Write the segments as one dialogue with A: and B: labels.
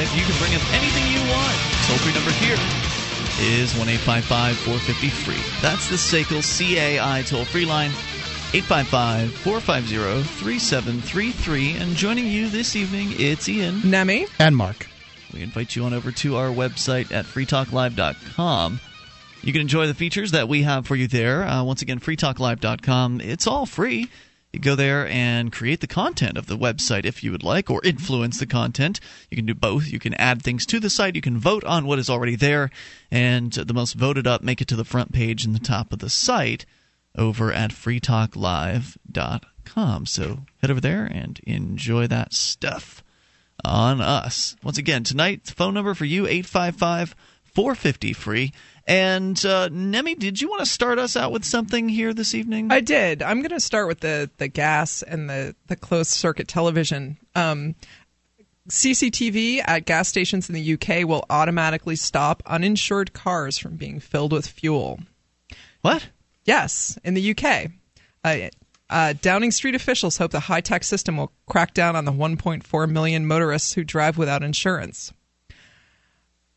A: Live. You can bring up anything you want. Toll free number here is 1 450 free. That's the SACL CAI toll free line. 855 450 3733. And joining you this evening, it's Ian.
B: Nemi.
C: And Mark.
A: We invite you on over to our website at freetalklive.com. You can enjoy the features that we have for you there. Uh, once again, freetalklive.com. It's all free. Go there and create the content of the website if you would like, or influence the content. You can do both. You can add things to the site. You can vote on what is already there, and the most voted up make it to the front page and the top of the site over at freetalklive.com. So head over there and enjoy that stuff on us. Once again, tonight's phone number for you 855 450 free. And uh, Nemi, did you want to start us out with something here this evening?
B: I did. I'm going to start with the the gas and the the closed circuit television. Um, CCTV at gas stations in the UK will automatically stop uninsured cars from being filled with fuel.
A: What?
B: Yes, in the UK. Uh, uh, Downing Street officials hope the high tech system will crack down on the 1.4 million motorists who drive without insurance.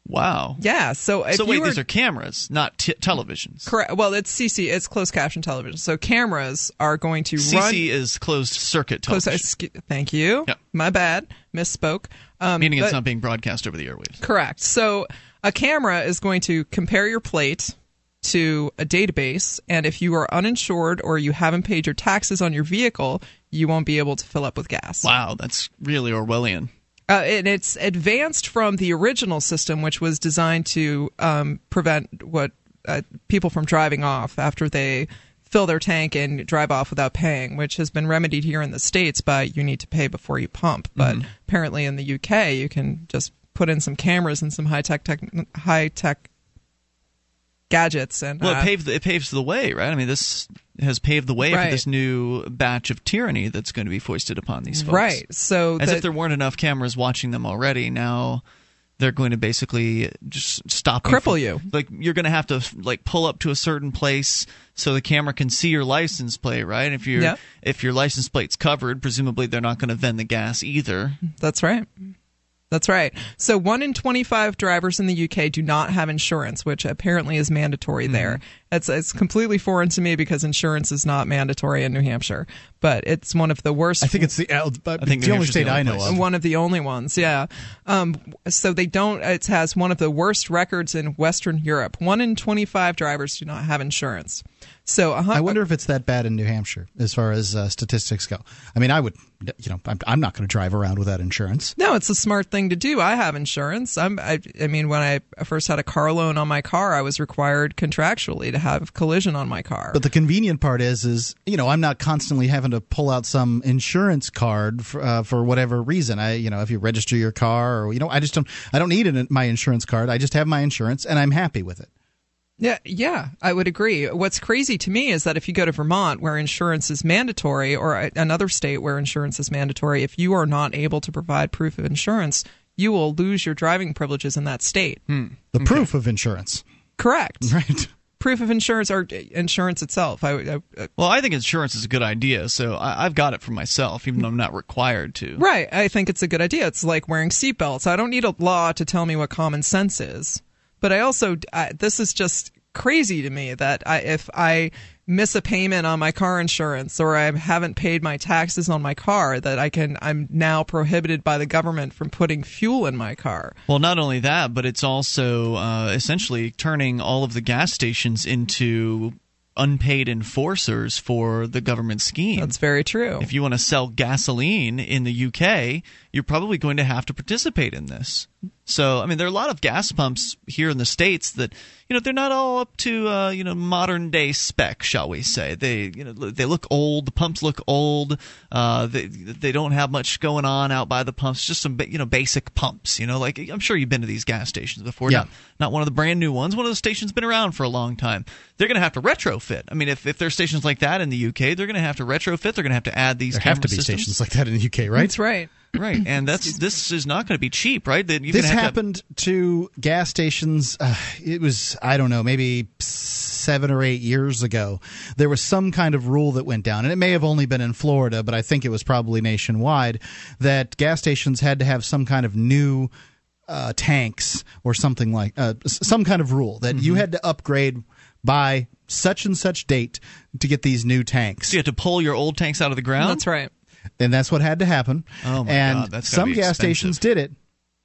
A: Wow.
B: Yeah. So if
A: so wait,
B: were,
A: these are cameras, not t- televisions.
B: correct. Well, it's CC. It's closed caption television. So cameras are going to
A: CC
B: run.
A: is closed circuit television,
B: excu- thank you.
A: Yep.
B: My bad. Misspoke. Um,
A: meaning
B: but-
A: it's not being broadcast over the airwaves.
B: Correct. So a camera is going to compare your plate to a database, and if you are uninsured or you haven't paid your taxes on your vehicle, you won't be able to fill up with gas.
A: Wow, that's really Orwellian.
B: Uh, and it's advanced from the original system, which was designed to um, prevent what uh, people from driving off after they fill their tank and drive off without paying, which has been remedied here in the states by you need to pay before you pump. But apparently in the UK, you can just put in some cameras and some high tech high tech gadgets and
A: Well,
B: uh,
A: it paves the, it paves the way, right? I mean, this has paved the way
B: Right.
A: for this new batch of tyranny that's going to be foisted upon these folks.
B: right. So
A: As
B: the-
A: if there weren't enough cameras watching them already. Now they're going to basically just stop
B: Cripple
A: from-
B: you.
A: Like you're going to have to like pull up to a certain place so the camera can see your license plate, right? If you
B: Yep.
A: if your license plate's covered, presumably they're not going to vend the gas either.
B: That's right. That's right. So one in 25 drivers in the UK do not have insurance, which apparently is mandatory
A: Mm-hmm.
B: there. It's it's completely foreign to me because insurance is not mandatory in New Hampshire, but it's one of the worst
C: I think it's the uh,
A: I think
C: the only state
A: the only
C: I know
A: place.
C: of.
B: one of the only ones, yeah. Um, so they don't. It has one of the worst records in Western Europe. One in twenty-five drivers do not have insurance. So uh,
C: I wonder if it's that bad in New Hampshire as far as uh, statistics go. I mean, I would, you know, I'm, I'm not going to drive around without insurance.
B: No, it's a smart thing to do. I have insurance. I'm, I, I mean, when I first had a car loan on my car, I was required contractually to have collision on my car.
C: But the convenient part is, is you know, I'm not constantly having to pull out some insurance card for, uh, for whatever reason. I, you know, if you register your car, or you know, I just don't, I don't need an, my insurance card. I just have my insurance, and I'm happy with it.
B: Yeah, yeah, I would agree. What's crazy to me is that if you go to Vermont, where insurance is mandatory, or another state where insurance is mandatory, if you are not able to provide proof of insurance, you will lose your driving privileges in that state.
C: The proof of insurance,
B: Correct.
C: right?
B: Proof of insurance or insurance itself. I, I, uh,
A: Well, I think insurance is a good idea, so I, I've got it for myself, even though I'm not required to.
B: right. I think it's a good idea. It's like wearing seatbelts. I don't need a law to tell me what common sense is. But I also, I, this is just crazy to me that I, if I miss a payment on my car insurance or I haven't paid my taxes on my car, that I can, I'm now prohibited by the government from putting fuel in my car.
A: Well, not only that, but it's also uh, essentially turning all of the gas stations into unpaid enforcers for the government scheme.
B: That's very true.
A: if you want to sell gasoline in the UK, you're probably going to have to participate in this. So, I mean, there are a lot of gas pumps here in the states that, you know, they're not all up to, uh, you know, modern day spec, shall we say? They, you know, they look old. The pumps look old. Uh, they they don't have much going on out by the pumps. Just some, you know, basic pumps. You know, like I'm sure you've been to these gas stations before.
C: Yeah.
A: Not, not one of the brand new ones. One of the stations been around for a long time. They're going to have to retrofit. I mean, if if there's stations like that in the UK, they're going to have to retrofit. They're going to have to add these.
C: There have to be
A: systems.
C: stations like that in the UK, right?
B: That's right.
A: Right, and that's this is not going to be cheap, right? That
C: this
A: gonna
C: happened to gas stations. Uh, it was I don't know maybe seven or eight years ago, there was some kind of rule that went down, and it may have only been in Florida, but I think it was probably nationwide, that gas stations had to have some kind of new uh, tanks or something like uh, some kind of rule that mm-hmm. you had to upgrade by such and such date to get these new tanks.
A: So you had to pull your old tanks out of the ground.
B: That's right.
C: And that's what had to happen.
A: Oh my
C: and
A: God, that's
C: some gas stations did it,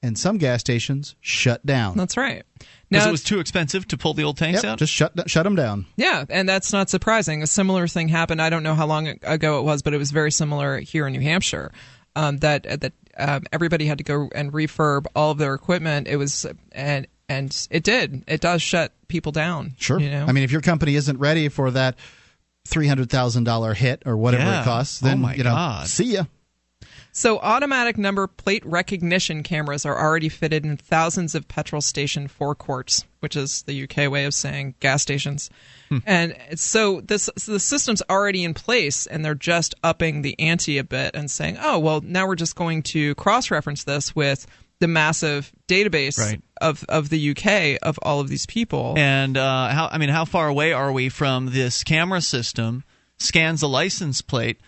C: and some gas stations shut down.
B: That's right.
A: Because it was too expensive to pull the old tanks
C: yep,
A: out.
C: Just shut shut them down.
B: Yeah, and that's not surprising. A similar thing happened. I don't know how long ago it was, but it was very similar here in New Hampshire. Um, that that um, everybody had to go and refurb all of their equipment. It was and and it did. It does shut people down.
C: Sure.
B: You know?
C: I mean, if your company isn't ready for that three hundred thousand dollar hit or whatever
A: yeah.
C: it costs, then
A: oh
C: you know,
A: God.
C: see ya.
B: So, automatic number plate recognition cameras are already fitted in thousands of petrol station forecourts, which is the UK way of saying gas stations. Hmm. And so this so the system's already in place, and they're just upping the ante a bit and saying, "Oh, well, now we're just going to cross-reference this with the massive database
A: right.
B: of of the UK of all of these people."
A: And uh, how I mean, how far away are we from this camera system? Scans a license plate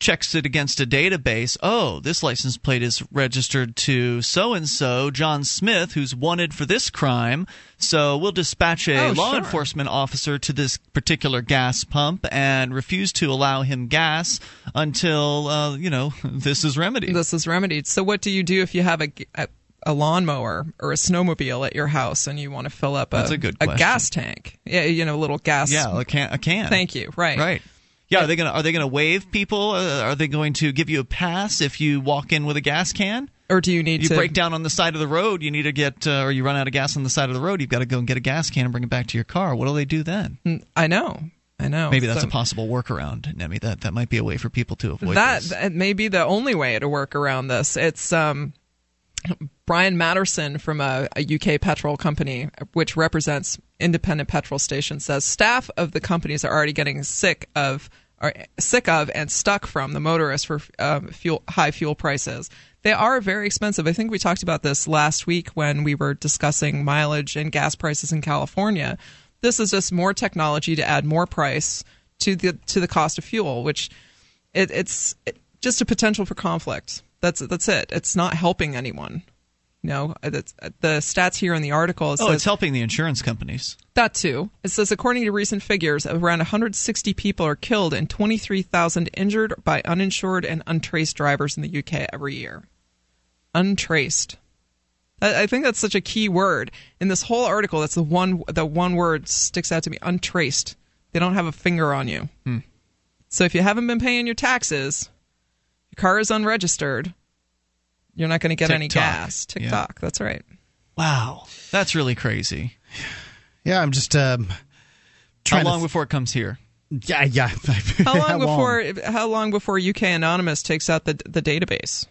A: checks it against a database. Oh, this license plate is registered to so and so, John Smith, who's wanted for this crime. So we'll dispatch a
B: oh,
A: law
B: sure.
A: enforcement officer to this particular gas pump and refuse to allow him gas until, uh, you know, this is remedied.
B: This is remedied. So what do you do if you have a, a a lawnmower or a snowmobile at your house and you want to fill up a,
A: That's a, good
B: a gas tank. Yeah, you know, a little gas.
A: Yeah, a can. A can.
B: Thank you. Right.
A: Right. Yeah, are they gonna are they gonna waive people? Uh, are they going to give you a pass if you walk in with a gas can?
B: Or do you need
A: you
B: to
A: break down on the side of the road? You need to get, uh, or you run out of gas on the side of the road. You've got to go and get a gas can and bring it back to your car. What do they do then?
B: I know. I know.
A: Maybe that's
B: So-
A: a possible workaround, Nemi. That that might be a way for people to avoid
B: that,
A: this.
B: that may be the only way to work around this. It's um, Brian Madderson from a, a UK petrol company, which represents independent petrol stations, says staff of the companies are already getting sick of are sick of and stuck from the motorists for um, fuel high fuel prices. They are very expensive. I think we talked about this last week when we were discussing mileage and gas prices in California. This is just more technology to add more price to the to the cost of fuel, which it, it's just a potential for conflict. That's that's it. It's not helping anyone. You know, it's, the stats here in the article. It
A: oh,
B: says,
A: it's helping the insurance companies.
B: that too. It says according to recent figures, around 160 people are killed and 23,000 injured by uninsured and untraced drivers in the UK every year. Untraced. I I think that's such a key word in this whole article. That's the one. The one word sticks out to me. Untraced. They don't have a finger on you.
A: Hmm.
B: So if you haven't been paying your taxes, your car is unregistered. You're not going to get any
A: TikTok.
B: gas.
A: Yeah.
B: TikTok. That's right.
A: Wow, that's really crazy.
C: Yeah, I'm just um,
A: How
C: trying
A: long
C: to.
A: before it comes here?
C: yeah, yeah.
B: How long before? How long before UK Anonymous takes out the the database?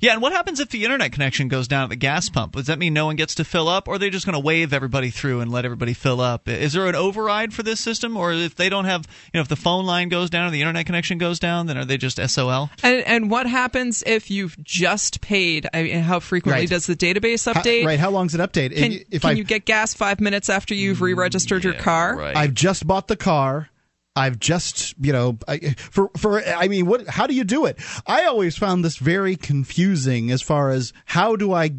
A: Yeah, and what happens if the internet connection goes down at the gas pump? Does that mean no one gets to fill up, or are they just going to wave everybody through and let everybody fill up? Is there an override for this system, or if they don't have, you know, if the phone line goes down or the internet connection goes down, then are they just SOL?
B: And and what happens if you've just paid? I mean, how frequently
C: Right.
B: does the database
C: How-
B: update?
C: right? How long long's it update?
B: Can,
C: if if
B: can
C: I
B: you get gas five minutes after you've re-registered your car?
A: right.
C: I've just bought the car. I've just, you know, I, for for I mean, what? How do you do it? I always found this very confusing as far as how do I,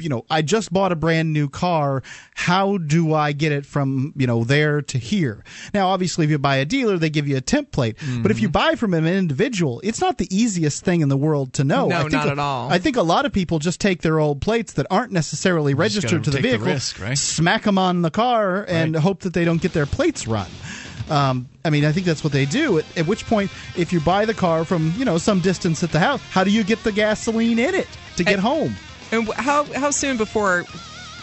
C: you know, I just bought a brand new car. How do I get it from you know there to here? Now, obviously, if you buy a dealer, they give you a template. But if you mm-hmm. buy from an individual, it's not the easiest thing in the world to know.
B: No,
C: I think
B: not
C: a-
B: at all.
C: I think a lot of people just take their old plates that aren't necessarily registered
A: gotta
C: the
A: take the
C: vehicle,
A: risk, right?
C: smack them on the car, and
A: Right.
C: hope that they don't get their plates run. Um, I mean, I think that's what they do. At, at which point, if you buy the car from you know some distance at the house, how do you get the gasoline in it to get
B: And-
C: home?
B: And how how soon before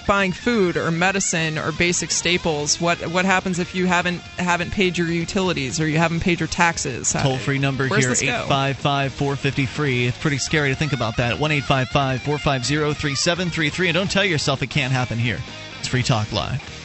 B: buying food or medicine or basic staples? What what happens if you haven't haven't paid your utilities or you haven't paid your taxes?
A: Toll free number
B: Where's
A: here,
B: this
A: 855 450 free. It's pretty scary to think about that. 1 855 450 3733. And don't tell yourself it can't happen here. It's Free Talk Live.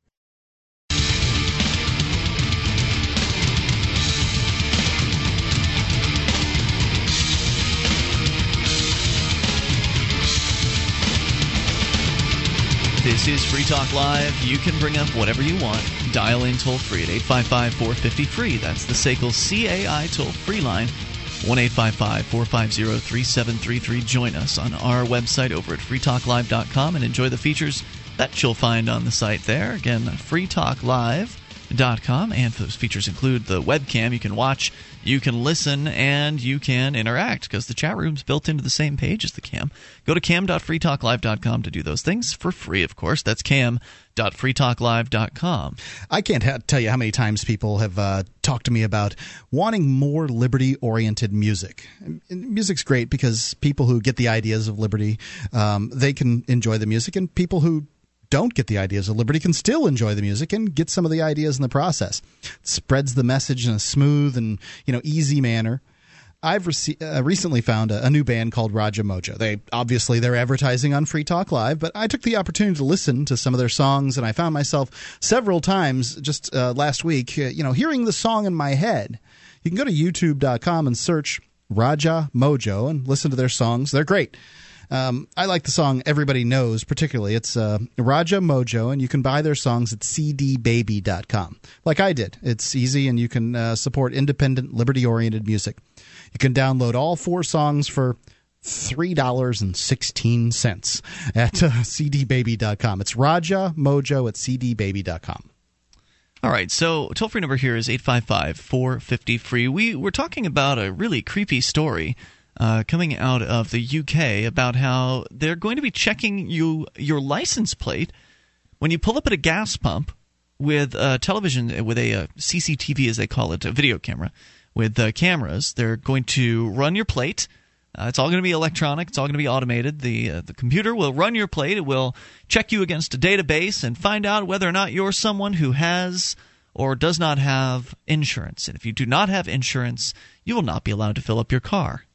A: This is Free Talk Live. You can bring up whatever you want. Dial in toll free at 855 450 free. That's the SACL CAI toll free line. 1 450 3733. Join us on our website over at freetalklive.com and enjoy the features that you'll find on the site there. Again, freetalklive.com. And those features include the webcam. You can watch, you can listen, and you can interact because the chat room's built into the same page as the cam. Go to cam.freetalklive.com to do those things for free, of course. That's cam.freetalklive.com.
C: I can't ha- tell you how many times people have uh, talked to me about wanting more liberty oriented music. And music's great because people who get the ideas of liberty, um, they can enjoy the music, and people who don't get the ideas of liberty can still enjoy the music and get some of the ideas in the process. It spreads the message in a smooth and you know easy manner. I've rece- uh, recently found a, a, new band called Raja Mojo. They obviously they're advertising on Free Talk Live, but I took the opportunity to listen to some of their songs, and I found myself several times just uh, last week, uh, you know, hearing the song in my head. You can go to YouTube.com and search Raja Mojo and listen to their songs. They're great. Um, I like the song Everybody Knows, particularly. It's uh, Raja Mojo, and you can buy their songs at cdbaby.com. Like I did. It's easy, and you can uh, support independent, liberty oriented music. You can download all four songs for $3.16 at uh, cdbaby.com. It's Raja Mojo at cdbaby.com.
A: All right, so toll free number here is 855 450 free. We were talking about a really creepy story uh, coming out of the UK about how they're going to be checking you your license plate when you pull up at a gas pump with a television with a, a CCTV as they call it, a video camera with uh, cameras. They're going to run your plate. Uh, it's all going to be electronic. It's all going to be automated. The uh, the computer will run your plate. It will check you against a database and find out whether or not you're someone who has or does not have insurance. And if you do not have insurance, you will not be allowed to fill up your car.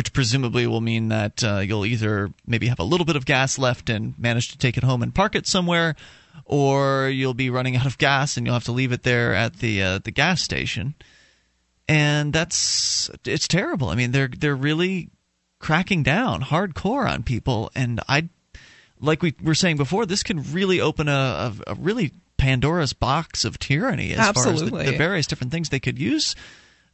A: Which presumably will mean that uh, you'll either maybe have a little bit of gas left and manage to take it home and park it somewhere, or you'll be running out of gas and you'll have to leave it there at the uh, the gas station and that's it's terrible. I mean, they're they're really cracking down hardcore on people, and I like we were saying before, this can really open a, a, a really Pandora's box of tyranny as
B: Absolutely.
A: far as the, the various different things they could use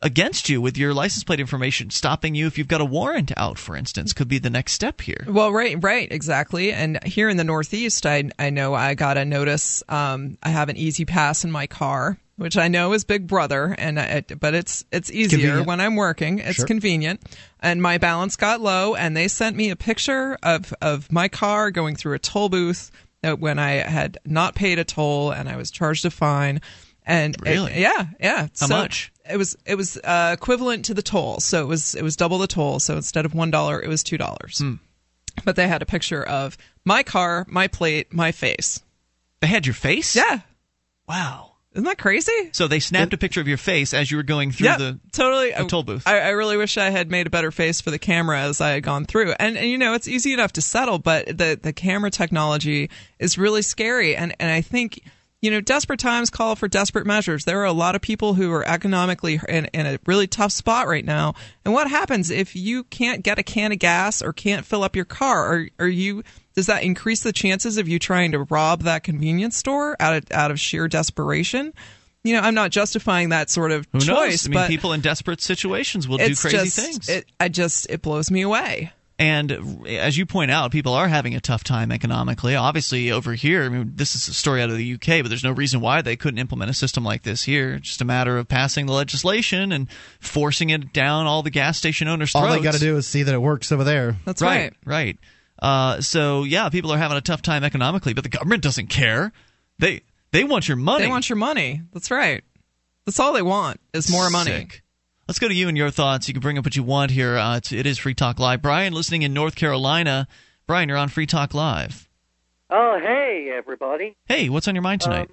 A: against you with your license plate information stopping you if you've got a warrant out for instance could be the next step here
B: well right right exactly and here in the northeast i, I know i got a notice um, i have an E-ZPass in my car which I know is Big Brother, and it, but it's it's easier
C: convenient.
B: when I'm working. It's
C: sure.
B: convenient, and my balance got low, and they sent me a picture of of my car going through a toll booth when I had not paid a toll and I was charged a fine. And
A: really,
B: it, yeah, yeah.
A: How
B: so
A: much?
B: It was it was uh, equivalent to the toll, so it was it was double the toll. So instead of one dollar, it was two dollars.
A: Hmm.
B: But they had a picture of my car, my plate, my face.
A: They had your face?
B: Yeah.
A: Wow.
B: Isn't that crazy?
A: So they snapped a picture of your face as you were going through
B: yeah,
A: the
B: totally
A: the toll booth.
B: I, I, really wish I had made a better face for the camera as I had gone through. And, and you know, it's easy enough to settle, but the the camera technology is really scary. And and I think you know, desperate times call for desperate measures. There are a lot of people who are economically in, in a really tough spot right now. And what happens if you can't get a can of gas or can't fill up your car? Are are you does that increase the chances of you trying to rob that convenience store out of out of sheer desperation? You know, I'm not justifying that sort of
A: Who
B: choice.
A: knows? I mean,
B: but
A: people in desperate situations will do crazy
B: just,
A: things.
B: It, I just it blows me away.
A: And as you point out, people are having a tough time economically. Obviously, over here, I mean, this is a story out of the UK, but there's no reason why they couldn't implement a system like this here. It's just a matter of passing the legislation and forcing it down all the gas station owners' throats.
C: All they got to do is see that it works over there.
B: That's
A: right. Right. Uh, so yeah, people are having a tough time economically, but the government doesn't care. They they want your money.
B: They want your money. That's right. That's all they want is more money.
A: Let's go to you and your thoughts. You can bring up what you want here. Uh, it's, it is Free Talk Live. Brian, listening in North Carolina. Brian, you're on Free Talk Live.
D: Oh, hey, everybody.
A: Hey, what's on your mind tonight?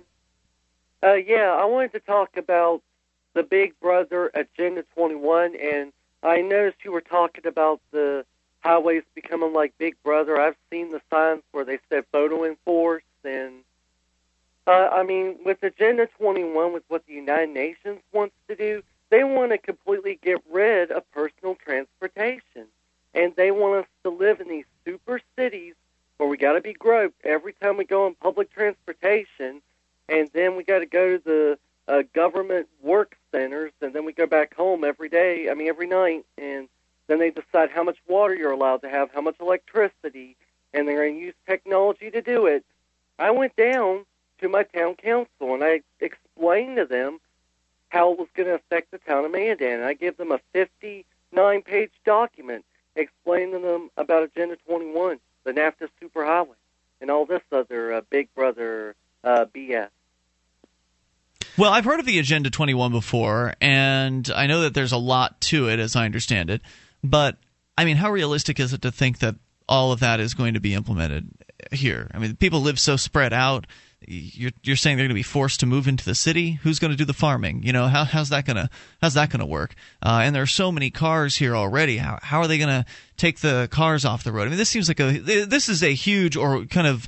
D: Um, uh, yeah, I wanted to talk about the Big Brother Agenda 21, and I noticed you were talking about the highways becoming like Big Brother. I've seen the signs where they said photo enforce, and uh, I mean, with Agenda 21, with what the United Nations wants to do, they want to completely get rid of personal transportation, and they want us to live in these super cities where we got to be groped every time we go on public transportation, and then we got to go to the uh, government work centers, and then we go back home every day. I mean, every night, and then they decide how much water you're allowed to have, how much electricity, and they're going to use technology to do it. I went down to my town council and I explained to them how it was going to affect the town of Mandan. And I gave them a 59 page document explaining to them about Agenda 21, the NAFTA superhighway, and all this other uh, Big Brother uh, BS.
A: Well, I've heard of the Agenda 21 before, and I know that there's a lot to it, as I understand it. But, I mean, how realistic is it to think that all of that is going to be implemented here? I mean, people live so spread out. You're, you're saying they're going to be forced to move into the city. Who's going to do the farming? You know, how, how's that going to how's that going to work? Uh, and there are so many cars here already. How how are they going to take the cars off the road? I mean, this seems like a this is a huge or kind of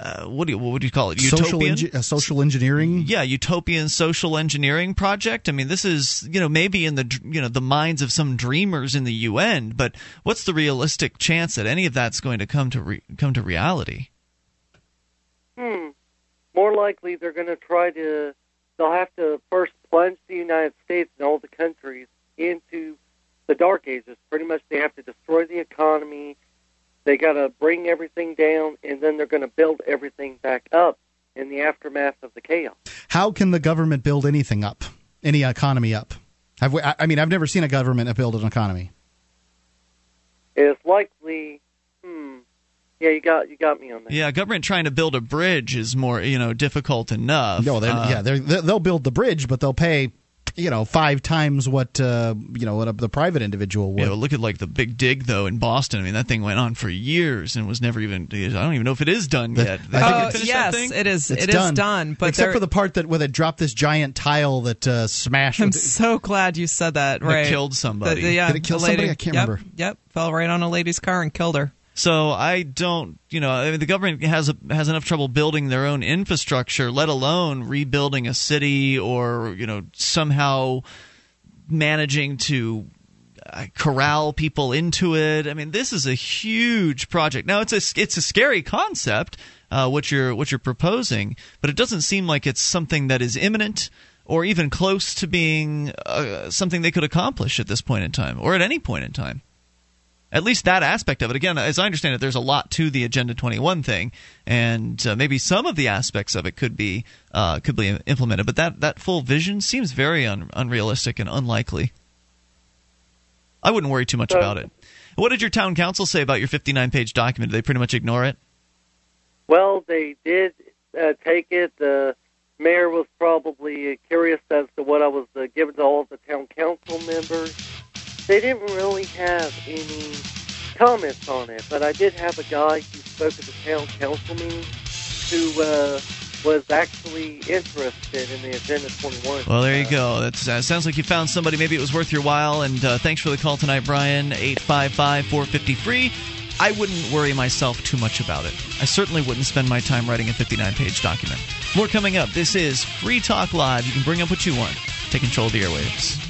A: uh, what do you what would you call it?
C: Social, engi- uh, social engineering.
A: Yeah, utopian social engineering project. I mean, this is you know maybe in the you know the minds of some dreamers in the UN, but what's the realistic chance that any of that's going to come to re- come to reality?
D: Hmm. More likely, they're going to try to. They'll have to first plunge the United States and all the countries into the dark ages. Pretty much, they have to destroy the economy they got to bring everything down, and then they're going to build everything back up in the aftermath of the chaos.
C: How can the government build anything up, any economy up? Have we, I mean, I've never seen a government build an economy.
D: It's likely. Yeah, you got you got me on that.
A: Yeah, government trying to build a bridge is more you know difficult enough.
C: No, uh, yeah, they'll build the bridge, but they'll pay you know five times what uh, you know what a, the private individual would.
A: Yeah, look at like the big dig though in Boston. I mean, that thing went on for years and was never even. I don't even know if it is done the, yet.
B: Uh, yes, it is.
C: It's
B: it
C: done.
B: Is done. But
C: except for the part that where they dropped this giant tile that uh, smashed.
B: I'm so glad you said that. Right,
A: killed somebody.
B: The, the, yeah,
C: Did it kill somebody? I can't
B: yep,
C: remember.
B: Yep, fell right on a lady's car and killed her.
A: So I don't, you know, I mean, the government has a, has enough trouble building their own infrastructure, let alone rebuilding a city or you know somehow managing to uh, corral people into it. I mean, this is a huge project. Now, it's a it's a scary concept uh, what you're what you're proposing, but it doesn't seem like it's something that is imminent or even close to being uh, something they could accomplish at this point in time or at any point in time. At least that aspect of it. Again, as I understand it, there's a lot to the Agenda 21 thing, and uh, maybe some of the aspects of it could be uh, could be implemented. But that, that full vision seems very un- unrealistic and unlikely. I wouldn't worry too much about it. What did your town council say about your 59 page document? Did they pretty much ignore it?
D: Well, they did uh, take it. The mayor was probably curious as to what I was uh, giving to all the town council members they didn't really have any comments on it, but I did have a guy who spoke at the town council meeting who uh, was actually interested in the Agenda 21.
A: Well, there you go. That uh, sounds like you found somebody. Maybe it was worth your while. And uh, thanks for the call tonight, Brian. 855 453. I wouldn't worry myself too much about it. I certainly wouldn't spend my time writing a 59 page document. More coming up. This is Free Talk Live. You can bring up what you want. Take control of the airwaves.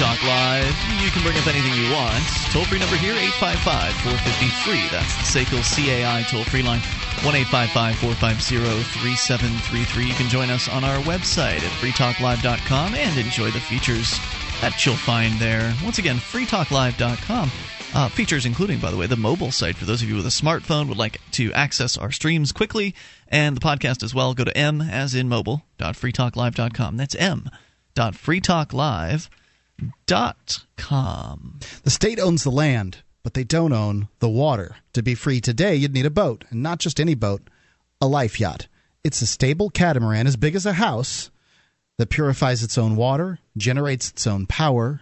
A: Talk Live. You can bring up anything you want. Toll free number here, 855 450. That's the SACL CAI toll free line, 1 855 450 3733. You can join us on our website at freetalklive.com and enjoy the features that you'll find there. Once again, freetalklive.com. Uh, features including, by the way, the mobile site for those of you with a smartphone would like to access our streams quickly and the podcast as well. Go to m as in mobile mobile.freetalklive.com. That's m.freetalklive.com.
C: The state owns the land, but they don't own the water. To be free today, you'd need a boat, and not just any boat, a life yacht. It's a stable catamaran as big as a house that purifies its own water, generates its own power,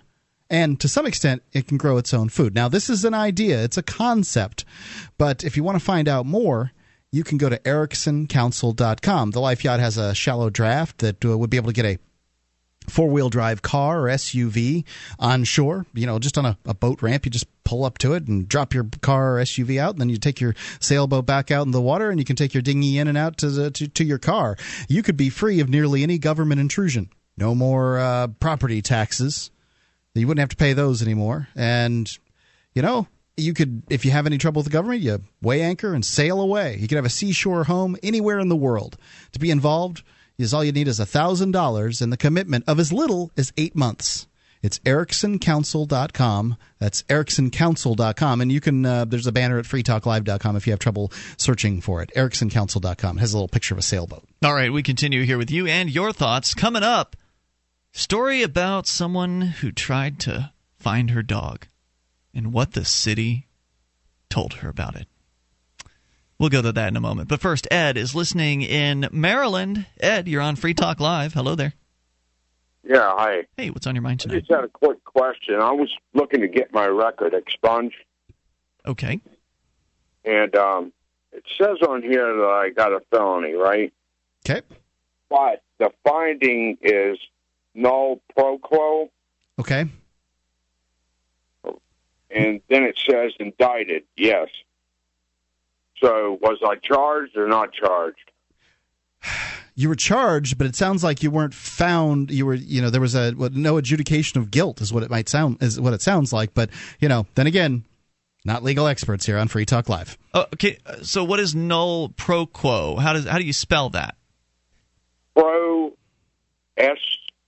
C: and to some extent, it can grow its own food. Now, this is an idea, it's a concept, but if you want to find out more, you can go to ericsoncouncil.com. The Life Yacht has a shallow draft that uh, would be able to get a four wheel drive car or SUV on shore, you know, just on a, a, boat ramp. You just pull up to it and drop your car or SUV out, and then you take your sailboat back out in the water, and you can take your dinghy in and out to, the, to, to your car. You could be free of nearly any government intrusion. No more uh, property taxes. You wouldn't have to pay those anymore. And, you know, you could, if you have any trouble with the government, you weigh anchor and sail away. You could have a seashore home anywhere in the world. To be involved, is all you need is $1,000 and the commitment of as little as eight months. It's ericsoncouncil.com. That's ericsoncouncil.com. And you can, uh, there's a banner at freetalklive.com if you have trouble searching for it. ericsoncouncil.com. It has a little picture of a sailboat.
A: All right, we continue here with you and your thoughts. Coming up, story about someone who tried to find her dog and what the city told her about it. We'll go to that in a moment. But first, Ed is listening in Maryland. Ed, you're on Free Talk Live. Hello there.
E: Yeah, hi.
A: Hey, what's on your mind
E: I just had a quick question. I was looking to get my record expunged,
A: Okay.
E: and um, it says on here that I got a felony, right?
C: Okay.
E: But the finding is null pro quo,
C: Okay.
E: and then it says indicted. Yes. So was I charged or not charged?
C: You were charged, but it sounds like you weren't found. You were, you know, there was a what, no adjudication of guilt, is what it might sound, is what it sounds like. But you know, then again, not legal experts here on Free Talk Live.
A: Uh, okay. uh, So, what is null pro quo? How does how do you spell that?
E: Pro S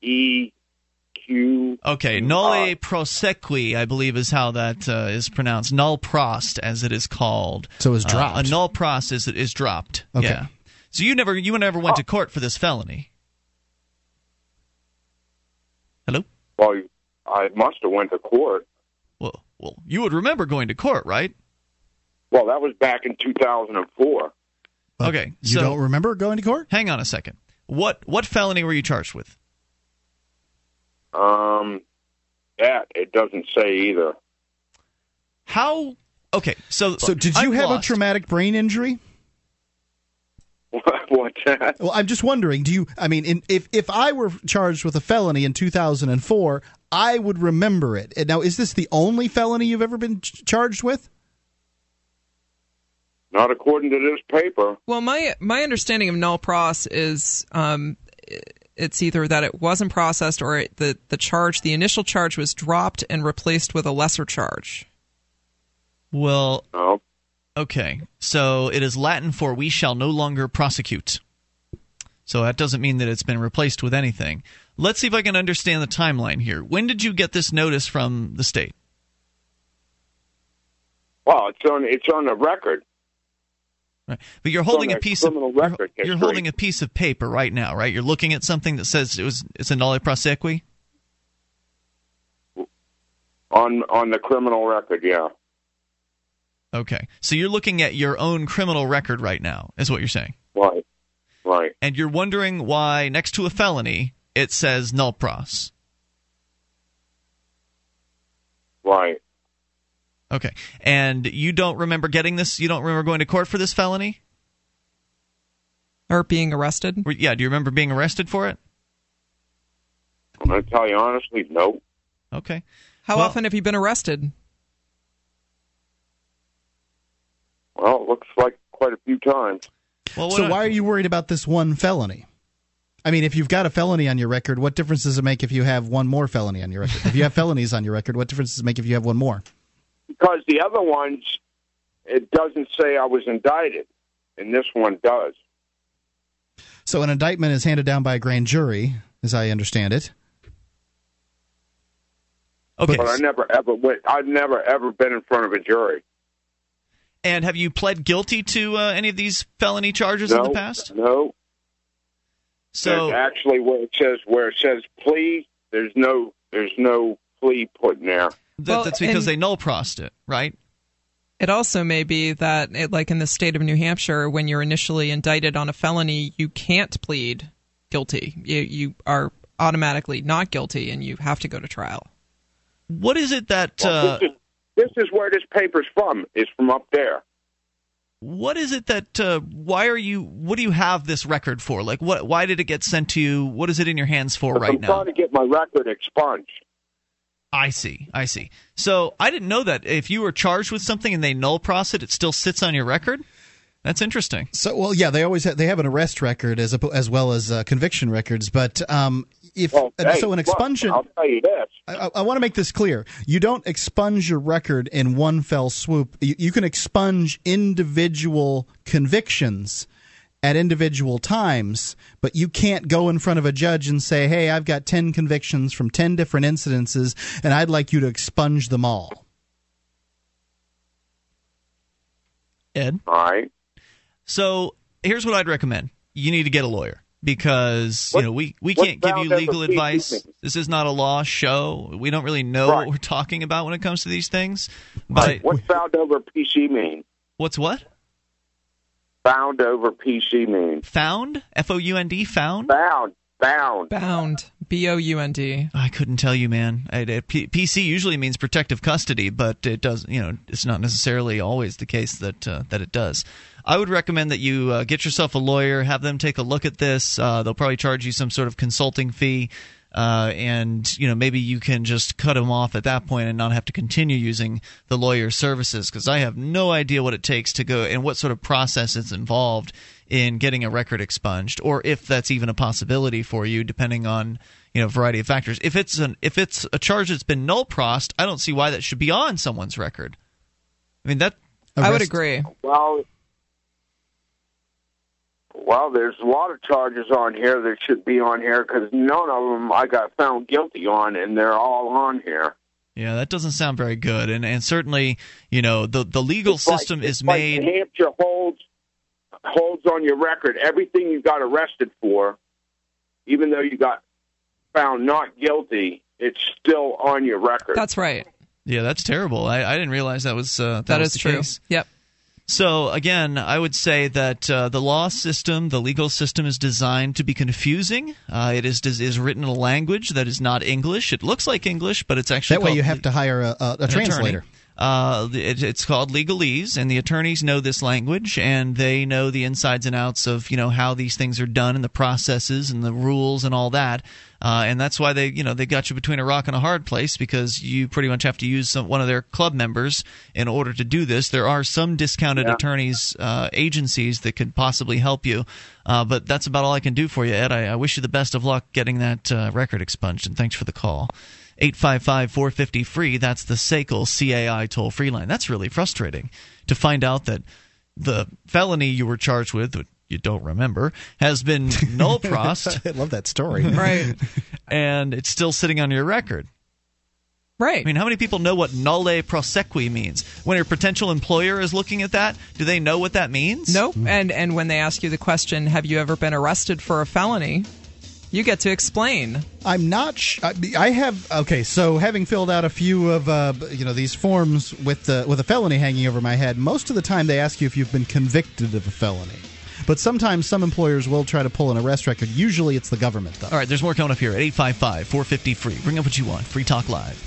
E: E Q.
A: Okay, nolle prosequi, I believe, is how that uh, is pronounced. Null prost, as it is called.
C: So it was
A: Uh,
C: dropped.
A: a null prost is is dropped.
C: Okay.
A: Yeah. So you never you never went to court for this felony. Hello.
E: Well, I must have went to court.
A: Well, well, you would remember going to court, right?
E: Well, that was back in 2004.
C: But
A: Okay,
C: You
A: so-
C: don't remember going to court?
A: Hang on a second. What what felony were you charged with?
E: Um, that it doesn't say either.
A: How? Okay, so
C: So did you
A: I'm
C: have
A: lost.
C: a traumatic brain injury?
E: What's that?
C: Well, I'm just wondering. Do you? I mean, in, if if I were charged with a felony in 2004, I would remember it. And Now, is this the only felony you've ever been ch- charged with?
E: Not according to this paper.
B: Well, my my understanding of null pros is um, it's either that it wasn't processed or it, the the charge, the initial charge, was dropped and replaced with a lesser charge.
A: Well,
E: No.
A: okay. So it is Latin for "we shall no longer prosecute." So that doesn't mean that it's been replaced with anything. Let's see if I can understand the timeline here. When did you get this notice from the state?
E: Well, it's on it's on the record.
A: Right. But you're holding a piece of you're, you're holding a piece of paper right now, right? You're looking at something that says it was it's a nolle prosequi.
E: On on the criminal record, yeah.
A: Okay. So you're looking at your own criminal record right now, is what you're saying.
E: Right. Right.
A: And you're wondering why next to a felony it says null pros.
E: Right.
A: Okay. And you don't remember getting this? You don't remember going to court for this felony?
B: Or being arrested.
A: Yeah, do you remember being arrested for it?
E: I'm going to tell you honestly, no.
A: Okay.
B: How
A: Well-
B: often have you been arrested?
E: Well, it looks like quite a few times.
A: Well,
C: So
A: I-
C: why are you worried about this one felony? I mean, if you've got a felony on your record, what difference does it make if you have one more felony on your record? if you have felonies on your record, what difference does it make if you have one more?
E: Because the other ones, it doesn't say I was indicted, and this one does.
C: So an indictment is handed down by a grand jury, as I understand it.
A: Okay.
E: But I never ever went. I've never ever been in front of a jury.
A: And have you pled guilty to uh, any of these felony charges
E: no,
A: in the past?
E: No.
A: So
E: There's actually, where it says where it says plea, there's no there's no plea put in there.
A: That,
B: Well,
A: that's because they null prost it, right?
B: It also may be that, it, like in the state of New Hampshire, when you're initially indicted on a felony, you can't plead guilty. You, you are automatically not guilty, and you have to go to trial.
A: What is it that
E: Well,
A: uh,
E: this, is, this is where this paper's from. Is from up there.
A: what is it that uh, why are you what do you have this record for? Like what why did it get sent to you? What is it in your hands for right now?
E: I'm trying to get my record expunged.
A: I see. I see. So I didn't know that if you were charged with something and they null pros it, it still sits on your record. That's interesting.
C: So, well, yeah, they always have, they have an arrest record as a, as well as uh, conviction records. But um, if
E: Well,
C: and
E: hey,
C: so, an
E: look,
C: expunsion.
E: I'll tell you this.
C: I, I want to make this clear. You don't expunge your record in one fell swoop. You, you can expunge individual convictions at individual times, but you can't go in front of a judge and say, "Hey, I've got 10 convictions from 10 different incidences and I'd like you to expunge them all."
A: Ed.
E: All right.
A: So here's what I'd recommend. You need to get a lawyer because
E: What-
A: you know we, we can't give you legal advice.
E: me?
A: This is not a law show. We don't really know
E: Right.
A: what we're talking about when it comes to these things. But
E: Right. What's found over PC mean?
A: what's what?
E: Found over PC mean?
A: Found? F O U N D found?
E: Found. Bound.
B: Bound. B O U N D.
A: I couldn't tell you, man. I, I- P- PC usually means protective custody, but it does. You know, it's not necessarily always the case that uh, that it does. I would recommend that you uh, get yourself a lawyer, have them take a look at this. Uh, they'll probably charge you some sort of consulting fee, uh, and you know maybe you can just cut them off at that point and not have to continue using the lawyer's services. Because I have no idea what it takes to go and what sort of process is involved in getting a record expunged, or if that's even a possibility for you, depending on you know a variety of factors. If it's an if it's a charge that's been null prost, I don't see why that should be on someone's record. I mean that
B: I would agree.
E: Well, well, there's a lot of charges on here that should be on here because none of them I got found guilty on, and they're all on here.
A: Yeah, that doesn't sound very good, and and certainly, you know, the the legal
E: It's
A: system
E: it's
A: is
E: like
A: made.
E: New Hampshire holds holds on your record everything you got arrested for, even though you got found not guilty. It's still on your record.
B: That's right.
A: Yeah, that's terrible. I, I didn't realize that was uh, that,
B: that
A: was
B: is
A: the
B: true.
A: case.
B: Yep.
A: So again, I would say that uh, the law system, the legal system, is designed to be confusing. Uh, it is is written in a language that is not English. It looks like English, but it's actually
C: That way you have to hire a, a, translator.
A: attorney. Uh, it, it's called legalese, and the attorneys know this language, and they know the insides and outs of you know how these things are done, and the processes, and the rules, and all that. Uh, and that's why they you know they got you between a rock and a hard place because you pretty much have to use some, one of their club members in order to do this. There are some discounted
E: Yeah.
A: attorneys uh, agencies that could possibly help you, uh, but that's about all I can do for you, Ed. I, I wish you the best of luck getting that uh, record expunged, and thanks for the call. 855 450 free. That's the SACL CAI toll free line. That's really frustrating to find out that the felony you were charged with, you don't remember, has been null prost
C: I love that story.
B: Right.
A: and it's still sitting on your record.
B: Right.
A: I mean, how many people know what nolle prosequi means? When your potential employer is looking at that, do they know what that means?
B: Nope. Hmm. And and when they ask you the question, "Have you ever been arrested for a felony?" You get to explain.
C: I'm not. Sh- I I have. Okay, so having filled out a few of uh, you know these forms with the with a felony hanging over my head, most of the time they ask you if you've been convicted of a felony. But sometimes some employers will try to pull an arrest record. Usually it's the government though.
A: All right, there's more coming up here at 855 450 free. Bring up what you want. Free Talk Live.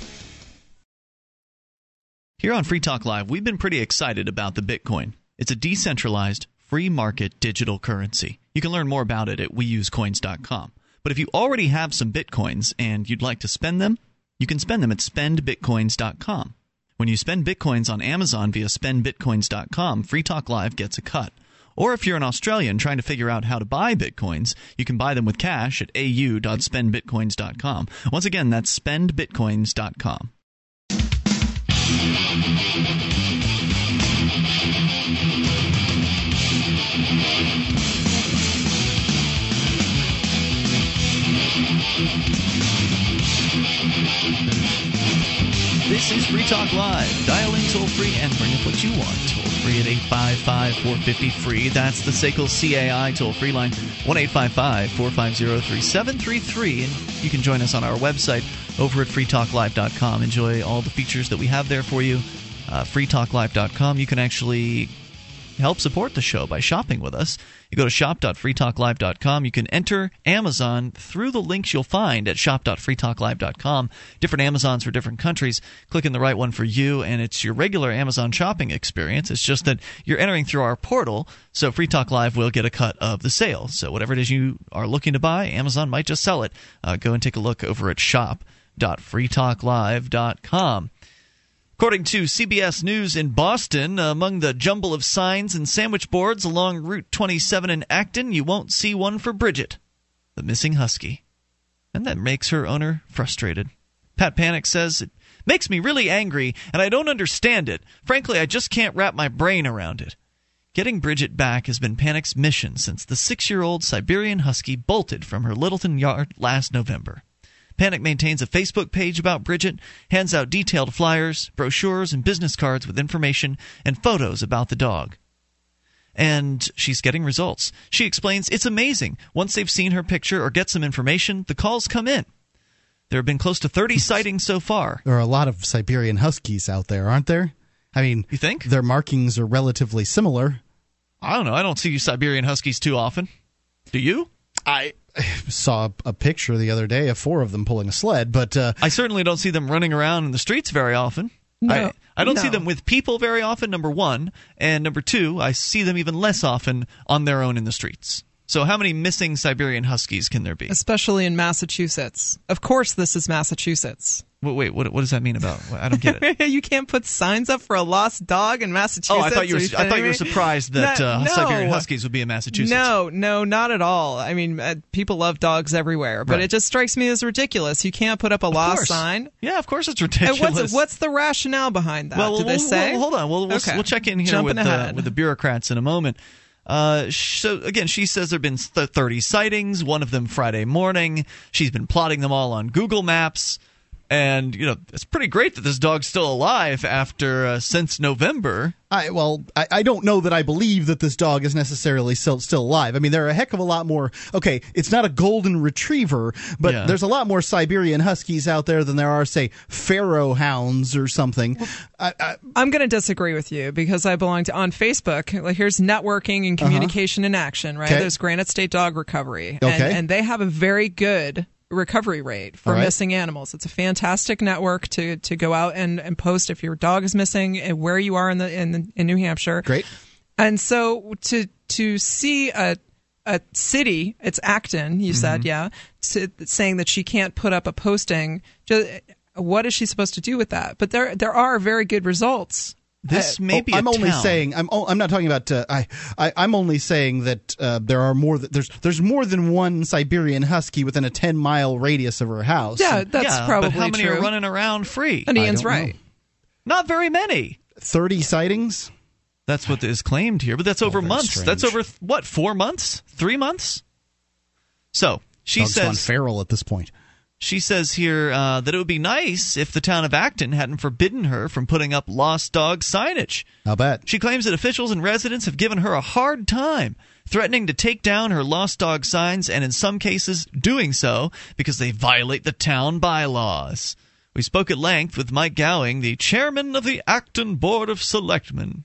A: Here on Free Talk Live, we've been pretty excited about the Bitcoin. It's a decentralized, free market digital currency. You can learn more about it at weusecoins.com. But if you already have some Bitcoins and you'd like to spend them, you can spend them at spendbitcoins.com. When you spend Bitcoins on Amazon via spendbitcoins.com, Free Talk Live gets a cut. Or if you're an Australian trying to figure out how to buy bitcoins, you can buy them with cash at au.spendbitcoins.com. Once again, that's spendbitcoins.com. This is Free Talk Live. Dial in toll free and bring up what you want. Toll free at 855 450 free. That's the SACL CAI toll free line 1 855 450 3733. And you can join us on our website over at freetalklive.com. Enjoy all the features that we have there for you. Uh, freetalklive.com. You can actually help support the show by shopping with us. You go to shop.freetalklive.com. You can enter Amazon through the links you'll find at shop.freetalklive.com. Different Amazons for different countries. Click in the right one for you, and it's your regular Amazon shopping experience. It's just that you're entering through our portal, so Free Talk Live will get a cut of the sale. So whatever it is you are looking to buy, Amazon might just sell it. Uh, go and take a look over at shop.freetalklive.com. According to CBS News in Boston, among the jumble of signs and sandwich boards along Route 27 in Acton, you won't see one for Bridget, the missing husky. And that makes her owner frustrated. Pat Panic says, It makes me really angry, and I don't understand it. Frankly, I just can't wrap my brain around it. Getting Bridget back has been Panic's mission since the six year old Siberian husky bolted from her Littleton yard last November. Panic maintains a Facebook page about Bridget, hands out detailed flyers, brochures, and business cards with information and photos about the dog. And she's getting results. She explains it's amazing. Once they've seen her picture or get some information, the calls come in. There have been close to 30 sightings so far.
C: There are a lot of Siberian Huskies out there, aren't there? I mean,
A: You think?
C: their markings are relatively similar.
A: I don't know. I don't see Siberian Huskies too often. Do you?
C: I saw a picture the other day of four of them pulling a sled, but uh,
A: I certainly don't see them running around in the streets very often.
B: No,
A: I, I don't see them with people very often, number one. And number two, I see them even less often on their own in the streets. So, how many missing Siberian Huskies can there be?
B: especially in Massachusetts. Of course, this is Massachusetts.
A: Wait, wait what, what does that mean about? I don't get it.
B: you can't put signs up for a lost dog in Massachusetts.
A: Oh, I thought you were.
B: Are
A: I thought you were surprised that
B: No,
A: uh,
B: no.
A: Siberian Huskies would be in Massachusetts.
B: No, no, not at all. I mean, uh, people love dogs everywhere, but
A: Right.
B: it just strikes me as ridiculous. You can't put up a lost sign.
A: Yeah, of course it's ridiculous.
B: what's what's the rationale behind that?
A: Well, we'll-
B: say?
A: we'll- hold on. We'll we'll,
B: Okay.
A: we'll check in here
B: Jumping
A: with uh, with the bureaucrats in a moment. Uh, so again, she says there've been th- 30 sightings. One of them Friday morning. She's been plotting them all on Google Maps, and you know it's pretty great that this dog's still alive after uh, since November.
C: I well, I, I don't know that I believe that this dog is necessarily still still alive. I mean, there are a heck of a lot more. Okay, it's not a golden retriever, but
A: Yeah.
C: there's a lot more Siberian Huskies out there than there are, say, Pharaoh hounds or something. I, I,
B: I'm going to disagree with you because I belong to on Facebook. Like, here's networking and communication in action, right?
C: Uh-huh. Okay.
B: There's Granite State Dog Recovery, and,
C: Okay.
B: and they have a very good recovery rate for
C: right.
B: missing animals. It's a fantastic network to to go out and, and post if your dog is missing and where you are in the in the, in New Hampshire.
C: great.
B: And so to to see a a city, it's Acton, you
A: Mm-hmm.
B: said, yeah, s- saying that she can't put up a posting. ju- What is she supposed to do with that? But there there are very good results.
A: This may be.
C: Oh, I'm only
A: town.
C: saying I'm o- I'm not talking about uh, I, I I'm only saying that uh, there are more th- there's there's more than one Siberian Husky within a 10 mile radius of her house.
B: Yeah, that's
A: yeah,
B: probably
A: but how many
B: true.
A: are running around free?
B: and Ian's
C: don't know.
B: right.
A: Not very many.
C: 30 sightings.
A: That's what is claimed here, but that's over
C: Oh, very
A: months.
C: strange.
A: That's over th- what? Four months? Three months? So she
C: Dog's gone
A: says
C: feral at this point.
A: She says here uh, that it would be nice if the town of Acton hadn't forbidden her from putting up lost dog signage.
C: I'll bet.
A: She claims that officials and residents have given her a hard time, threatening to take down her lost dog signs, and in some cases doing so because they violate the town bylaws. We spoke at length with Mike Gowing, the chairman of the Acton Board of Selectmen.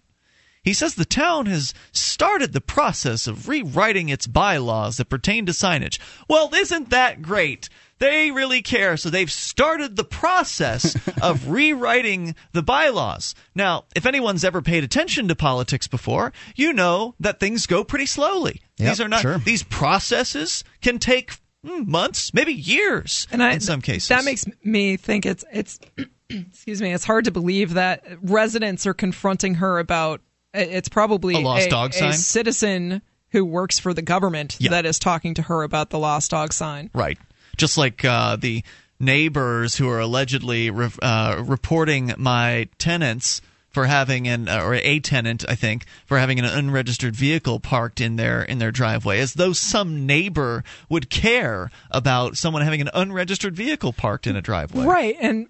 A: He says the town has started the process of rewriting its bylaws that pertain to signage. Well, isn't that great? They really care, so they've started the process of rewriting the bylaws. Now, if anyone's ever paid attention to politics before, you know that things go pretty slowly.
C: Yep,
A: these are not
C: sure.
A: these processes can take mm, months, maybe years
B: And I,
A: in some cases.
B: that makes me think it's it's excuse me. It's hard to believe that residents are confronting her about It's probably
A: A lost dog sign.
B: a citizen who works for the government
A: Yeah.
B: that is talking to her about the lost dog sign.
A: Right. Just like uh, the neighbors who are allegedly re- uh, reporting my tenants for having an uh, or a tenant, I think, for having an unregistered vehicle parked in their in their driveway, as though some neighbor would care about someone having an unregistered vehicle parked in a driveway.
B: Right. And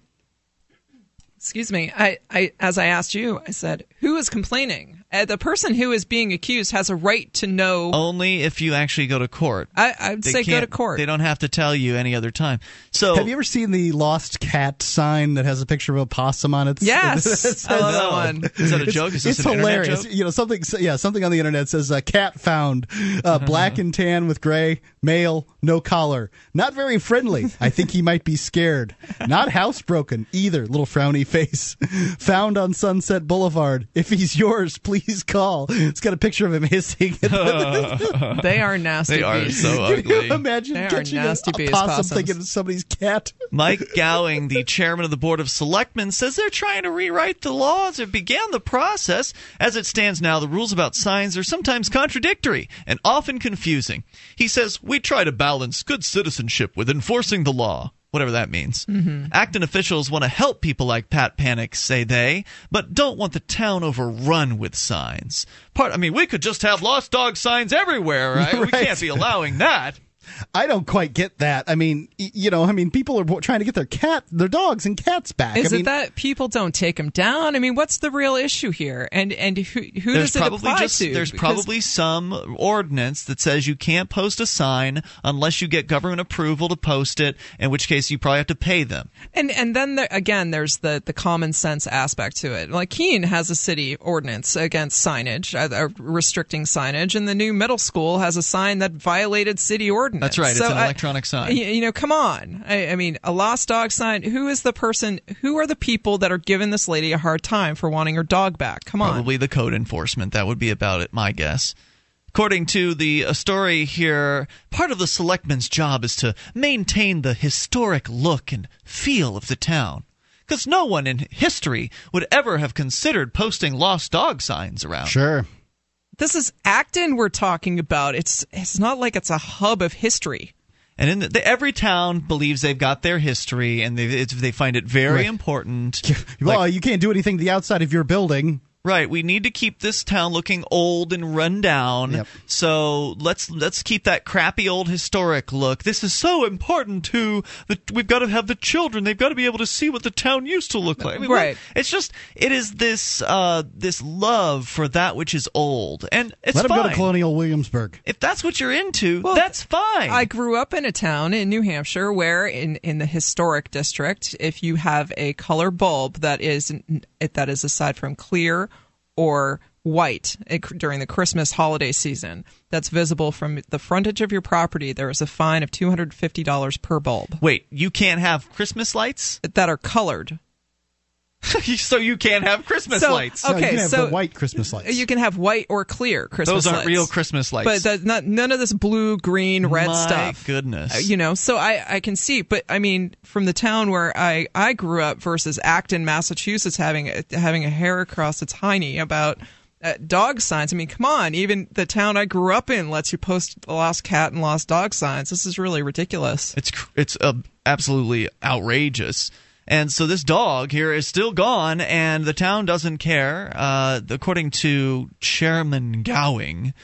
B: excuse me, I, I as I asked you, I said, who is complaining? Uh, the person who is being accused has a right to know.
A: Only if you actually go to court.
B: I, I would
A: They
B: say go to court.
A: They don't have to tell you any other time. So
C: Have you ever seen the lost cat sign that has a picture of a possum on it?
B: Yes, I love that one.
A: Is that a joke? Is this
C: it's
A: an
C: hilarious.
A: joke?
C: You know, something. Yeah, something on the internet says uh, cat found, uh, black and tan with gray, male, no collar, not very friendly. I think he might be scared. Not housebroken either. Little frowny face. found on Sunset Boulevard. If he's yours, please call. It's got a picture of him hissing.
B: they are nasty.
A: They are
B: beasts.
A: so
C: Can you
A: ugly.
C: imagine
B: They
C: catching a,
B: nasty
C: a
B: beast
C: possum
B: possums.
C: thinking it's somebody's cat?
A: Mike Gowing, the chairman of the Board of Selectmen, says they're trying to rewrite the laws or began the process. As it stands now, the rules about signs are sometimes contradictory and often confusing. He says, We try to balance good citizenship with enforcing the law. Whatever that means. Mm-hmm. Acton officials want to help people like Pat Panic, say they, but don't want the town overrun with signs. Part, I mean, we could just have lost dog signs everywhere, right? We can't be allowing that.
C: I don't quite get that. I mean, you know, I mean, people are trying to get their cat, their dogs and cats back.
B: Is
C: I mean,
B: it that people don't take them down? I mean, what's the real issue here? And and who who does it
A: probably
B: apply
A: just
B: to?
A: there's
B: Because-
A: probably some ordinance that says you can't post a sign unless you get government approval to post it in which case you probably have to pay them
B: And and then there, again, there's the the common sense aspect to it. Like Keene has a city ordinance against signage, uh, uh, restricting signage, and the new middle school has a sign that violated city ordinance.
A: That's right, it's
B: So
A: an
B: I-
A: electronic sign.
B: You know, come on. I, I mean, a lost dog sign. Who is the person? Who are the people that are giving this lady a hard time for wanting her dog back? Come on.
A: probably the code enforcement that would be about it my guess According to the uh, story here, part of the selectman's job is to maintain the historic look and feel of the town. Because no one in history would ever have considered posting lost dog signs around.
C: sure.
B: This is Acton we're talking about. It's it's not like it's a hub of history.
A: And in the, the, every town believes they've got their history, and they it's, they find it very
C: Right.
A: important.
C: Well,
A: Like,
C: you can't do anything to the outside of your building.
A: Right, we need to keep this town looking old and run down.
C: Yep.
A: So let's let's keep that crappy old historic look. This is so important to the. We've got to have the children. They've got to be able to see what the town used to look like. I mean,
B: Right.
A: what- It's just it is this uh, this love for that which is old, and it's
C: Let him
A: fine.
C: go to Colonial Williamsburg.
A: if that's what you're into,
B: Well,
A: that's fine.
B: I grew up in a town in New Hampshire where, in, in the historic district, if you have a color bulb that is that is aside from clear or white eh, during the Christmas holiday season, that's visible from the frontage of your property, there is a fine of two hundred fifty dollars per bulb
A: Wait, you can't have Christmas lights?
B: that are colored.
A: so you can't have Christmas
B: So-
A: lights.
C: No, you
B: Okay,
C: can have
B: so-
C: the white Christmas lights.
B: You can have white or clear Christmas
A: Those aren't
B: lights.
A: real Christmas lights.
B: but the, not, none of this blue, green, red
A: My
B: stuff.
A: goodness.
B: Uh, you know so i i can see but i mean from the town where i i grew up versus acton massachusetts having a, having a hair across its hiney about uh, dog signs i mean come on even the town i grew up in lets you post lost cat and lost dog signs this is really ridiculous
A: It's cr- it's uh, absolutely outrageous. And so this dog here is still gone, and the town doesn't care. Uh, according to Chairman Gowing,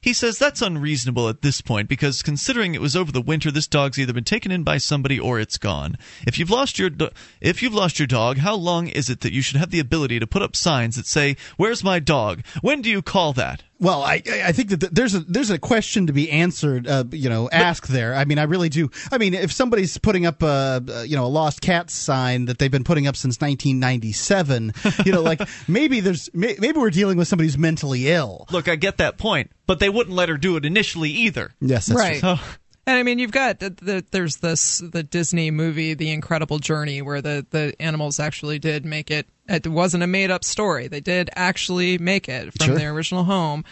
A: he says that's unreasonable at this point because considering it was over the winter, this dog's either been taken in by somebody or it's gone. If you've lost your do- if you've lost your dog, how long is it that you should have the ability to put up signs that say "Where's my dog?" When do you call that?
C: Well, I I think that there's a there's a question to be answered. Uh, you know, asked there. I mean, I really do. I mean, if somebody's putting up a uh, you know a lost cat sign that they've been putting up since 1997, you know, like maybe there's may, maybe we're dealing with somebody who's mentally ill.
A: Look, I get that point, but they wouldn't let her do it initially either.
C: Yes, that's
B: right
A: So
B: and I mean, you've got the, the, there's this the Disney movie, The Incredible Journey, where the, the animals actually did make it. It wasn't a made up story. They did actually make it from
C: Sure.
B: their original home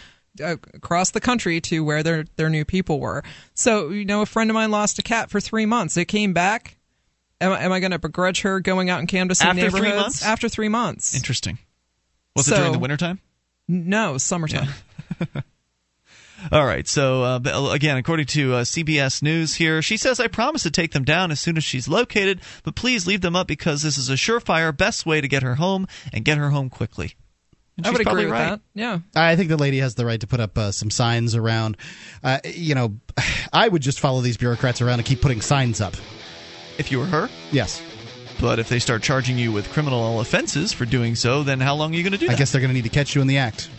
B: uh, across the country to where their their new people were. So you know, a friend of mine lost a cat for three months. It came back. Am, I- am I going to begrudge her going out and canvassing
A: After three months?
B: after three months?
A: Interesting. Was it during the wintertime?
B: No, summertime.
A: All right. So uh, again, according to uh, CBS News here, she says, "I promise to take them down as soon as she's located, but please leave them up because this is a surefire best way to get her home and get her home quickly." And
B: I
A: she's
B: would
A: probably
B: agree with
A: right.
B: that. Yeah.
C: I think the lady has the right to put up uh, some signs around. Uh, you know, I would just follow these bureaucrats around and keep putting signs up.
A: If you were her,
C: Yes.
A: but if they start charging you with criminal offenses for doing so, then how long are you going to do that?
C: I
A: that?
C: guess they're going to need to catch you in the act.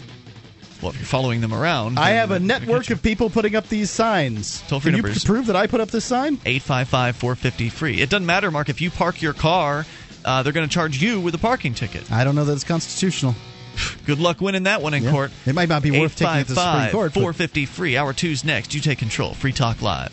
A: Well, if you're following them around,
C: I have a network of people putting up these signs.
A: Toll-free
C: Can you prove that I put up this sign?
A: 855 450 free. It doesn't matter, Mark. If you park your car, uh, they're going to charge you with a parking ticket.
C: I don't know that it's constitutional.
A: Good luck winning that one in
C: Yeah.
A: court.
C: It might not be worth taking it to the Supreme
A: 855
C: Court. but-
A: 450 free. Hour two's next. You take control. Free Talk Live.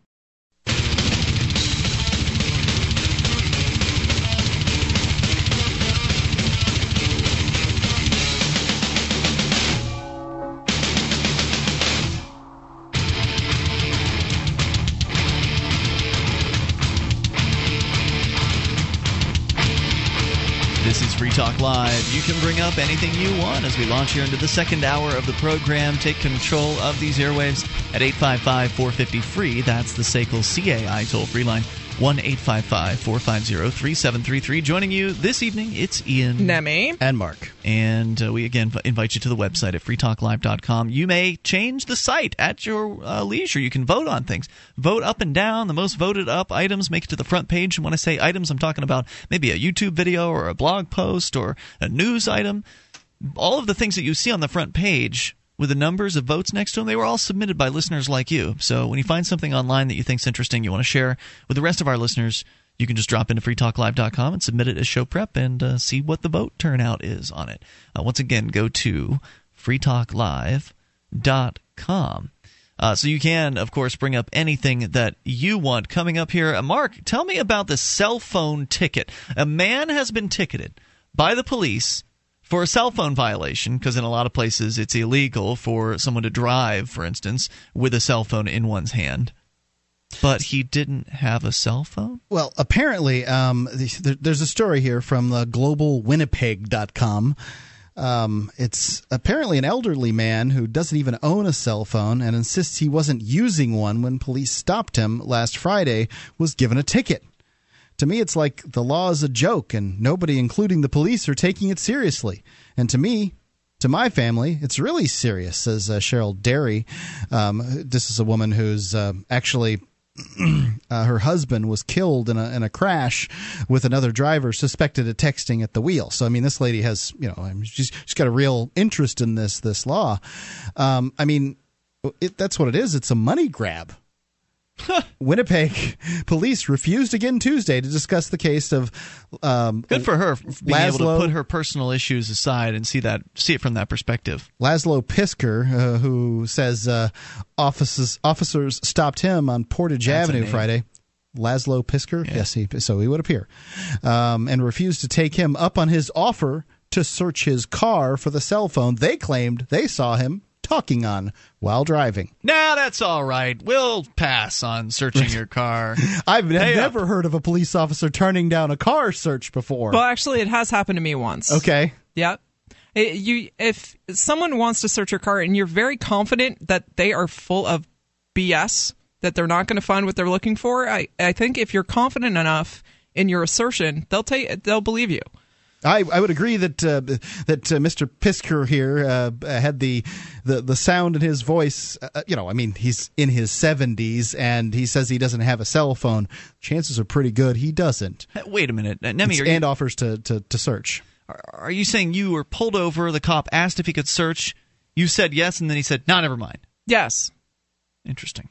A: This is Free Talk Live. You can bring up anything you want as we launch here into the second hour of the program. Take control of these airwaves at 855 450 free. That's the SACL CAI toll free line 1 855 450 3733. Joining you this evening, it's Ian.
B: Nemi.
C: And Mark.
A: And uh, we again invite you to the website at freetalklive.com. You may change the site at your uh, leisure. You can vote on things. Vote up and down. The most voted up items make it to the front page. And when I say items, I'm talking about maybe a YouTube video or a blog post or a news item. All of the things that you see on the front page with the numbers of votes next to them, they were all submitted by listeners like you. So when you find something online that you think's interesting, you want to share with the rest of our listeners, you can just drop into freetalklive.com and submit it as show prep and uh, see what the vote turnout is on it. Uh, once again, go to freetalklive.com. Uh, so you can, of course, bring up anything that you want. Coming up here, uh, Mark, tell me about the cell phone ticket. A man has been ticketed by the police for a cell phone violation because in a lot of places it's illegal for someone to drive, for instance, with a cell phone in one's hand. But he didn't have a cell phone?
C: Well, apparently, um, there's a story here from the globalwinnipeg.com. Um, it's apparently an elderly man who doesn't even own a cell phone and insists he wasn't using one when police stopped him last Friday was given a ticket. To me, it's like the law is a joke and nobody, including the police, are taking it seriously. And to me, to my family, it's really serious, says uh, Cheryl Derry. Um, this is a woman who's uh, actually uh, her husband was killed in a in a crash with another driver suspected of texting at the wheel. So I mean, this lady has you know she's she's got a real interest in this this law. Um, I mean, it, that's what it is. It's a money grab. Winnipeg police refused again Tuesday to discuss the case of. Um,
A: Good for her f- being able to put her personal issues aside and see that see it from that perspective.
C: Laszlo Pisker, uh, who says uh, offices officers stopped him on Portage
A: That's
C: Avenue. Friday. Laszlo Pisker, yes, he so he would appear, um, and refused to take him up on his offer to search his car for the cell phone they claimed they saw him talking on while driving.
A: Nah, that's all right. We'll pass on searching your car.
C: I've
A: Hey, uh,
C: never heard of a police officer turning down a car search before.
B: Well, actually, it has happened to me once.
C: okay,
B: Yep. It- you, if someone wants to search your car and you're very confident that they are full of BS, that they're not going to find what they're looking for, I, I think if you're confident enough in your assertion, they'll take, they'll believe you.
C: I, I would agree that uh, that uh, Mr. Pisker here uh, had the, the the sound in his voice. Uh, you know, I mean, he's in his seventies and he says he doesn't have a cell phone. Chances are pretty good he doesn't,
A: Uh, Wait a minute, Uh, Nemi, are
C: and offers to, to, to search.
A: are- are you saying you were pulled over? The cop asked if he could search. You said yes, and then he said, "No, never mind."
B: Yes.
A: Interesting.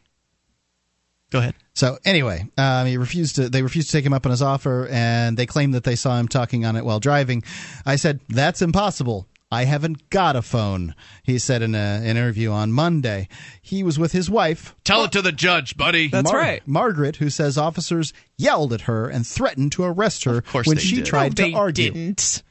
A: Go ahead.
C: So anyway, um, he refused to. They refused to take him up on his offer, and they claimed that they saw him talking on it while driving. I said that's impossible. I haven't got a phone, he said in a, an interview on Monday. He was with his wife.
A: Tell it to the judge, buddy.
B: That's right.
C: Margaret, who says officers yelled at her and threatened to arrest her
A: course
C: when she
A: did.
C: tried
B: they
C: to argue.
B: They didn't.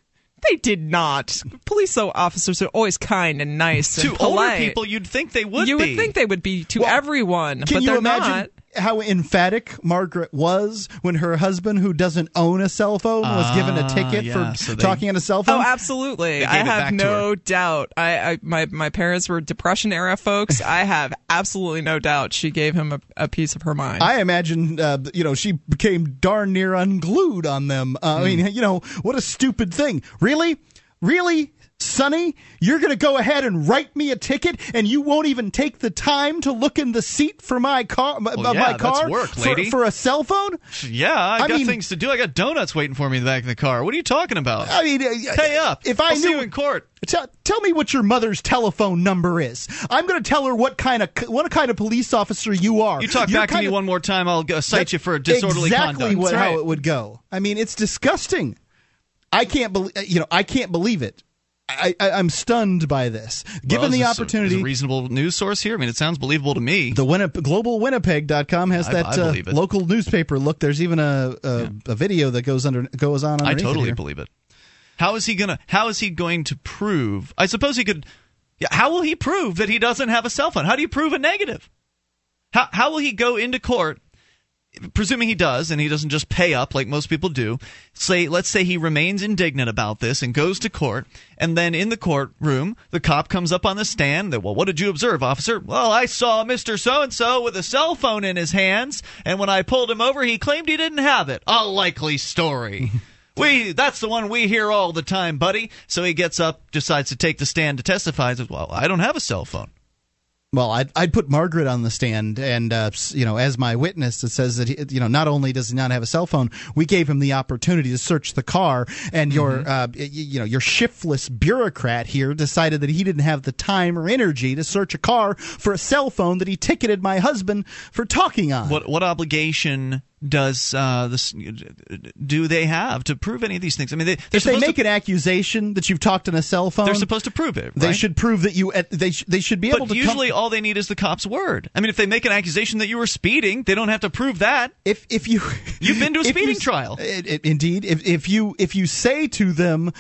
B: They did not. Police officers are always kind and nice
A: to
B: polite.
A: older people, you'd think they would
B: you
A: be.
B: would think they would be to
C: Well,
B: everyone,
C: Can
B: but
C: you
B: they're
C: imagine
B: not.
C: How emphatic Margaret was when her husband, who doesn't own a cell phone, was given a
A: Ah,
C: ticket
A: yeah,
C: for
A: so they-
C: talking on a cell phone?
B: Oh, absolutely. I have no doubt. I, I my my parents were depression era folks. I have absolutely no doubt she gave him a, a piece of her mind.
C: I imagine, uh, you know, she became darn near unglued on them. Uh, I
A: Hmm.
C: mean, you know, what a stupid thing. Really? Really? Sonny, you're going to go ahead and write me a ticket, and you won't even take the time to look in the seat for my car, of
A: yeah,
C: my
A: that's
C: car
A: work,
C: for,
A: lady.
C: for a cell phone?
A: yeah, I,
C: I
A: got
C: mean-
A: things to do. I got donuts waiting for me in the back of the car. What are you talking about?
C: I mean, uh,
A: Pay up.
C: If I
A: I'll
C: knew
A: see you in court.
C: Tell, tell me what your mother's telephone number is. I'm going to tell her what kind of what kind of police officer you are.
A: You talk
C: You're
A: back to me
C: of-
A: one more time, I'll uh, cite you for disorderly
C: exactly
A: conduct.
C: What,
B: That's
C: how it would go. I mean, it's disgusting. I can't believe. You know, I can't believe it. I, I, I'm stunned by this. Given
A: Well,
C: the
A: is this a-
C: opportunity,
A: a reasonable news source here. I mean, it sounds believable to me.
C: the Winnip- globalwinnipeg.com has
A: I-
C: that
A: I
C: uh, local newspaper look. There's even a a, a video that goes under goes on.
A: I
C: underneath it
A: totally believe it. How is he gonna? How is he going to prove? I suppose he could. Yeah, how will he prove that he doesn't have a cell phone? How do you prove a negative? How how will he go into court? Presuming he does, and he doesn't just pay up like most people do. Say, let's say he remains indignant about this and goes to court, and then in the courtroom, the cop comes up on the stand. That, well, what did you observe, officer? Well, I saw Mister So and So with a cell phone in his hands, and when I pulled him over, he claimed he didn't have it. A likely story. We that's the one we hear all the time, buddy. So he gets up, decides to take the stand to testify. Says, "Well, I don't have a cell phone."
C: Well, I'd, I'd put Margaret on the stand, and uh, you know, as my witness, it says that he, you know, not only does he not have a cell phone, we gave him the opportunity to search the car, and your, uh, you know, your shiftless bureaucrat here decided that he didn't have the time or energy to search a car for a cell phone that he ticketed my husband for talking on.
A: What what obligation does uh, this do they have to prove any of these things? I mean, they, they're
C: if they make
A: to,
C: an accusation that you've talked on a cell phone,
A: they're supposed to prove it.
C: they should prove that you. They sh- they should be able
A: But
C: to.
A: usually,
C: come,
A: all they need is the cop's word. I mean, if they make an accusation that you were speeding, they don't have to prove that.
C: if if you
A: You've been to a
C: if you
A: speeding trial.
C: i- i- indeed if if you if you say to them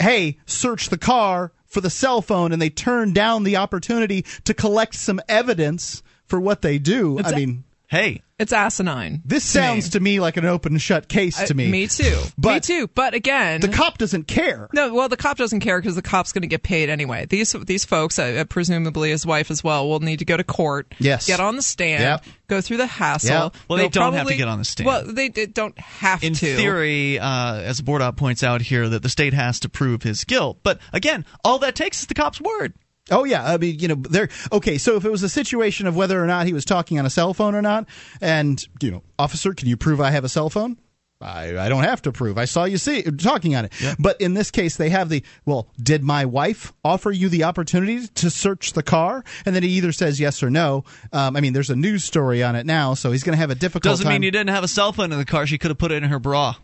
C: hey search the car for the cell phone and they turn down the opportunity to collect some evidence for what they do I mean
A: Hey,
B: it's asinine.
C: this
B: to me.
C: sounds to me like an open and shut case to me
B: me too. me
C: But
B: too. But again,
C: the cop doesn't care
B: No, well, the cop doesn't care because the cop's going to get paid anyway. These these folks, uh, presumably his wife as well, will need to go to court.
C: Yes.
B: Get on the stand.
C: Yep.
B: Go through the hassle.
C: Yep.
A: Well, they
B: They'll
A: don't have to get on the stand.
B: Well, they, they don't have
A: in
B: to.
A: theory, uh, as Bordoff points out here, that the state has to prove his guilt. But again, all that takes is the cop's word.
C: Oh yeah, I mean, you know, there. Okay, so if it was a situation of whether or not he was talking on a cell phone or not, and you know, officer, can you prove I have a cell phone? I, I don't have to prove. I saw you see talking on it. But in this case, they have the well. Did my wife offer you the opportunity to search the car? And then he either says yes or no. Um, I mean, there's a news story on it now, so he's going to have a difficult
A: Doesn't
C: time.
A: mean you didn't have a cell phone in the car. She could have put it in her bra.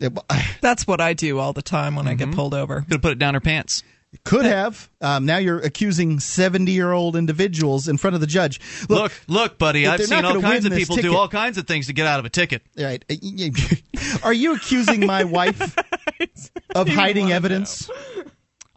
C: It-
B: That's what I do all the time when I
C: Mm-hmm.
B: get pulled over.
A: Could have put it down her pants.
C: Could have. Um, now you're accusing 70 year old individuals in front of the judge.
A: Look, look, buddy, I've seen all kinds of people
C: ticket-
A: do all kinds of things to get out of a ticket.
C: Right. Are you accusing my wife of hiding evidence?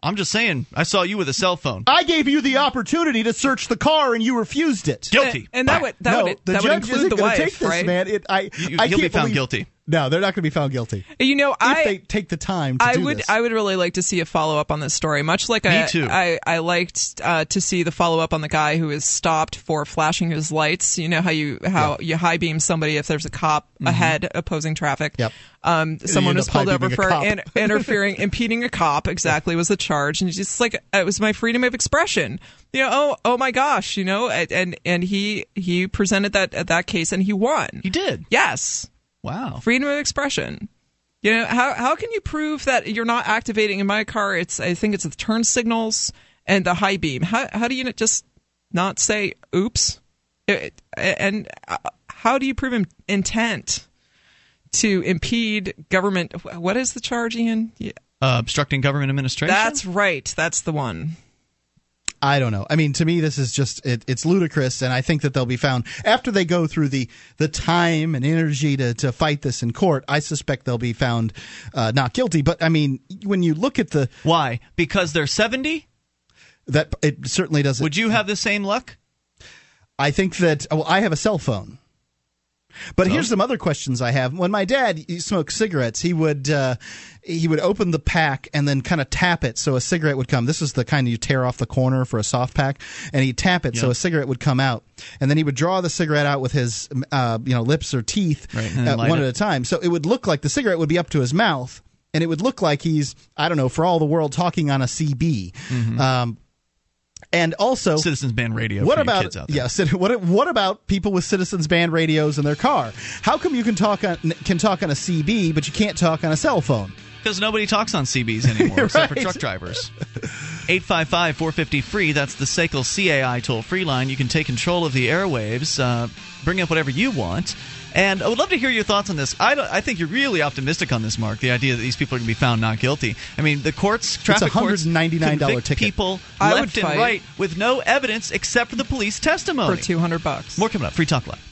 A: I'm just saying, I saw you with a cell phone.
C: I gave you the opportunity to search the car and you refused it.
A: Guilty.
B: And that would that
C: no,
B: would
C: the
B: would
C: judge
B: include
C: isn't
B: the
C: gonna
B: wife,
C: take this,
B: right?
C: man. It, I,
A: You-
C: I
A: he'll be
C: can't
A: found
C: believe-
A: guilty.
C: No, they're not going to be found guilty
B: You know,
C: if
B: I
C: they take the time. to
B: I
C: do
B: would
C: this.
B: I would really like to see a follow up on this story. Much like I
A: too.
B: I, I liked uh, to see the follow up on the guy who is stopped for flashing his lights. You know how you how you high beam somebody if there's a cop ahead opposing traffic.
C: Yep.
B: Um, someone was pulled over for
C: cop.
B: in, interfering, impeding a cop. Exactly was the charge, and it's just like it was my freedom of expression. You know, oh oh my gosh, you know, and and, and he he presented that that case and he won.
A: He did.
B: Yes,
A: Wow.
B: freedom of expression. You know how how can you prove that you're not activating in my car? It's I think it's the turn signals and the high beam. How how do you just not say oops? It- and uh, how do you prove in- intent to impede government? What is the charge, Ian? Yeah,
A: Uh, obstructing government administration.
B: That's right. That's the one.
C: I don't know. I mean, to me, this is just it, it's ludicrous, and I think that they'll be found after they go through the the time and energy to to fight this in court. I suspect they'll be found uh, not guilty. But I mean, when you look at the
A: why because they're seventy,
C: that it certainly doesn't.
A: would you have the same luck?
C: I think that well, I have a cell phone. But
A: So?
C: here's some other questions I have. When my dad smoked cigarettes, he would uh, he would open the pack and then kind of tap it so a cigarette would come. This is the kind you tear off the corner for a soft pack, and he'd tap it so a cigarette would come out, and then he would draw the cigarette out with his uh, you know lips or teeth
A: Right,
C: uh, one
A: it.
C: at a time. So it would look like the cigarette would be up to his mouth, and it would look like he's I don't know for all the world talking on a CB.
A: Mm-hmm.
C: Um, and also,
A: Citizens Band Radio.
C: what about
A: kids out there.
C: yeah? What what about people with citizens band radios in their car? How come you can talk on can talk on a CB but you can't talk on a cell phone?
A: Because nobody talks on CBs anymore, except for truck drivers. 855 450 free. That's the SACL CAI toll free line. You can take control of the airwaves, uh, bring up whatever you want. And I would love to hear your thoughts on this. I, don't- I think you're really optimistic on this, Mark. The idea that these people are going to be found not guilty. I mean, the courts, traffic courts,
C: $199
A: convict
C: ticket.
A: people
B: I
A: left
B: would
A: and right with no evidence except for the police testimony.
B: For 200 bucks.
A: More coming up. Free Talk Live.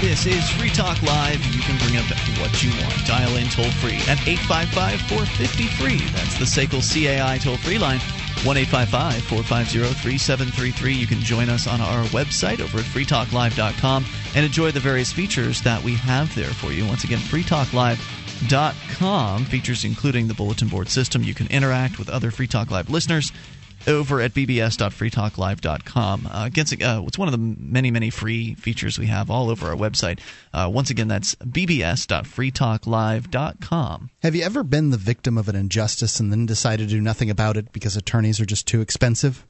A: This is Free Talk Live. You can bring up what you want. Dial in toll free at 855 450 free. That's the SACL CAI toll free line. 1 855 450 3733. You can join us on our website over at freetalklive.com and enjoy the various features that we have there for you. Once again, freetalklive.com features including the bulletin board system. You can interact with other Free Talk Live listeners over at bbs.freetalklive.com. Uh, against, uh, it's one of the many, many free features we have all over our website. Uh, once again, that's bbs.freetalklive.com.
C: Have you ever been the victim of an injustice and then decided to do nothing about it because attorneys are just too expensive?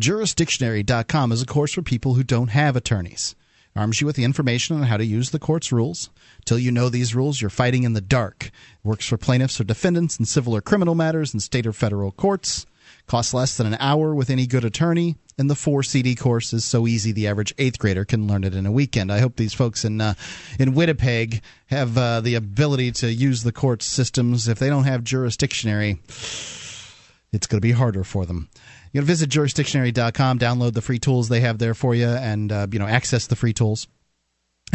C: Jurisdictionary.com is a course for people who don't have attorneys. Arms you with the information on how to use the court's rules. Till you know these rules, you're fighting in the dark. Works for plaintiffs or defendants in civil or criminal matters in state or federal courts. Costs less than an hour with any good attorney. And the four CD course is so easy the average eighth grader can learn it in a weekend. I hope these folks in uh, in Winnipeg have uh, the ability to use the court systems. If they don't have jurisdictionary, it's going to be harder for them. You can visit jurisdictionary.com, download the free tools they have there for you, and uh, you know access the free tools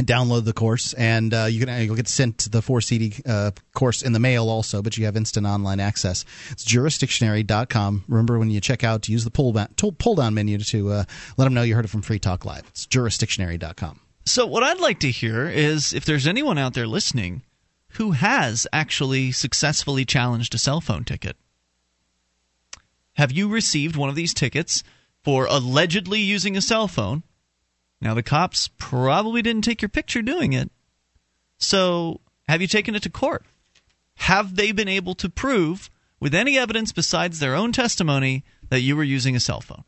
C: download the course. And uh, you can you'll get sent the four CD uh, course in the mail also, but you have instant online access. It's jurisdictionary.com. Remember when you check out use the pull down, pull down menu to uh, let them know you heard it from Free Talk Live. It's jurisdictionary.com.
A: So, what I'd like to hear is if there's anyone out there listening who has actually successfully challenged a cell phone ticket. Have you received one of these tickets for allegedly using a cell phone? Now, the cops probably didn't take your picture doing it. So, have you taken it to court? Have they been able to prove, with any evidence besides their own testimony, that you were using a cell phone?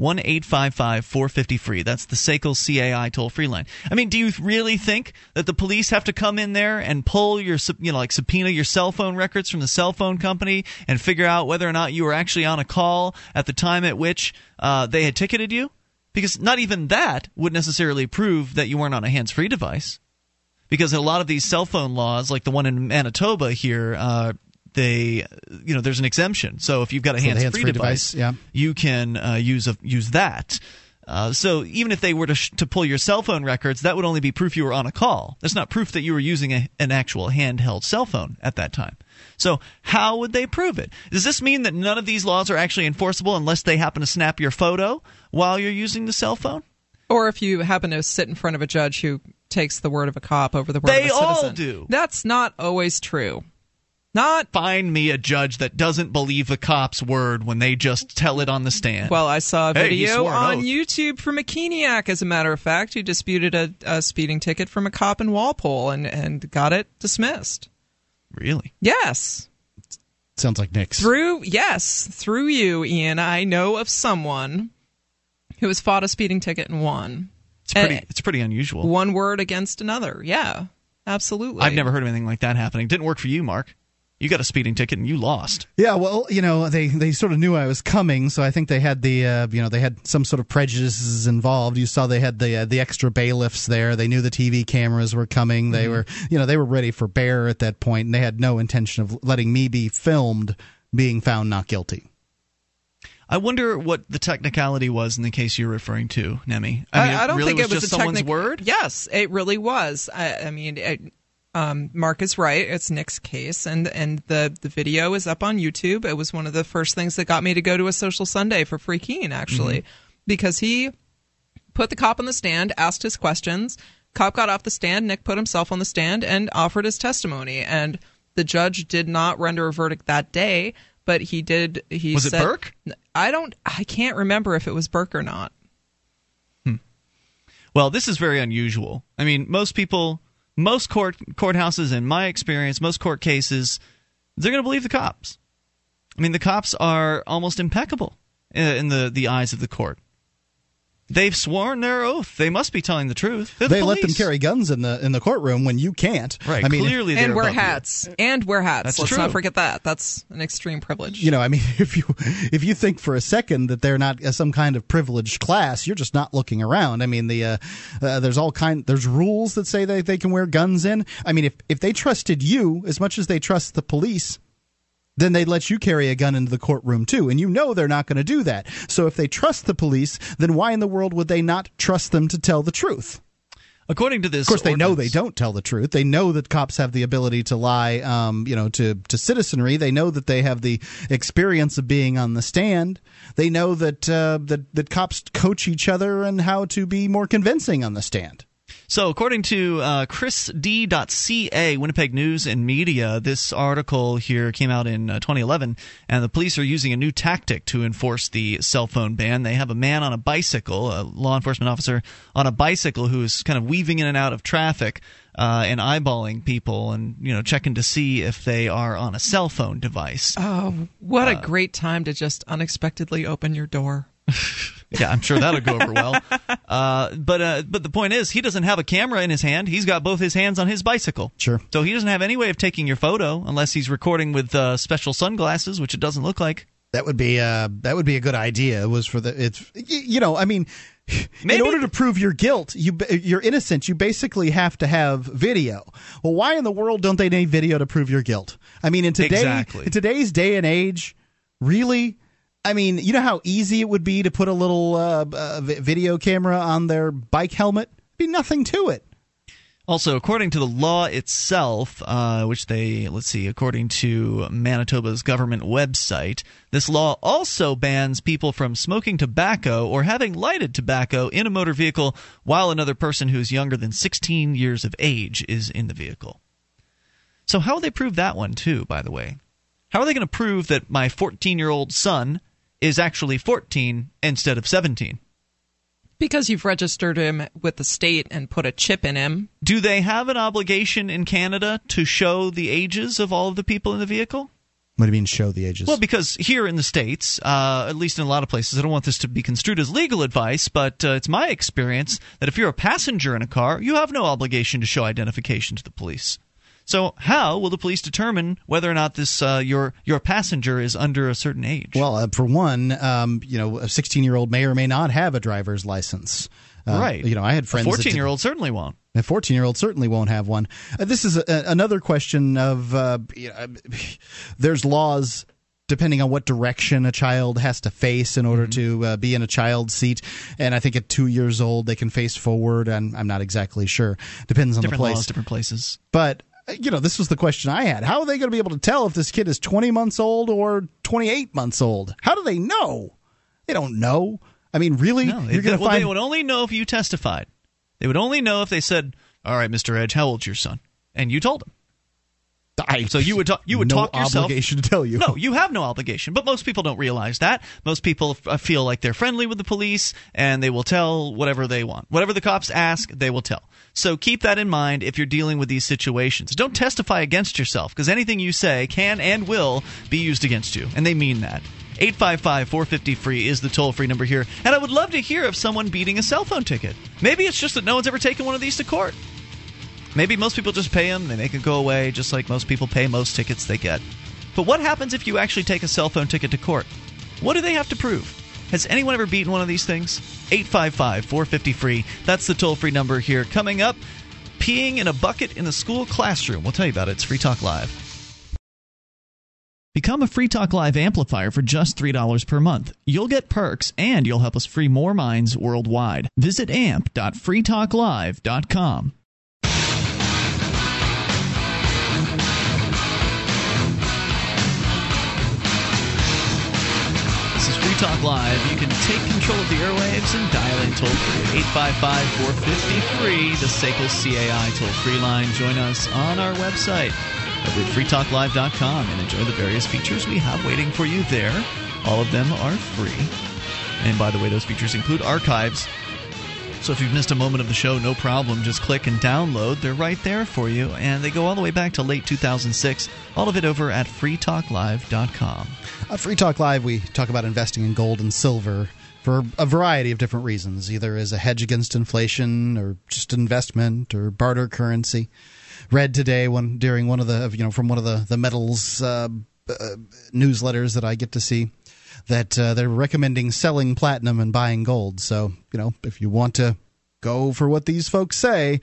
A: 1 855 450 free. That's the SACL CAI toll free line. I mean, do you really think that the police have to come in there and pull your, you know, like subpoena your cell phone records from the cell phone company and figure out whether or not you were actually on a call at the time at which uh, they had ticketed you? Because not even that would necessarily prove that you weren't on a hands free device. Because a lot of these cell phone laws, like the one in Manitoba here, uh, they, you know, there's an exemption. So if you've got a
C: So
A: hands free
C: hands-free
A: device,
C: device, yeah.
A: you can uh, use a, use that. Uh, so even if they were to, sh- to pull your cell phone records, that would only be proof you were on a call. That's not proof that you were using a, an actual handheld cell phone at that time. So how would they prove it? Does this mean that none of these laws are actually enforceable unless they happen to snap your photo while you're using the cell phone?
B: Or if you happen to sit in front of a judge who takes the word of a cop over the word
A: They
B: of a citizen.
A: They all do.
B: That's not always true. Not
A: Find me a judge that doesn't believe the cop's word when they just tell it on the stand.
B: well, I saw a
A: Hey,
B: video
A: swore an
B: on
A: oath.
B: YouTube from a Keniac, as a matter of fact, who disputed a, a speeding ticket from a cop in Walpole and, and got it dismissed.
A: really?
B: Yes,
C: Sounds like Nick's.
B: through yes, through you, Ian. I know of someone who has fought a speeding ticket and won.
A: It's pretty.
B: Eh,
A: it's pretty unusual.
B: one word against another. Yeah, absolutely.
A: I've never heard of anything like that happening. Didn't work for you, Mark. You got a speeding ticket and you lost.
C: Yeah, well, you know, they they sort of knew I was coming, so I think they had the uh, you know they had some sort of prejudices involved. You saw they had the uh, the extra bailiffs there. They knew the TV cameras were coming. They were you know they were ready for bear at that point, and they had no intention of letting me be filmed being found not guilty.
A: I wonder what the technicality was in the case you're referring to, Nemi.
B: I,
A: mean,
B: I don't
A: really
B: think
A: was
B: it was
A: just
B: a
A: someone's word.
B: Yes, it really was. I, I mean, it, um, Mark is right. It's Nick's case, and and the the video is up on YouTube. It was one of the first things that got me to go to a social Sunday for Free Keene, actually, because he put the cop on the stand, asked his questions. Cop got off the stand. Nick put himself on the stand and offered his testimony. And the judge did not render a verdict that day, but he did. He
A: Was it
B: said,
A: Burke?
B: I don't. I can't remember if it was Burke or not.
A: Well, this is very unusual. I mean, most people, most court courthouses, in my experience, most court cases, they're going to believe the cops. I mean, the cops are almost impeccable uh, in the the eyes of the court. They've sworn their oath. They must be telling the truth. They're the
C: they let them carry guns in the in the courtroom when you can't.
A: Right.
C: I mean,
A: clearly, they're
B: and wear
A: above you.
B: hats and wear hats.
A: That's
B: Let's
A: true.
B: not forget that. That's an extreme privilege.
C: you know, I mean, if you if you think for a second that they're not uh, some kind of privileged class, you're just not looking around. I mean, the uh, uh, there's all kind there's rules that say they they can wear guns in. I mean, if if they trusted you as much as they trust the police. Then they'd let you carry a gun into the courtroom too, and you know they're not going to do that. So if they trust the police, then why in the world would they not trust them to tell the truth?
A: According to this,
C: Of course, they know they don't tell the truth. They know that cops have the ability to lie, um, you know, to to citizenry. They know that they have the experience of being on the stand. They know that uh, that that cops coach each other and how to be more convincing on the stand.
A: So, according to uh, chrisd.ca, Winnipeg News and Media, this article here came out in uh, 2011, and the police are using a new tactic to enforce the cell phone ban. They have a man on a bicycle, a law enforcement officer on a bicycle, who is kind of weaving in and out of traffic uh, and eyeballing people, and you know checking to see if they are on a cell phone device.
B: Oh, what
A: Uh,
B: a great time to just unexpectedly open your door.
A: Yeah, I'm sure that'll go over well. Uh, but uh, but the point is, he doesn't have a camera in his hand. He's got both his hands on his bicycle.
C: Sure.
A: So he doesn't have any way of taking your photo unless he's recording with uh, special sunglasses, which it doesn't look like.
C: That would be uh, that would be a good idea. It was for the it's you know I mean.
A: Maybe-
C: in order to prove your guilt, you you're innocent. You basically have to have video. Well, why in the world don't they need video to prove your guilt? I mean, in today
A: Exactly.
C: in today's day and age, really. I mean, you know how easy it would be to put a little uh, uh, video camera on their bike helmet. Be nothing to it.
A: Also, according to the law itself, uh, which they, let's see, according to Manitoba's government website, this law also bans people from smoking tobacco or having lighted tobacco in a motor vehicle while another person who is younger than 16 years of age is in the vehicle. So, how will they prove that one, too, by the way? How are they going to prove that my 14 year old son is actually 14 instead of 17?
B: Because you've registered him with the state and put a chip in him.
A: Do they have an obligation in Canada to show the ages of all of the people in the vehicle?
C: What do you mean? Show the ages?
A: Well, because here in the States, uh, at least in a lot of places, I don't want this to be construed as legal advice, but uh, it's my experience that if you're a passenger in a car, you have no obligation to show identification to the police. So, how will the police determine whether or not this uh, your your passenger is under a certain age?
C: Well, uh, for one, um, you know, a 16 year old may or may not have a driver's license. Uh,
A: right.
C: You know, I had friends.
A: A 14 year old certainly won't.
C: A 14 year old certainly won't have one. Uh, this is a, another question of uh, you know, there's laws depending on what direction a child has to face in order to uh, be in a child seat. And I think at two years old, they can face forward. And I'm not exactly sure. Depends on
A: Different
C: the place.
A: laws, different places.
C: But you know, this was the question I had. How are they going to be able to tell if this kid is 20 months old or 28 months old? How do they know? They don't know. I mean, really?
A: No,
C: You're going to
A: well,
C: find
A: they would only know if you testified. They would only know if they said, "All right, Mr. Edge, how old's your son?" And you told them.
C: I,
A: so you would talk, you would
C: no
A: talk yourself.
C: obligation to tell you.
A: No, you have no obligation. But most people don't realize that. Most people f- uh, feel like they're friendly with the police and they will tell whatever they want. Whatever the cops ask, they will tell. So keep that in mind if you're dealing with these situations. Don't testify against yourself because anything you say can and will be used against you. And they mean that. 855 450 free is the toll free number here. And I would love to hear of someone beating a cell phone ticket. Maybe it's just that no one's ever taken one of these to court. Maybe most people just pay them, they make it go away, just like most people pay most tickets they get. But what happens if you actually take a cell phone ticket to court? What do they have to prove? Has anyone ever beaten one of these things? 855 450 free. That's the toll free number here. Coming up, peeing in a bucket in the school classroom. We'll tell you about it. It's Free Talk Live. Become a Free Talk Live amplifier for just $3 per month. You'll get perks and you'll help us free more minds worldwide. Visit amp.freetalklive.com. Free Talk Live. You can take control of the airwaves and dial in toll free at 855 450 free, the SACL CAI toll free line. Join us on our website over at freetalklive.com and enjoy the various features we have waiting for you there. All of them are free. And by the way, those features include archives. So if you've missed a moment of the show, no problem. Just click and download. They're right there for you. And they go all the way back to late 2006. All of it over at freetalklive.com.
C: On Free Talk Live, we talk about investing in gold and silver for a variety of different reasons, either as a hedge against inflation or just investment or barter currency. Read today one during one of the you know from one of the the metals uh, uh, newsletters that I get to see that uh, they're recommending selling platinum and buying gold. So you know if you want to go for what these folks say,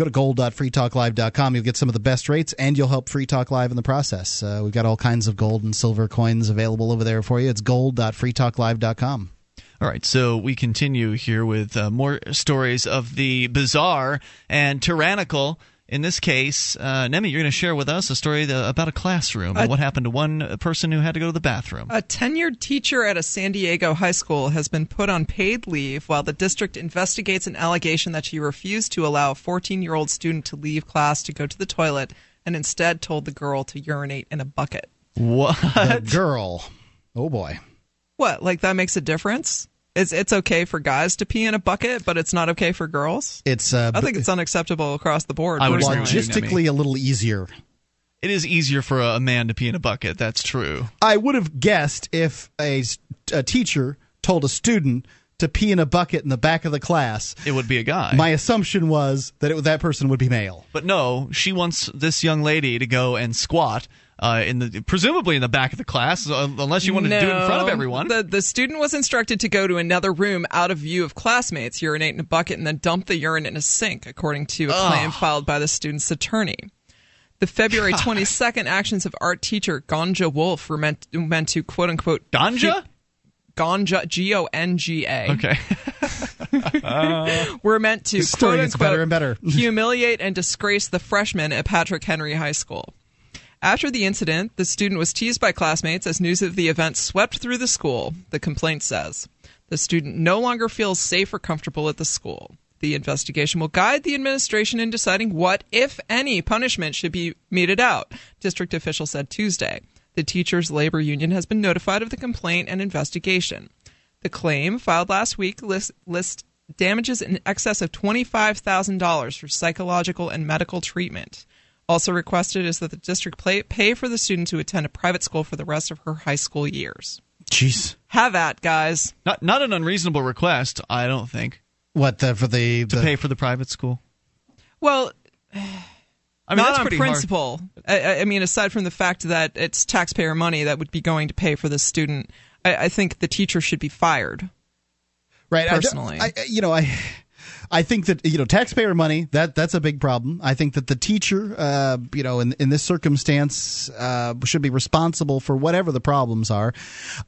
C: Go to gold.freetalklive.com. You'll get some of the best rates, and you'll help Free Talk Live in the process. Uh, we've got all kinds of gold and silver coins available over there for you. It's gold.freetalklive.com.
A: All right, so we continue here with uh, more stories of the bizarre and tyrannical. In this case, uh, Nemi, you're going to share with us a story that, about a classroom and what happened to one person who had to go to the bathroom.
B: A tenured teacher at a San Diego high school has been put on paid leave while the district investigates an allegation that she refused to allow a 14 year old student to leave class to go to the toilet and instead told the girl to urinate in a bucket.
A: What?
C: The girl. Oh, boy.
B: What? Like that makes a difference? It's it's okay for guys to pee in a bucket, but it's not okay for girls.
C: It's uh,
B: I think it's unacceptable across the board.
A: I would
B: personally.
A: agree with you,
C: logistically a little easier.
A: It is easier for a man to pee in a bucket. That's true.
C: I would have guessed if a, a teacher told a student to pee in a bucket in the back of the class.
A: It would be a guy.
C: My assumption was that it, that person would be male.
A: But no, she wants this young lady to go and squat uh, in the presumably in the back of the class, uh, unless you wanted to do it in front of
B: No.
A: everyone.
B: The, the student was instructed to go to another room out of view of classmates, urinate in a bucket, and then dump the urine in a sink, according to a claim filed by the student's attorney. The February 22nd actions of art teacher Gonga Wolf were meant, meant to quote unquote
A: Ganja?
B: Ganja G O N G A
A: Okay.
B: We're meant to
C: story
B: quote
C: gets
B: unquote
C: better and better.
B: humiliate and disgrace the freshmen at Patrick Henry High School. After the incident, the student was teased by classmates as news of the event swept through the school, the complaint says. The student no longer feels safe or comfortable at the school. The investigation will guide the administration in deciding what, if any, punishment should be meted out, district officials said Tuesday. The teachers' labor union has been notified of the complaint and investigation. The claim, filed last week, lists list damages in excess of $25,000 for psychological and medical treatment. Also requested is that the district play, pay for the student to attend a private school for the rest of her high school years.
C: Jeez.
B: Have at, guys.
A: not not an unreasonable request, I don't think,
C: What the, for the,
A: to pay for the private school.
B: Well,
A: I mean,
B: not
A: that's
B: on
A: pretty hard.
B: principle. I, I mean, aside from the fact that it's taxpayer money that would be going to pay for this student, I, I think the teacher should be fired.
C: right? I
B: personally.
C: I, you know, I. I think that you know taxpayer money that that's a big problem. I think that the teacher, uh, you know, in in this circumstance, uh, should be responsible for whatever the problems are.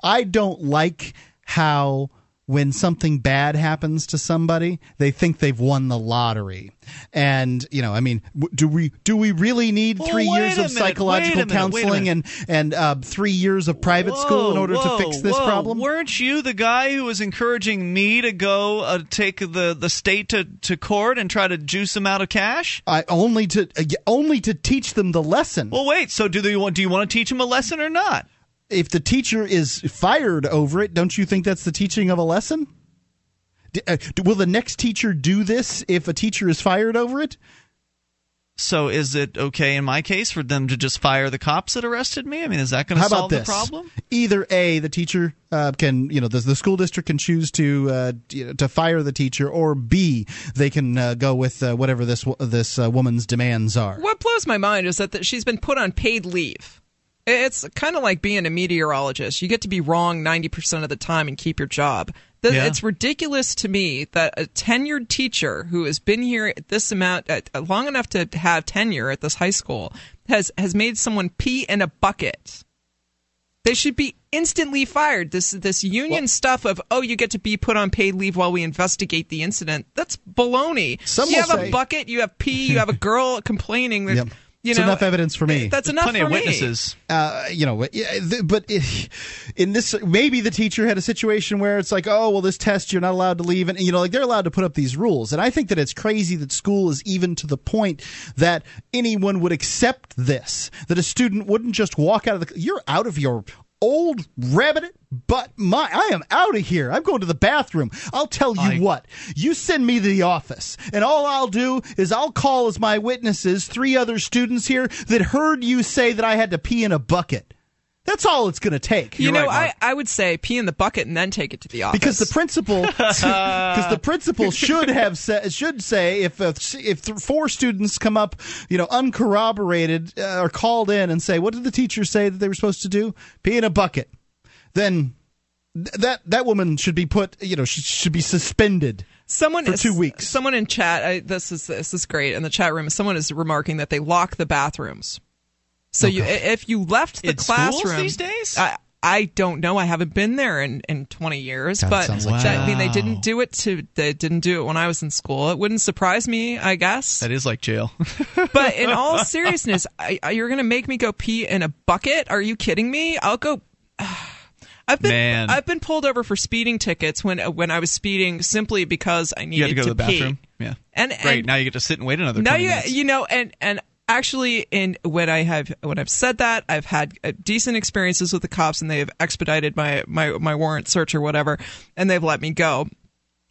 C: I don't like how when something bad happens to somebody, they think they've won the lottery. And you know, I mean, do we do we really need
A: Well,
C: three years of
A: minute,
C: psychological
A: minute,
C: counseling and and uh, three years of private school in order
A: whoa,
C: to fix this
A: whoa.
C: problem?
A: Weren't you the guy who was encouraging me to go uh, take the, the state to, to court and try to juice them out of cash?
C: I only to uh, only to teach them the lesson.
A: Well, wait. So do they want? Do you want to teach them a lesson or not?
C: If the teacher is fired over it, don't you think that's the teaching of a lesson? D- uh, will the next teacher do this if a teacher is fired over it?
A: So is it okay in my case for them to just fire the cops that arrested me? I mean, is that going to solve
C: this?
A: the problem?
C: Either a the teacher uh, can you know the, the school district can choose to uh, you know, to fire the teacher, or b they can uh, go with uh, whatever this this uh, woman's demands are.
B: What blows my mind is that, that she's been put on paid leave. It's kind of like being a meteorologist. You get to be wrong 90% of the time and keep your job. Th-
A: Yeah.
B: It's ridiculous to me that a tenured teacher who has been here this amount, uh, long enough to have tenure at this high school, has, has made someone pee in a bucket. They should be instantly fired. This this union stuff of oh you get to be put on paid leave while we investigate the incident. That's baloney.
C: Some
B: you have
C: say-
B: a bucket, you have pee, you have a girl complaining that
C: Yep.
B: You
C: It's
B: know
C: enough evidence for me.
B: That's enough
A: Plenty
B: for
A: of
B: me.
A: witnesses.
C: uh, you know, but in this, maybe the teacher had a situation where it's like, oh, well, this test you're not allowed to leave, and you know, like they're allowed to put up these rules, and I think that it's crazy that school is even to the point that anyone would accept this, that a student wouldn't just walk out of the, you're out of your old rabbit but my I am out of here. I'm going to the bathroom. I'll tell you
A: I-
C: what. You send me to the office, and all I'll do is I'll call as my witnesses three other students here that heard you say that I had to pee in a bucket. That's all it's going to take.
B: You
A: You're
B: know,
A: right,
B: I, I would say pee in the bucket and then take it to the office.
C: because the principal because the principal should have sa- should say if uh, if th- four students come up you know uncorroborated uh, or called in and say what did the teacher say that they were supposed to do pee in a bucket then th- that that woman should be put you know should, should be suspended
B: someone
C: for
B: is-
C: two weeks.
B: Someone in chat, I, this is this is great in the chat room. Someone is remarking that they lock the bathrooms. So you, if you left the
A: In schools
B: classroom
A: these days?
B: I, I don't know. I haven't been there in, in 20 years,
C: God,
B: but
C: like
B: that- I mean, they didn't do it to they didn't do it when I was in school. It wouldn't surprise me, I guess.
A: That is like jail.
B: But in all seriousness, I, I, you're going to make me go pee in a bucket? Are you kidding me? I'll go. I've been
A: Man.
B: I've been pulled over for speeding tickets when when I was speeding simply because I needed
A: you had to go to the
B: pee.
A: bathroom. Yeah.
B: And,
A: Great.
B: and
A: now you get to sit and wait another.
B: now
A: 20
B: you
A: minutes.
B: you know and and actually in when I have when I've said that I've had uh, decent experiences with the cops and they have expedited my my my warrant search or whatever and they've let me go.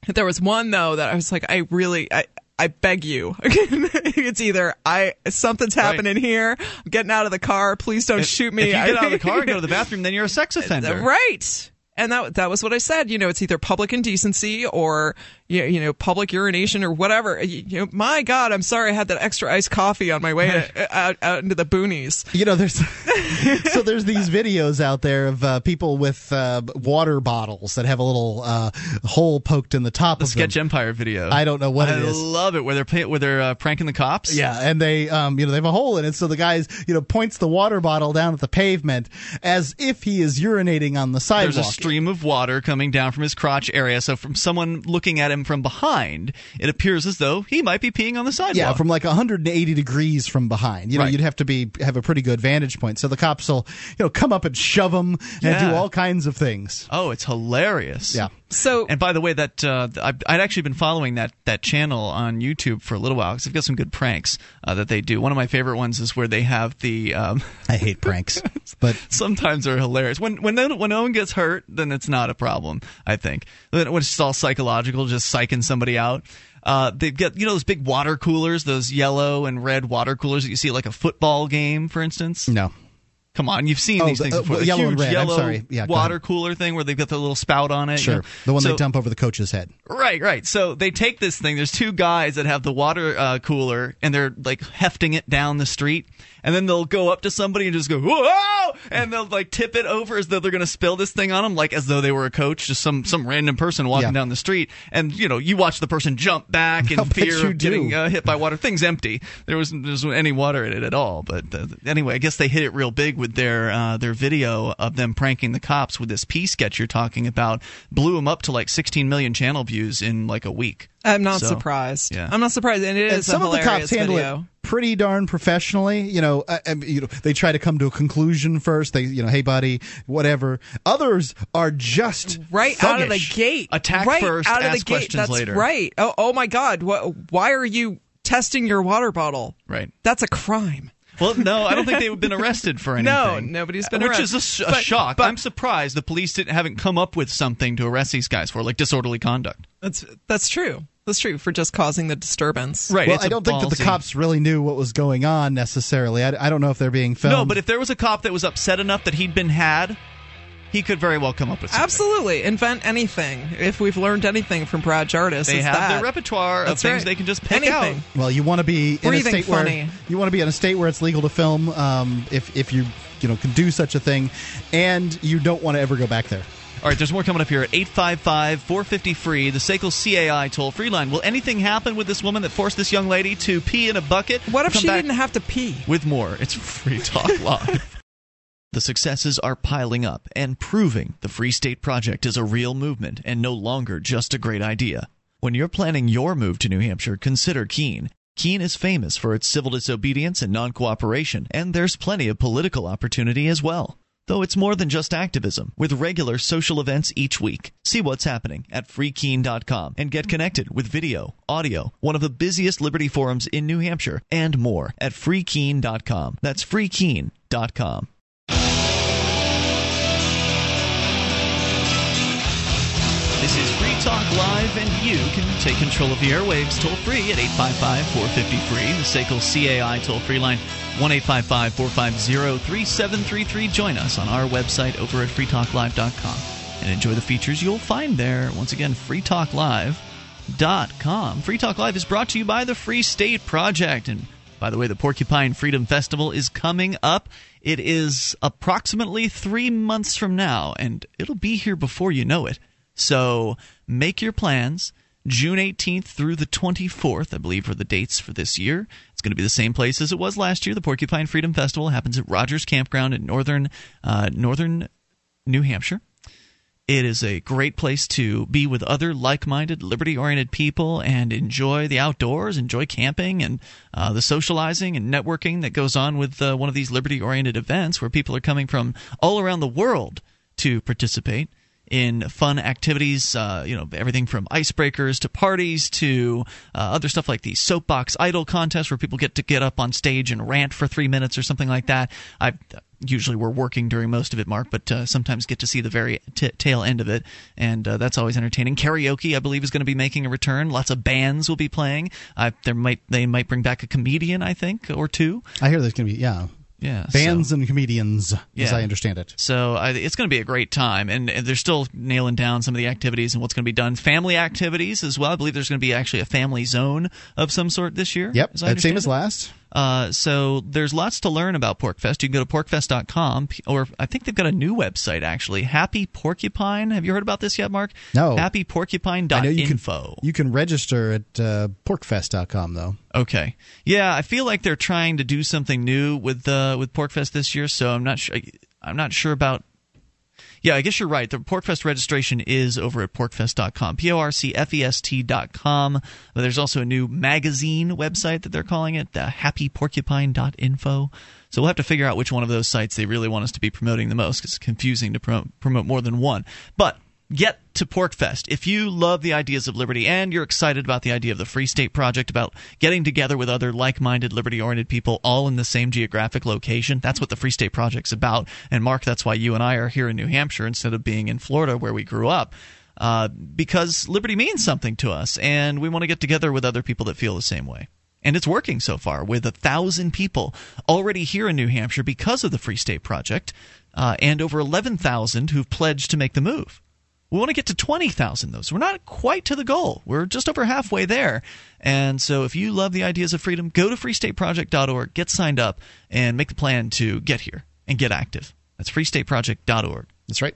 B: There was one though that I was like I really I I beg you. it's either I something's happening here. I'm getting out of the car. Please don't
A: If-
B: shoot me.
A: If you get out of the car and go to the bathroom, then you're a sex offender.
B: Right. And that that was what I said. You know, it's either public indecency or you you know public urination or whatever. You, you know, my God, I'm sorry I had that extra iced coffee on my way to, out out into the boonies.
C: you know there's so there's these videos out there of uh, people with uh, water bottles that have a little uh, hole poked in the top of
A: The
C: of
A: Sketch
C: them.
A: Empire video.
C: I don't know what
A: I
C: it is.
A: I love it where they're where they're uh, pranking the cops.
C: Yeah, and they, um, you know, they have a hole in it, so the guy's, you know, points the water bottle down at the pavement as if he is urinating on the sidewalk.
A: There's a stream of water coming down from his crotch area. So from someone looking at him from behind, it appears as though he might be peeing on the sidewalk.
C: Yeah, from like 180 degrees from behind. You know,
A: Right.
C: you'd have to be have a pretty good vantage point. So the cops will, you know, come up and shove him and
A: Yeah.
C: do all kinds of things.
A: oh, it's hilarious.
C: Yeah.
B: So
A: And by the way, that uh, I've, I'd actually been following that that channel on YouTube for a little while because they've got some good pranks uh, that they do. One of my favorite ones is where they have the. Um,
C: I hate pranks, but
A: sometimes they're hilarious. When when no, when no one gets hurt, then it's not a problem. I think when it's all psychological, just psyching somebody out. Uh, they've got you know those big water coolers, those yellow and red water coolers that you see at like a football game, for instance.
C: no.
A: Come on, you've seen
C: Oh,
A: these
C: the-
A: things
C: uh,
A: before. The
C: yellow
A: huge
C: red. I'm
A: yellow
C: sorry. Yeah,
A: water cooler thing where they've got the little spout on it. you
C: Sure.
A: know.
C: The one
A: So-
C: they dump over the coach's head.
A: Right, right. So they take this thing. There's two guys that have the water uh, cooler, and they're like hefting it down the street, and then they'll go up to somebody and just go whoa, and they'll like tip it over as though they're going to spill this thing on them, like as though they were a coach, just some some random person walking
C: Yeah.
A: down the street, and you know you watch the person jump back in
C: I'll
A: fear of getting uh, hit by water. Thing's empty. There wasn't there wasn't any water in it at all. But uh, anyway, I guess they hit it real big with with their uh, their video of them pranking the cops with this P sketch you're talking about blew them up to like 16 million channel views in like a week.
B: I'm not
A: So,
B: surprised.
A: yeah.
B: I'm not surprised, and it is
C: and some
B: a
C: of the
B: hilarious
C: cops handle
B: video.
C: it pretty darn professionally. You know, I, I, you know, they try to come to a conclusion first. They, you know, hey buddy, whatever. Others are just
B: right out of the gate.
A: Attack
B: right
A: first,
B: out of
A: ask
B: the gate.
A: questions
B: That's
A: later.
B: right. Oh, oh my God! What, why are you testing your water bottle?
A: Right.
B: That's a crime.
A: Well, no, I don't think they've been arrested for anything.
B: No, nobody's been
A: Which
B: arrested.
A: Which is a
B: But-
A: shock.
B: but-
A: I'm surprised the police didn't, haven't come up with something to arrest these guys for, like disorderly conduct.
B: That's that's true. That's true for just causing the disturbance.
A: Right.
C: Well, I don't think that the cops really knew what was going on necessarily. I, I don't know if they're being filmed.
A: No, but if there was a cop that was upset enough that he'd been had, he could very well come up with something.
B: Absolutely, invent anything. If we've learned anything from Brad Jardis,
A: They
B: it's
A: have
B: that.
A: their repertoire
B: That's
A: of things
B: right.
A: they can just pick
B: anything.
A: out.
C: Well, you want to be in a state
B: funny.
C: where you want to be in a state where it's legal to film. Um, if if you you know can do such a thing, and you don't want to ever go back there.
A: All right, there's more coming up here at 855 450 free, the SACL CAI toll free line. Will anything happen with this woman that forced this young lady to pee in a bucket?
B: What if
A: Come
B: she didn't have to pee?
A: With more, it's Free Talk Live. The successes are piling up and proving the Free State Project is a real movement and no longer just a great idea. When you're planning your move to New Hampshire, consider Keene. Keene is famous for its civil disobedience and non cooperation, and there's plenty of political opportunity as well. Though it's more than just activism, with regular social events each week. See what's happening at freekeene.com and get connected with video, audio, one of the busiest Liberty forums in New Hampshire, and more at freekeene.com. That's freekeene.com. Live, and you can take control of the airwaves toll free at 855 450 free. The SACL CAI toll free line 1 855 450 3733. Join us on our website over at freetalklive.com and enjoy the features you'll find there. Once again, freetalklive.com. Free Talk Live is brought to you by the Free State Project. And by the way, the Porcupine Freedom Festival is coming up. It is approximately three months from now, and it'll be here before you know it. So make your plans. June 18th through the 24th, I believe, are the dates for this year. It's going to be the same place as it was last year. The Porcupine Freedom Festival happens at Rogers Campground in northern uh, northern New Hampshire. It is a great place to be with other like minded, liberty oriented people and enjoy the outdoors, enjoy camping and uh, the socializing and networking that goes on with uh, one of these liberty oriented events where people are coming from all around the world to participate in fun activities, uh, you know, everything from icebreakers to parties to uh, other stuff like the soapbox idol contest where people get to get up on stage and rant for three minutes or something like that. I usually we're working during most of it, Mark, but uh, sometimes get to see the very t- tail end of it, and uh, that's always entertaining. Karaoke, I believe, is going to be making a return. Lots of bands will be playing. Uh, there might they might bring back a comedian, I think, or two.
C: I hear there's going to be yeah
A: Yeah,
C: bands
A: so-
C: and comedians, as I understand it.
A: So I, it's going to be a great time, and, and they're still nailing down some of the activities and what's going to be done. Family activities as well. I believe there's going to be actually a family zone of some sort this year.
C: Yep,
A: as I
C: same as last.
A: Uh, so there's lots to learn about PorcFest. You can go to porcfest.com, or I think they've got a new website actually, Happy Porcupine. Have you heard about this yet, Mark?
C: No.
A: HappyPorcupine.info.
C: I know you can you can register at uh, porcfest.com though.
A: Okay. Yeah, I feel like they're trying to do something new with uh, with PorcFest this year, so I'm not sure. I'm not sure about. Yeah, I guess you're right. The PorcFest registration is over at porcfest.com, p o r c f e s t.com. There's also a new magazine website that they're calling it, the happyporcupine.info. So we'll have to figure out which one of those sites they really want us to be promoting the most. it's confusing to promote more than one. But get to PorcFest. If you love the ideas of liberty and you're excited about the idea of the Free State Project, about getting together with other like minded, liberty oriented people all in the same geographic location, that's what the Free State Project's about. And Mark, that's why you and I are here in New Hampshire instead of being in Florida where we grew up. Uh, because liberty means something to us, and we want to get together with other people that feel the same way. And it's working so far with a thousand people already here in New Hampshire because of the Free State Project, uh, and over 11,000 who've pledged to make the move. We want to get to 20,000 though. So we're not quite to the goal. We're just over halfway there. And so if you love the ideas of freedom, go to freestateproject.org, get signed up, and make the plan to get here and get active. That's freestateproject.org.
C: That's right.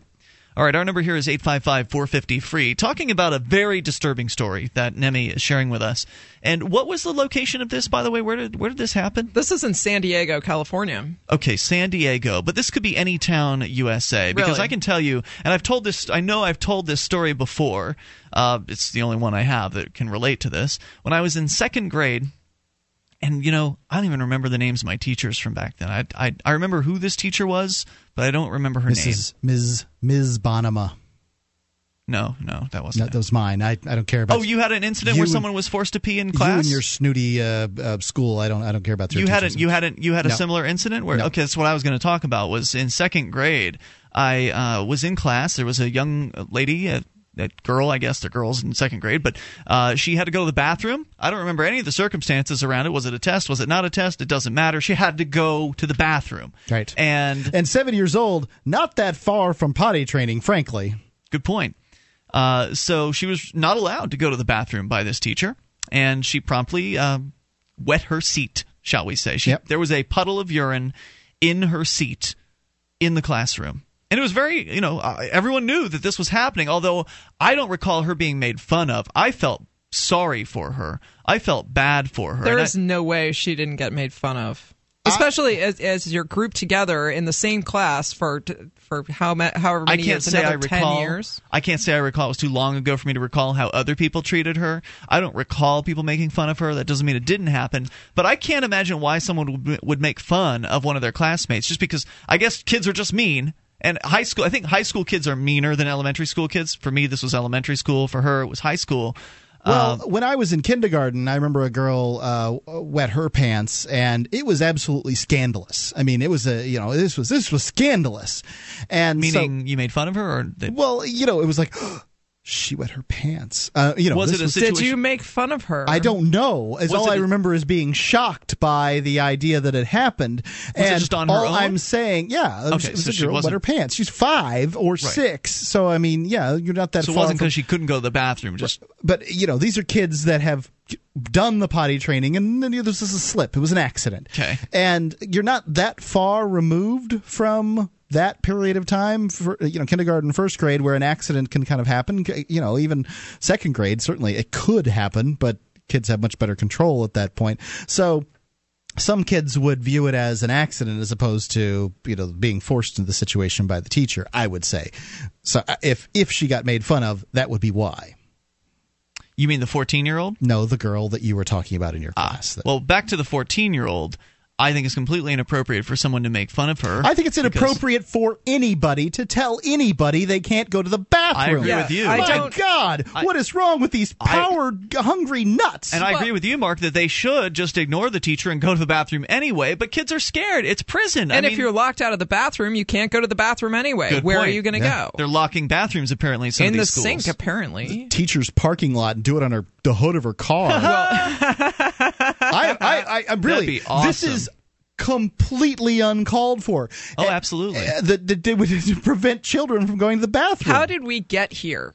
A: All right, our number here is 855 450 free. Talking about a very disturbing story that Nemi is sharing with us. And what was the location of this, by the way? Where did, where did this happen?
B: This is in San Diego, California.
A: Okay, San Diego, but this could be any town USA because
B: Really?
A: I can tell you, and I've told this. I know I've told this story before. Uh, it's the only one I have that can relate to this. When I was in second grade, and you know, I don't even remember the names of my teachers from back then. I I, I remember who this teacher was, but I don't remember her name.
C: Mrs. Ms. Ms. Bonema.
A: No, no, that wasn't.
C: that was mine. I, I don't care about
A: Oh, you had an incident where someone was forced to pee in class.
C: you and your snooty uh, uh, school. I don't I don't care about their
A: you hadn't you hadn't you had a
C: No.
A: similar incident where
C: No.
A: okay that's what i was going to talk about was in second grade i uh, was in class there was a young lady a, a girl i guess they're girls in second grade but uh, she had to go to the bathroom i don't remember any of the circumstances around it was it a test was it not a test it doesn't matter she had to go to the bathroom
C: Right.
A: and
C: And seven years old, not that far from potty training, frankly.
A: Good point. Uh, so she was not allowed to go to the bathroom by this teacher, and she promptly um, wet her seat, shall we say. She,
C: Yep.
A: There was a puddle of urine in her seat in the classroom. And it was very, you know, uh, everyone knew that this was happening, although I don't recall her being made fun of. I felt sorry for her. I felt bad for her.
B: There
A: And I-
B: no way she didn't get made fun of. Especially as, as you're grouped together in the same class for for how ma- however
A: I can't
B: years,
A: say I recall.
B: years.
A: I can't say I recall. It was too long ago for me to recall how other people treated her. I don't recall people making fun of her. That doesn't mean it didn't happen. But I can't imagine why someone would, would make fun of one of their classmates just because I guess kids are just mean. And high school, I think high school kids are meaner than elementary school kids. For me, this was elementary school. For her, it was high school.
C: Well,
A: Um,
C: when I was in kindergarten, I remember a girl uh, wet her pants, and it was absolutely scandalous. I mean, it was a you know this was this was scandalous, and so-
A: meaning you made fun of her, or they,
C: well, you know, it was like she wet her pants. Uh, you know,
A: Was
C: this
A: it a
C: was,
A: situation-
B: Did you make fun of her?
C: I don't know. As
A: Was
C: all
A: it
C: I
A: a-
C: remember is being shocked by the idea that it happened.
A: it
C: and
A: just on her
C: all
A: own?
C: I'm saying, yeah,
A: Okay,
C: it was
A: so
C: a
A: she
C: girl wet her pants. She's five or six, so I mean, yeah, you're not that
A: so it wasn't because she couldn't go to the bathroom. Just
C: but you know, these are kids that have done the potty training, and then you know, this is a slip. It was an accident.
A: Okay.
C: and you're not that far removed from that period of time for you know kindergarten first grade where an accident can kind of happen you know even second grade certainly it could happen but kids have much better control at that point so some kids would view it as an accident as opposed to you know being forced into the situation by the teacher i would say so uh, if if she got made fun of that would be why
A: you mean the fourteen-year-old?
C: no the girl that you were talking about in your class
A: Well, back to the 14 year old. I think it's completely inappropriate for someone to make fun of her.
C: I think it's inappropriate for anybody to tell anybody they can't go to the bathroom.
A: I agree with you.
B: I
C: My
B: don't-
C: God,
A: I-
C: what is wrong with these
A: I-
C: power hungry nuts?
A: And I agree with you, Mark, that they should just ignore the teacher and go to the bathroom anyway. But kids are scared. It's prison. I
B: And if
A: mean,
B: you're locked out of the bathroom, you can't go to the bathroom anyway.
A: Good
B: Where are you going to
C: Yeah.
B: go?
A: they're locking bathrooms apparently in some
B: In
A: of
B: the
A: schools.
B: sink, apparently.
C: The teacher's parking lot and do it on her the hood of her car. I, I, I, I'm really.
A: be
C: This is completely uncalled for.
A: Oh, absolutely.
C: uh, that that would prevent children from going to the bathroom.
B: How did we get here?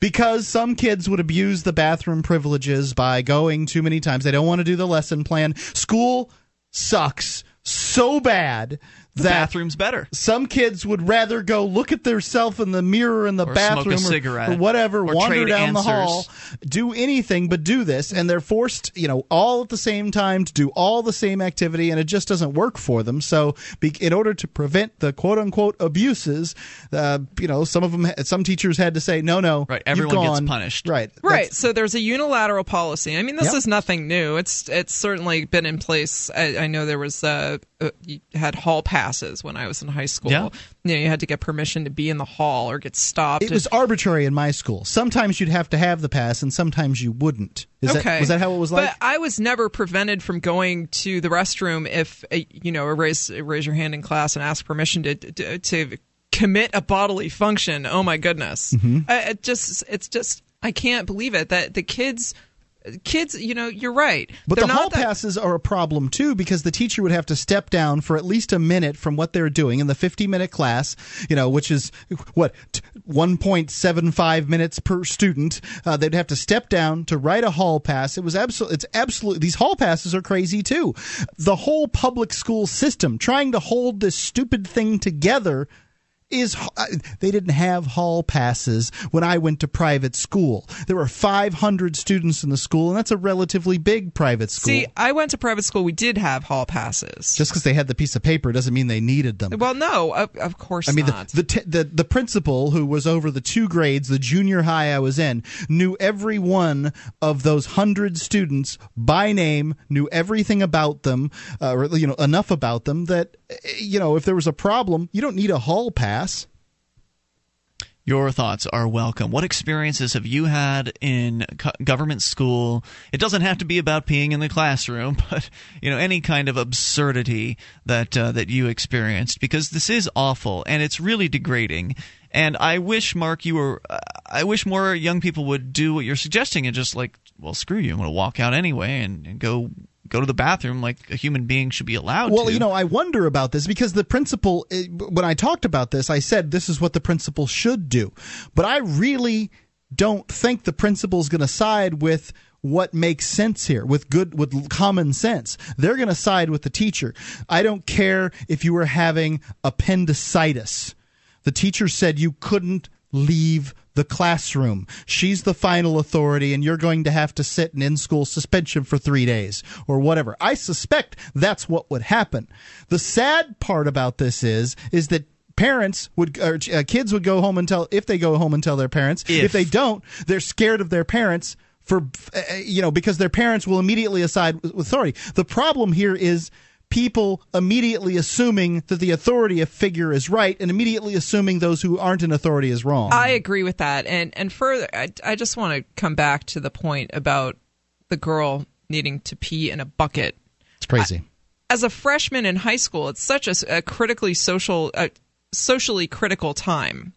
C: because some kids would abuse the bathroom privileges by going too many times. They don't want to do the lesson plan. School sucks so bad
A: the
C: that
A: bathroom's better.
C: some kids would rather go look at themselves in the mirror in the
A: Or smoke a
C: bathroom
A: cigarette.
C: or whatever,
A: Or
C: wander
A: trade
C: down the hall, do anything but do this, and they're forced, you know, all at the same time to do all the same activity, and it just doesn't work for them. So, be, in order to prevent the quote unquote abuses, uh, you know, some of them, some teachers had to say, no, no,
A: Right,
C: you've
A: everyone gets punished.
C: Right,
B: Right.
C: That's-
B: So there's a unilateral policy. I mean, this
C: Yep.
B: is nothing new. It's it's certainly been in place. I, I know there was uh, uh, you had hall passes when I was in high school.
A: Yeah.
B: You know, you had to get permission to be in the hall or get stopped.
C: It was arbitrary in my school. Sometimes you'd have to have the pass, and sometimes you wouldn't. Is
B: okay.
C: that was that how it was like?
B: But I was never prevented from going to the restroom if uh, you know, raise raise your hand in class and ask permission to to, to commit a bodily function. Oh my goodness!
C: Mm-hmm.
B: I, it just it's just I can't believe it that the kids. Kids, you know, you're right.
C: But
B: They're
C: the hall
B: that-
C: passes are a problem too because the teacher would have to step down for at least a minute from what they're doing in the 50 minute class, you know, which is what t- 1.75 minutes per student. Uh, they'd have to step down to write a hall pass. It was absolutely, it's absolutely, these hall passes are crazy too. The whole public school system trying to hold this stupid thing together is uh, they didn't have hall passes when I went to private school. There were 500 students in the school, and that's a relatively big private school.
B: See, I went to private school. We did have hall passes.
C: Just because they had the piece of paper doesn't mean they needed them.
B: Well, no, of, of course
C: I mean, the, the, t- the the principal who was over the two grades, the junior high I was in, knew every one of those hundred students by name, knew everything about them, uh, or you know enough about them that eh, you know if there was a problem, you don't need a hall pass.
A: Your thoughts are welcome. What experiences have you had in government school? It doesn't have to be about peeing in the classroom, but you know any kind of absurdity that uh, that you experienced because this is awful and it's really degrading. And I wish Mark you were uh, I wish more young people would do what you're suggesting and just like well screw you I'm going to walk out anyway and, and go go to the bathroom like a human being should be allowed
C: Well,
A: to.
C: you know, I wonder about this because the principal, eh, when I talked about this, I said this is what the principal should do. But I really don't think the principal's going to side with what makes sense here with good with common sense they're going to side with the teacher i don't care if you were having appendicitis the teacher said you couldn't leave the classroom. She's the final authority, and you're going to have to sit in in school suspension for three days or whatever. I suspect that's what would happen. The sad part about this is, is that parents would or uh, kids would go home and tell if they go home and tell their parents
A: If.
C: if they don't they're scared of their parents for uh, you know because their parents will immediately aside with authority the problem here is people immediately assuming that the authority of figure is right and immediately assuming those who aren't in authority is wrong
B: I agree with that. And and further, I, I just want to come back to the point about the girl needing to pee in a bucket.
C: it's crazy
B: As a freshman in high school, it's such a, a critically social, uh, socially critical time.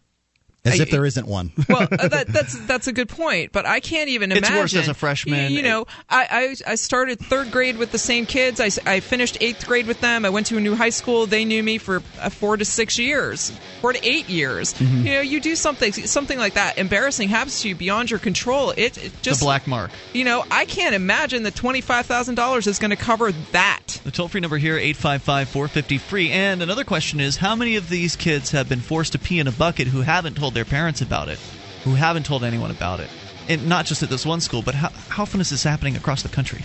C: As
B: I-
C: if there isn't one
B: Well, uh, that, that's that's a good point, but I can't even
A: It's
B: imagine.
A: It's worse as a freshman.
B: You, you know, I, I I started third grade with the same kids. I, I finished eighth grade with them. I went to a new high school. They knew me for uh, four to six years, four to eight years.
A: Mm-hmm.
B: You know, you do something something like that. Embarrassing happens to you beyond your control. It, it
A: the
B: just
A: black mark.
B: You know, I can't imagine that twenty five thousand dollars is going to cover that.
A: The toll free number here, 855 450 free. And another question is how many of these kids have been forced to pee in a bucket who haven't told their parents about it? Who haven't told anyone about it? And not just at this one school, but how, how often is this happening across the country?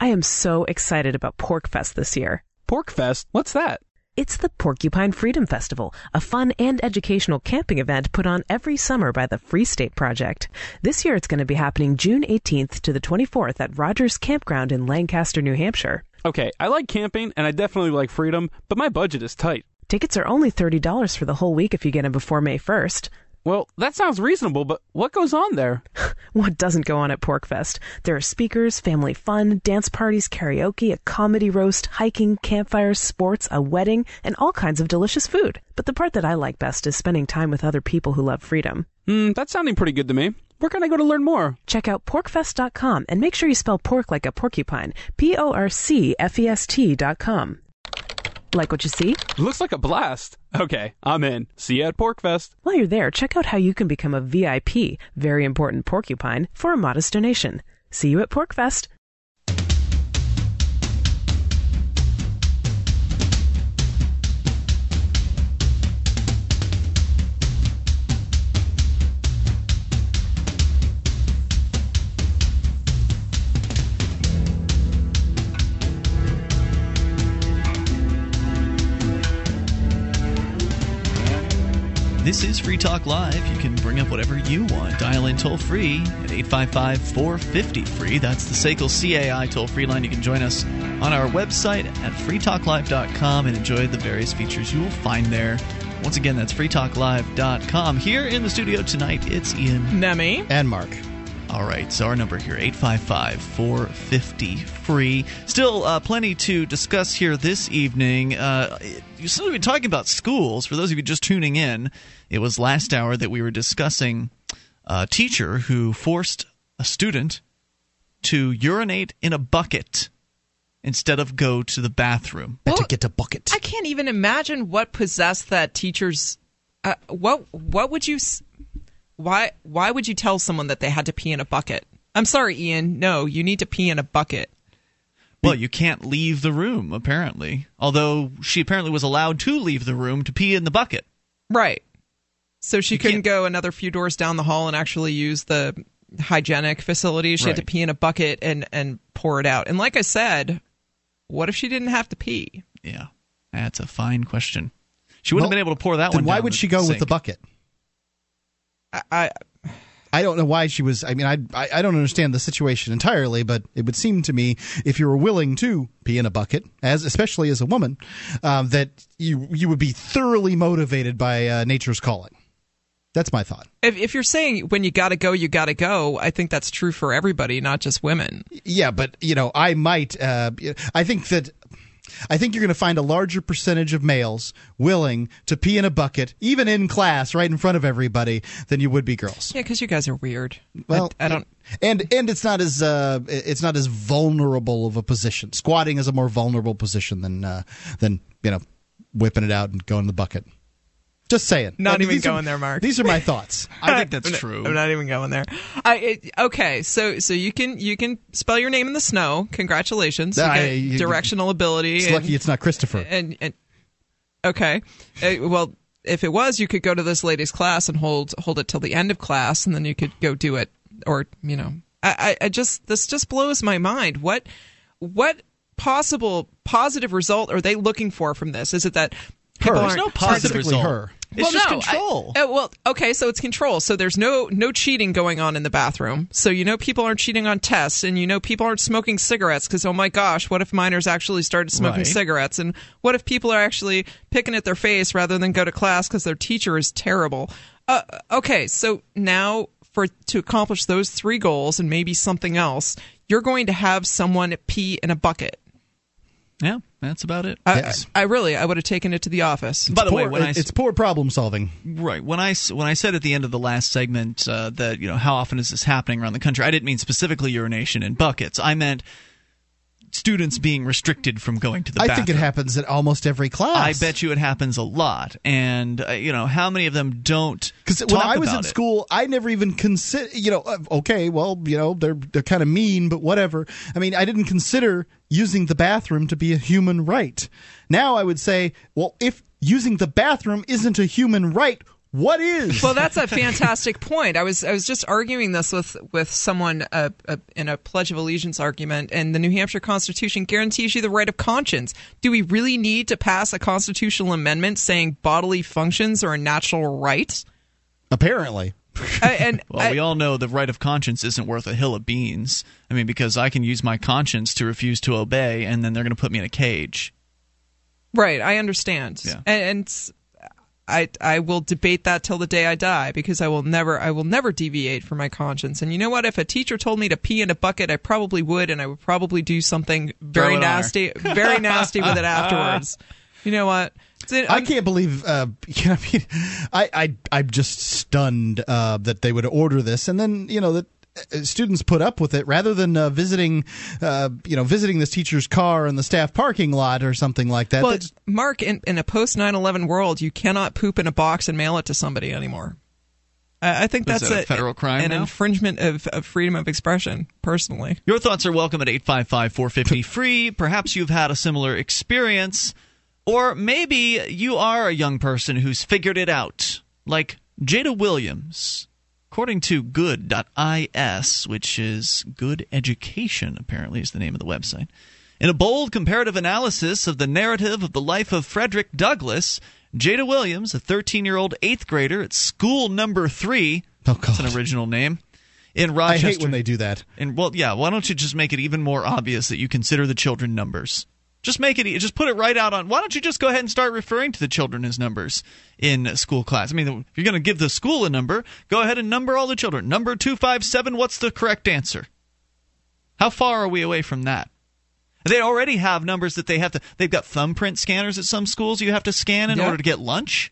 F: I am so excited about PorcFest this year.
G: PorcFest? What's that?
F: It's the Porcupine Freedom Festival, a fun and educational camping event put on every summer by the Free State Project. This year it's going to be happening June 18th to the 24th at Rogers Campground in Lancaster, New Hampshire.
G: Okay, I like camping and I definitely like freedom, but my budget is tight.
F: Tickets are only $30 for the whole week if you get them before May 1st.
G: Well, that sounds reasonable, but what goes on there?
F: What doesn't go on at PorcFest? There are speakers, family fun, dance parties, karaoke, a comedy roast, hiking, campfires, sports, a wedding, and all kinds of delicious food. But the part that I like best is spending time with other people who love freedom.
G: Hmm, that's sounding pretty good to me. Where can I go to learn more?
F: Check out porcfest.com and make sure you spell pork like a porcupine. P O R C F E S T.com. Like what you see?
G: Looks like a blast. Okay, I'm in. See you at PorcFest.
F: While you're there, check out how you can become a VIP, very important porcupine, for a modest donation. See you at PorcFest.
A: This is Free Talk Live. You can bring up whatever you want. Dial in toll free at 855 450 free. That's the SACL CAI toll free line. You can join us on our website at freetalklive.com and enjoy the various features you will find there. Once again, that's freetalklive.com. Here in the studio tonight, it's Ian.
B: Nemi.
C: and mark
A: All right, so our number here, 855 450 free. Still uh, plenty to discuss here this evening. Uh, you still been talking about schools. For those of you just tuning in, it was last hour that we were discussing a teacher who forced a student to urinate in a bucket instead of go to the bathroom.
B: Well,
C: to get a bucket
B: I can't even imagine what possessed that teacher's. Uh, what what would you? S- Why why would you tell someone that they had to pee in a bucket? I'm sorry, Ian. No, you need to pee in a bucket.
A: Well, you can't leave the room, apparently. Although she apparently was allowed to leave the room to pee in the bucket.
B: Right. So she
A: You
B: couldn't
A: can't-
B: go another few doors down the hall and actually use the hygienic facility. She had to pee in a bucket and and pour it out. And like I said, what if she didn't have to pee?
A: Yeah, that's a fine question. She wouldn't
C: Well,
A: have been able to pour that
C: then
A: one.
C: why
A: down
C: would
A: the
C: she go with the bucket?
B: I, I
C: I don't know why she was. I mean, I, I don't understand the situation entirely, but it would seem to me if you were willing to pee in a bucket, as especially as a woman, um, that you you would be thoroughly motivated by uh, nature's calling. That's my thought.
B: if, if you're saying when you got to go, you got to go, I think that's true for everybody, not just women.
C: Yeah, but you know, I might. Uh, I think that. I think you're going to find a larger percentage of males willing to pee in a bucket, even in class, right in front of everybody, than you would be girls.
B: Yeah, because you guys are weird.
C: Well,
B: I, I don't.
C: and and it's not as uh, it's not as vulnerable of a position. Squatting is a more vulnerable position than uh, than you know whipping it out and going in the bucket. Just saying.
B: Not
C: I mean,
B: even
C: these are-
B: going there, Mark.
C: These are my thoughts.
A: I think that's true.
B: I'm not even going there. I it, okay, so so you can you can spell your name in the snow. Congratulations, you
C: I- you-
B: directional ability.
C: It's
B: and-
C: lucky it's not Christopher.
B: and, and okay Uh, well if it was you could go to this lady's class and hold hold it till the end of class and then you could go do it or you know i i, I just this just blows my mind what what possible positive result are they looking for from this is it that
C: Her.
A: There's no positive
C: Specifically
A: result.
C: her.
A: It's
B: well,
A: just
B: no, I-
A: control.
B: uh, well, okay, so it's control. So there's no no cheating going on in the bathroom. So you know people aren't cheating on tests, and you know people aren't smoking cigarettes because oh my gosh, what if minors actually started smoking
A: Right.
B: cigarettes? And what if people are actually picking at their face rather than go to class because their teacher is terrible? Uh, okay, so now for to accomplish those three goals and maybe something else, you're going to have someone pee in a bucket.
A: yeah, that's about it.
B: I,
C: Yes.
B: I, I really, I would have taken it to the office.
A: By the way,
C: Poor-
A: when I s-
C: it's poor problem solving.
A: Right. When I s- when I said at the end of the last segment uh, that you know how often is this happening around the country, I didn't mean specifically urination in buckets. I meant students being restricted from going to the
C: I
A: bathroom.
C: think it happens at almost every class.
A: I bet you it happens a lot, and uh, you know how many of them don't.
C: Because when I was in
A: it.
C: school, I never even consider. You know, uh, okay, well, you know, they're they're kind of mean, but whatever. I mean, I didn't consider using the bathroom to be a human right. Now I would say, well, if using the bathroom isn't a human right, what is?
B: Well, that's a fantastic point. I was I was just arguing this with with someone uh, uh, in a Pledge of Allegiance argument, and the New Hampshire Constitution guarantees you the right of conscience. Do we really need to pass a constitutional amendment saying bodily functions are a natural right?
C: Apparently,
B: I, and
A: Well,
B: I-
A: we all know the right of conscience isn't worth a hill of beans. I mean, because I can use my conscience to refuse to obey, and then they're going to put me in a cage.
B: right, I understand,
A: Yeah.
B: and. and I, I will debate that till the day I die because I will never I will never deviate from my conscience. And you know what? If a teacher told me to pee in a bucket, I probably would, and I would probably do something very
A: Throw it on her.
B: nasty, very nasty with it afterwards. You know what? It's-
C: I can't believe. Uh, you know, I mean, I, I I'm just stunned uh, that they would order this, and then you know that students put up with it rather than uh, visiting, uh, you know, visiting this teacher's car in the staff parking lot or something like that.
B: Well,
C: They
B: Mark, in, in a post 9/11 world, you cannot poop in a box and mail it to somebody anymore. I, I think that's
A: that a federal crime
B: an
A: now?
B: infringement of, of freedom of expression. Personally,
A: Your thoughts are welcome at 855 450 free. Perhaps you've had a similar experience, or maybe you are a young person who's figured it out, like Jada Williams. According to good.is, which is good education, apparently is the name of the website. In a bold comparative analysis of the narrative of the life of Frederick Douglass, Jada Williams, a 13 year old eighth grader at school number three,
C: Oh,
A: that's an original name, in Rochester.
C: I hate when they do that.
A: And well, yeah. Why don't you just make it even more obvious that you consider the children numbers? Just make it. Just put it right out on. Why don't you just go ahead and start referring to the children as numbers in school class? I mean, if you're going to give the school a number, go ahead and number all the children. Number two five seven. What's the correct answer? How far are we away from that? They already have numbers that they have to. They've got thumbprint scanners at some schools you have to scan in
B: Yeah.
A: order to get lunch.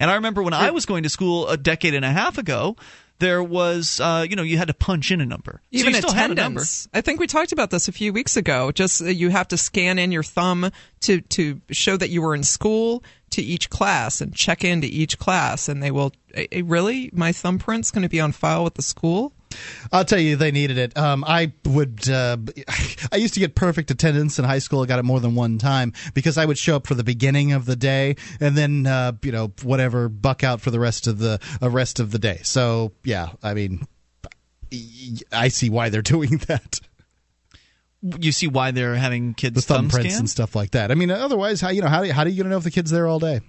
A: And I remember when I was going to school a decade and a half ago, there was, uh, you know, you had to punch in a number. So
B: even
A: you still had a number.
B: attendance. I think we talked about this a few weeks ago. Just uh, you have to scan in your thumb to to show that you were in school to each class and check into each class, and they will. eh, eh, really, my thumbprint's going to be on file with the school.
C: I'll tell you, they needed it. Um, I would. Uh, I used to get perfect attendance in high school. I got it more than one time because I would show up for the beginning of the day and then, uh, you know, whatever, buck out for the rest of the uh, rest of the day. So yeah, I mean, I see why they're doing that.
A: You see why they're having kids
C: The
A: thumb
C: thumbprints
A: scan?
C: and stuff like that. I mean, otherwise, how you know how do you, how do you know if the kid's there all day?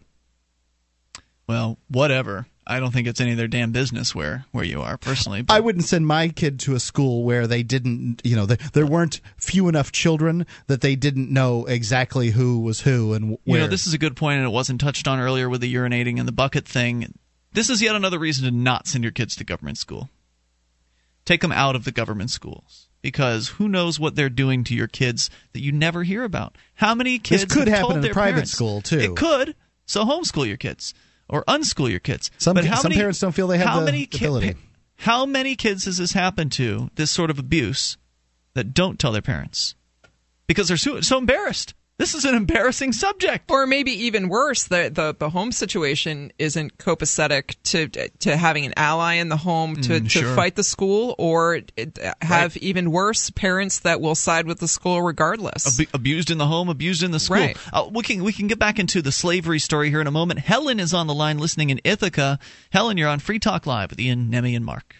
A: Well, whatever. I don't think it's any of their damn business where where you are personally. But
C: I wouldn't send my kid to a school where they didn't, you know, there, there weren't few enough children that they didn't know exactly who was who and
A: you
C: where.
A: know, this is a good point, and it wasn't touched on earlier with the urinating in the bucket thing. This is yet another reason to not send your kids to government school. Take them out of the government schools because who knows what they're doing to your kids that you never hear about. How many kids
C: could
A: have
C: happen
A: told
C: in private
A: parents-
C: school, too.
A: It could. So homeschool your kids or unschool your kids.
C: Some-
A: but how
C: some
A: many,
C: parents don't feel they have
A: how
C: the
A: many ki-
C: ability.
A: how many kids has this happened to? This sort of abuse that don't tell their parents because they're so, so embarrassed. This is an embarrassing subject.
B: Or maybe even worse, the, the, the home situation isn't copacetic to to having an ally in the home to,
A: Mm,
B: to
A: sure.
B: fight the school, or it, have even worse parents that will side with the school regardless.
A: Ab- abused in the home, abused in the school.
B: Right.
A: Uh, we can we can get back into the slavery story here in a moment. Helen is on the line, listening in Ithaca. Helen, you're on Free Talk Live with Ian, Nemi, and Mark.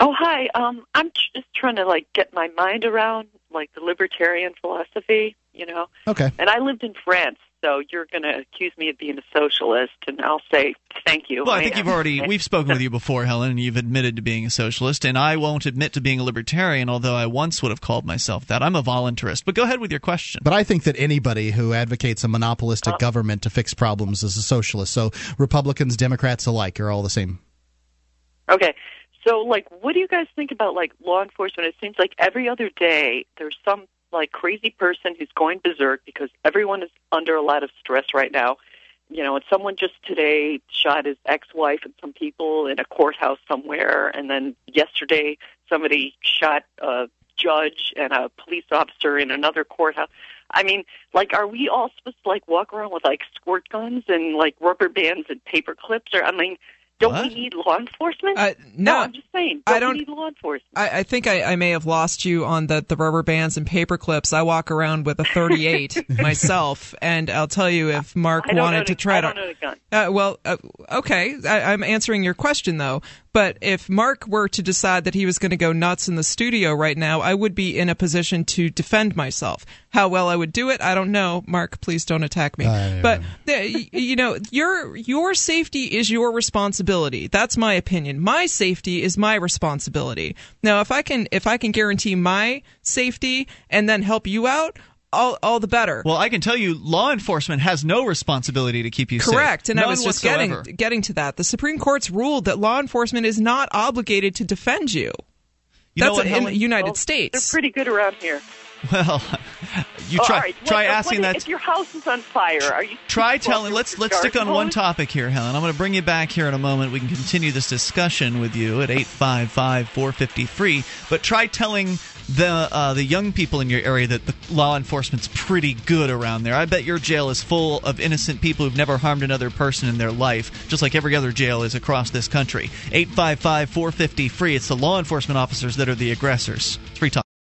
H: Oh, hi. Um, I'm just trying to like get my mind around like the libertarian philosophy, you know.
C: okay.
H: And I lived in France, so you're going to accuse me of being a socialist, and I'll say thank you.
A: Well, I think
H: am.
A: you've already we've spoken with you before, Helen, and you've admitted to being a socialist, and I won't admit to being a libertarian, although I once would have called myself that. I'm a voluntarist. But go ahead with your question.
C: But I think that anybody who advocates a monopolistic uh. government to fix problems is a socialist. So Republicans, Democrats alike are all the same.
H: Okay. So, like, what do you guys think about like law enforcement? It seems like every other day there's some like crazy person who's going berserk because everyone is under a lot of stress right now. You know, and someone just today shot his ex-wife and some people in a courthouse somewhere, and then yesterday somebody shot a judge and a police officer in another courthouse. I mean, like, are we all supposed to like walk around with like squirt guns and like rubber bands and paper clips? Or I mean, don't
A: What?
H: we need law enforcement?
B: Uh, no,
H: I'm just saying.
B: I
H: Don't,
B: don't-
H: we need law enforcement?
B: I, I think I, I may have lost you on the, the rubber bands and paper clips. I walk around with a 38 myself, and I'll tell you if Mark
H: I
B: wanted
H: own
B: to
H: a-
B: try
H: I
B: to.
H: don't own a gun.
B: Uh, well, uh, okay. I, I'm answering your question though. But if Mark were to decide that he was going to go nuts in the studio right now, I would be in a position to defend myself. How well I would do it, I don't know. Mark, please don't attack me. but uh, you know, your your safety is your responsibility. That's my opinion. My safety is my responsibility. Now, if I can if I can guarantee my safety and then help you out, all all the better.
A: Well, I can tell you, law enforcement has no responsibility to keep you safe.
B: Correct, and I was just
A: whatsoever.
B: getting getting to that. The Supreme Court's ruled that law enforcement is not obligated to defend you.
A: You know
B: That's
A: what,
B: in
A: Helen?
B: the United
H: Well,
B: States.
H: They're pretty good around here.
A: Well, you
H: Oh,
A: try
H: all right.
A: try asking that.
H: If your house is on fire, are you
A: Try telling. Let's let's stick on
H: garden
A: one topic here, Helen. I'm going to bring you back here in a moment. We can continue this discussion with you at 855-450 free. But try telling the uh, the young people in your area that the law enforcement's pretty good around there. I bet your jail is full of innocent people who've never harmed another person in their life, just like every other jail is across this country. 855-450 free. It's the law enforcement officers that are the aggressors. Free talk.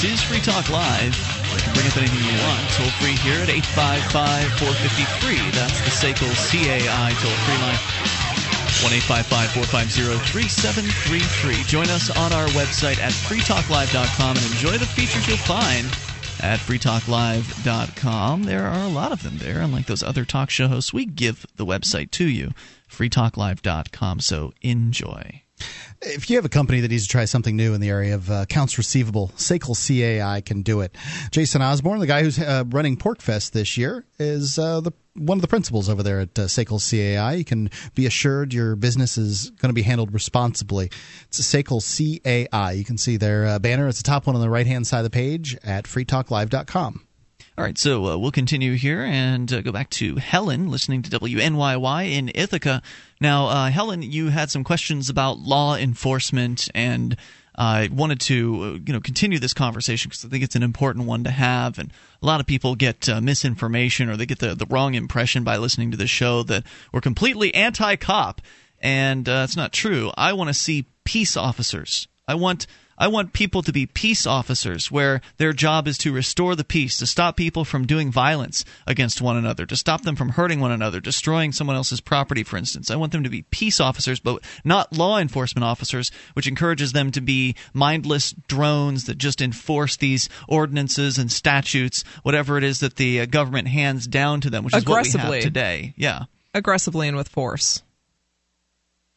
A: This is Free Talk Live. You can bring up anything you want. Toll free here at 855 453. That's the SACL CAI toll free line. 1 450 3733. Join us on our website at freetalklive.com and enjoy the features you'll find at freetalklive.com. There are a lot of them there. Unlike those other talk show hosts, we give the website to you, freetalklive.com. So enjoy.
C: If you have a company that needs to try something new in the area of uh, accounts receivable, SACL CAI can do it. Jason Osborne, the guy who's uh, running PorcFest this year, is uh, the one of the principals over there at uh, SACL CAI. You can be assured your business is going to be handled responsibly. It's SACL CAI. You can see their uh, banner. It's the top one on the right hand side of the page at freetalklive.com.
A: All right, so uh, we'll continue here and uh, go back to Helen, listening to WNYY in Ithaca. Now, uh, Helen, you had some questions about law enforcement, and I wanted to, uh, you know, continue this conversation because I think it's an important one to have. And a lot of people get uh, misinformation or they get the the wrong impression by listening to the show that we're completely anti-cop, and uh, it's not true. I want to see peace officers. I want I want people to be peace officers where their job is to restore the peace, to stop people from doing violence against one another, to stop them from hurting one another, destroying someone else's property, for instance. I want them to be peace officers, but not law enforcement officers, which encourages them to be mindless drones that just enforce these ordinances and statutes, whatever it is that the uh, government hands down to them, which is what we have today. Yeah.
B: Aggressively and with force.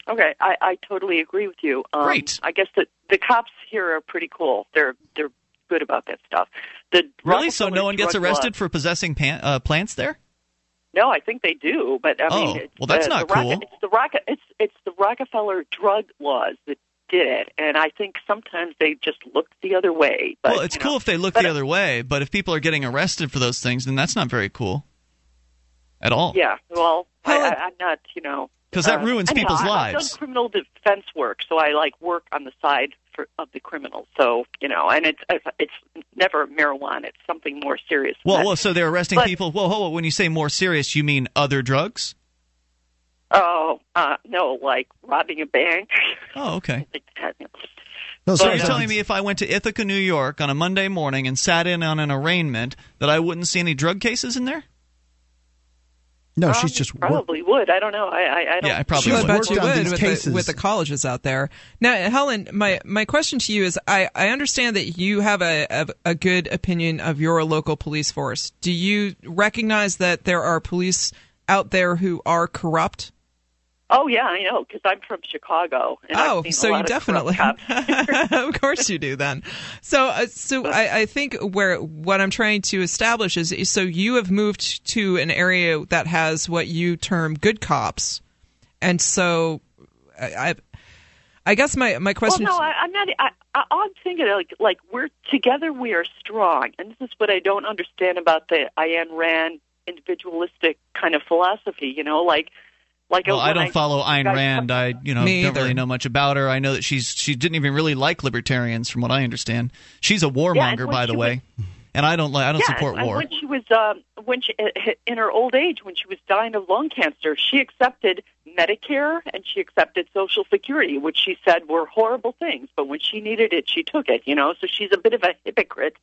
H: Okay, I, I totally agree with you. Um,
A: Great.
H: I guess that the cops here are pretty cool. They're they're good about that stuff. The
A: really? So no one gets arrested
H: law-
A: for possessing pan- uh, plants there?
H: No, I think they do, but I
A: Oh,
H: mean, it's
A: well, that's
H: the,
A: not
H: the Rock-
A: cool.
H: It's the Rock- It's it's the Rockefeller drug laws that did it, and I think sometimes they just looked the other way. But,
A: well, it's cool
H: know,
A: if they look the other way, but if people are getting arrested for those things, then that's not very cool at all.
H: Yeah, well, I, I, I'm not, you know,
A: 'Cause that
H: uh,
A: ruins
H: anyhow,
A: people's
H: I- I've done criminal defense work, so I like work on the side for, of the criminals. So you know, and it's it's never marijuana; it's something more serious.
A: Well, well, so they're arresting
H: But-
A: people. Well, hold on. when you say more serious, you mean other drugs?
H: Oh, uh, no, like robbing a bank.
A: Oh, okay.
H: Like that, you know.
C: No,
A: So
C: sorry,
A: you're telling me if I went to Ithaca, New York on a Monday morning and sat in on an arraignment that I wouldn't see any drug cases in there?
C: No,
H: Um,
C: she's just wor-
H: probably would. I don't know. I I, I don't.
A: Yeah, I probably
C: She's
A: would.
B: I bet
C: worked
B: you
C: on
B: would
C: these
B: with
C: cases.
B: the, with the colleges out there. Now, Helen, my, my question to you is: I, I understand that you have a, a a good opinion of your local police force. Do you recognize that there are police out there who are corrupt?
H: Oh yeah, I know because I'm from Chicago.
B: Oh, so you definitely, of course you do. Then, so uh, so I, I think where what I'm trying to establish is so you have moved to an area that has what you term good cops, and so I, I, I guess my my question.
H: Well, no, I, I'm not. I, I, I'm thinking like like we're together. We are strong, and this is what I don't understand about the Ayn Rand individualistic kind of philosophy. You know, like like
A: Well, I don't follow Ayn Rand. I, you know,
B: Me
A: don't
B: either.
A: really know much about her. I know that she's she didn't even really like libertarians, from what I understand. She's a warmonger,
H: Yeah,
A: by the
H: she
A: way, and I don't like. I don't
H: yeah,
A: support war.
H: when she was um, when she in her old age, when she was dying of lung cancer, she accepted Medicare and she accepted Social Security, which she said were horrible things. But when she needed it, she took it. You know, so she's a bit of a hypocrite.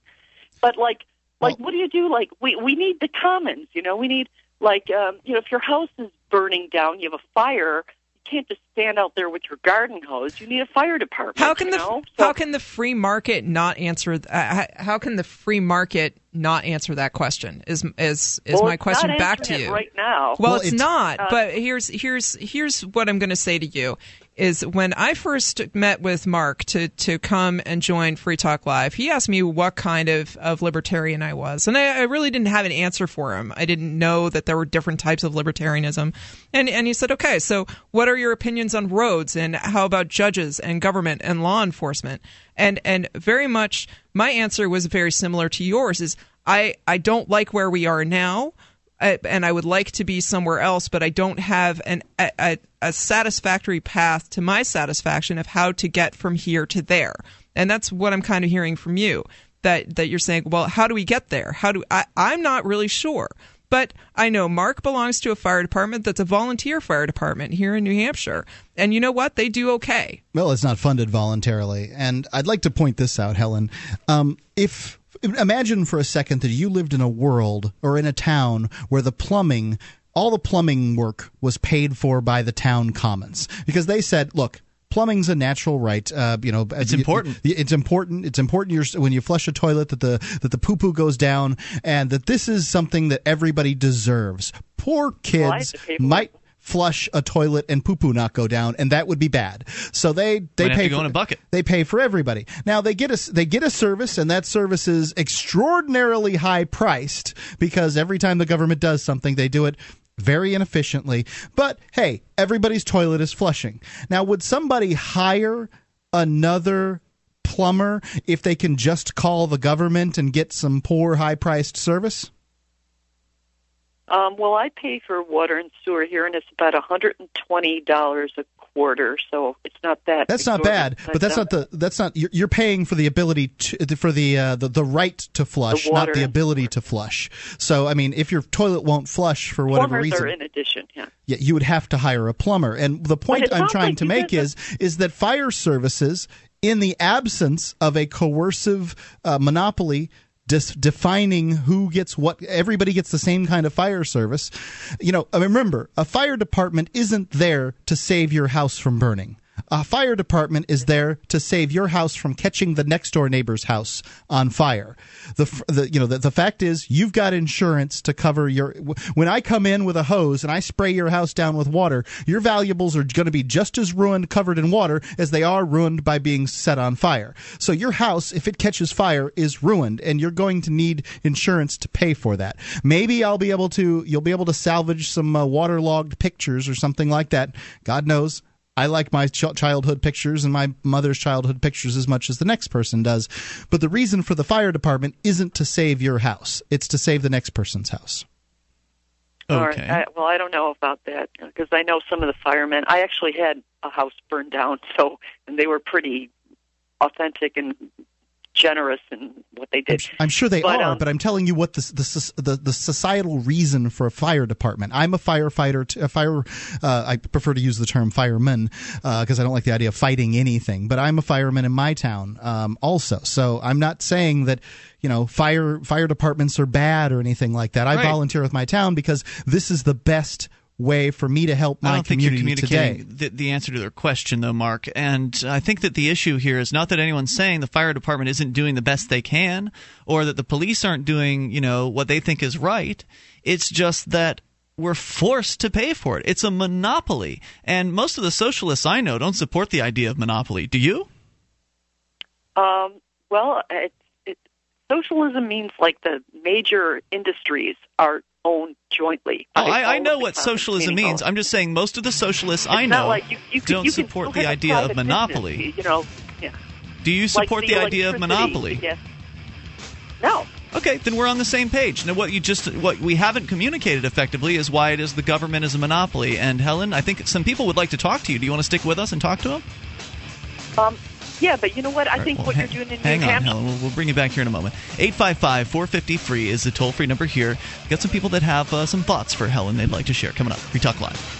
H: But like, like, what do you do? Like, we we need the commons. You know, we need like, um, you know, if your house is burning down, you have a fire. You can't just stand out there with your garden hose. You need a fire department.
B: How can
H: you
B: the
H: know? So-
B: how can the free market not answer? Uh, how can the free market not answer that question? Is is is
H: Well,
B: my
H: it's
B: question
H: not
B: back to
H: answering it
B: you
H: right now.
B: Well,
C: Well,
B: it's,
C: it's-
B: not.
H: Uh,
B: but here's here's here's what I'm going to say to you is when I first met with Mark to to come and join Free Talk Live, he asked me what kind of, of libertarian I was, and I, I really didn't have an answer for him. I didn't know that there were different types of libertarianism, and and he said, okay, so what are your opinions on roads, and how about judges and government and law enforcement, and and very much my answer was very similar to yours. Is I I don't like where we are now. And I would like to be somewhere else, but I don't have an a, a, a satisfactory path to my satisfaction of how to get from here to there. And that's what I'm kind of hearing from you that that you're saying, well, how do we get there? How do I? I'm not really sure. But I know Mark belongs to a fire department that's a volunteer fire department here in New Hampshire. And you know what? They do okay.
C: Well, it's not funded voluntarily. And I'd like to point this out, Helen. Um, if imagine for a second that you lived in a world or in a town where the plumbing, all the plumbing work was paid for by the town commons because they said, look. Plumbing's a natural right. Uh, you know,
A: It's important.
C: It's important. It's important you're, when you flush a toilet that the that the poo poo goes down, and that this is something that everybody deserves. Poor
H: Well, I have
C: kids
H: to
C: might flush a toilet and poo poo not go down, and that would be bad. So they they
A: Might
C: pay for,
A: in a bucket.
C: They pay for everybody. Now they get a they get a service, and that service is extraordinarily high priced because every time the government does something, they do it very inefficiently. But hey, everybody's toilet is flushing. Now, would somebody hire another plumber if they can just call the government and get some poor, high priced service?
H: Um, well, I pay for water and sewer here, and it's about $120 a quarter, so it's not that.
C: That's not bad, but that's not the that's not you're, you're paying for the ability to for the uh, the the right to flush,
H: The
C: not the
H: and
C: ability to flush. So I mean, if your toilet won't flush for whatever
H: Plumbers
C: reason,
H: are in addition, yeah.
C: yeah, you would have to hire a plumber. And the point I'm trying
H: like
C: to make is is that fire services, in the absence of a coercive uh, monopoly. Dis- defining who gets what everybody gets the same kind of fire service. You know remember a fire department isn't there to save your house from burning a fire department is there to save your house from catching the next door neighbor's house on fire. The, the you know the, the fact is you've got insurance to cover your when I come in with a hose and I spray your house down with water, your valuables are going to be just as ruined covered in water as they are ruined by being set on fire. So your house if it catches fire is ruined and you're going to need insurance to pay for that. Maybe I'll be able to you'll be able to salvage some uh, waterlogged pictures or something like that. God knows I like my ch- childhood pictures and my mother's childhood pictures as much as the next person does. But the reason for the fire department isn't to save your house, it's to save the next person's house.
H: All right. I, well, I don't know about that because I know some of the firemen. I actually had a house burned down, so and they were pretty authentic and generous in what they did.
C: I'm sure they
H: But,
C: are,
H: um,
C: but I'm telling you what the, the the the societal reason for a fire department. I'm a firefighter, t- a fire. Uh, I prefer to use the term fireman because I don't like the idea of fighting anything. But I'm a fireman in my town um, also, so I'm not saying that you know fire fire departments are bad or anything like that. I
A: Right.
C: volunteer with my town because this is the best way for me to help my
A: I don't think you're
C: community today.
A: communicating the, the answer to their question, though, Mark. And I think that the issue here is not that anyone's saying the fire department isn't doing the best they can, or that the police aren't doing, you know, what they think is right. It's just that we're forced to pay for it. It's a monopoly, and most of the socialists I know don't support the idea of monopoly. Do you?
H: Um, well, it, it, socialism means like the major industries are owned jointly.
A: Oh, I, I know what socialism means. I'm just saying most of the socialists I
H: It's not
A: know
H: like you, you
A: don't
H: can
A: support the idea of monopoly.
H: business, You know, yeah.
A: Do you
H: Like
A: support the, idea of monopoly?
H: Yes. No.
A: Okay, then we're on the same page. Now, what you just what we haven't communicated effectively is why it is the government is a monopoly. And Helen, I think some people would like to talk to you. Do you want to stick with us and talk to them?
H: Um, yeah, but you know what? I
A: right,
H: think
A: well,
H: what
A: ha-
H: you're doing in
A: Hang
H: New
A: on,
H: Hampshire.
A: Helen. We'll, we'll bring you back here in a moment. 855 450 free is the toll free number here. We've got some people that have uh, some thoughts for Helen they'd like to share. Coming up, Free Talk Live.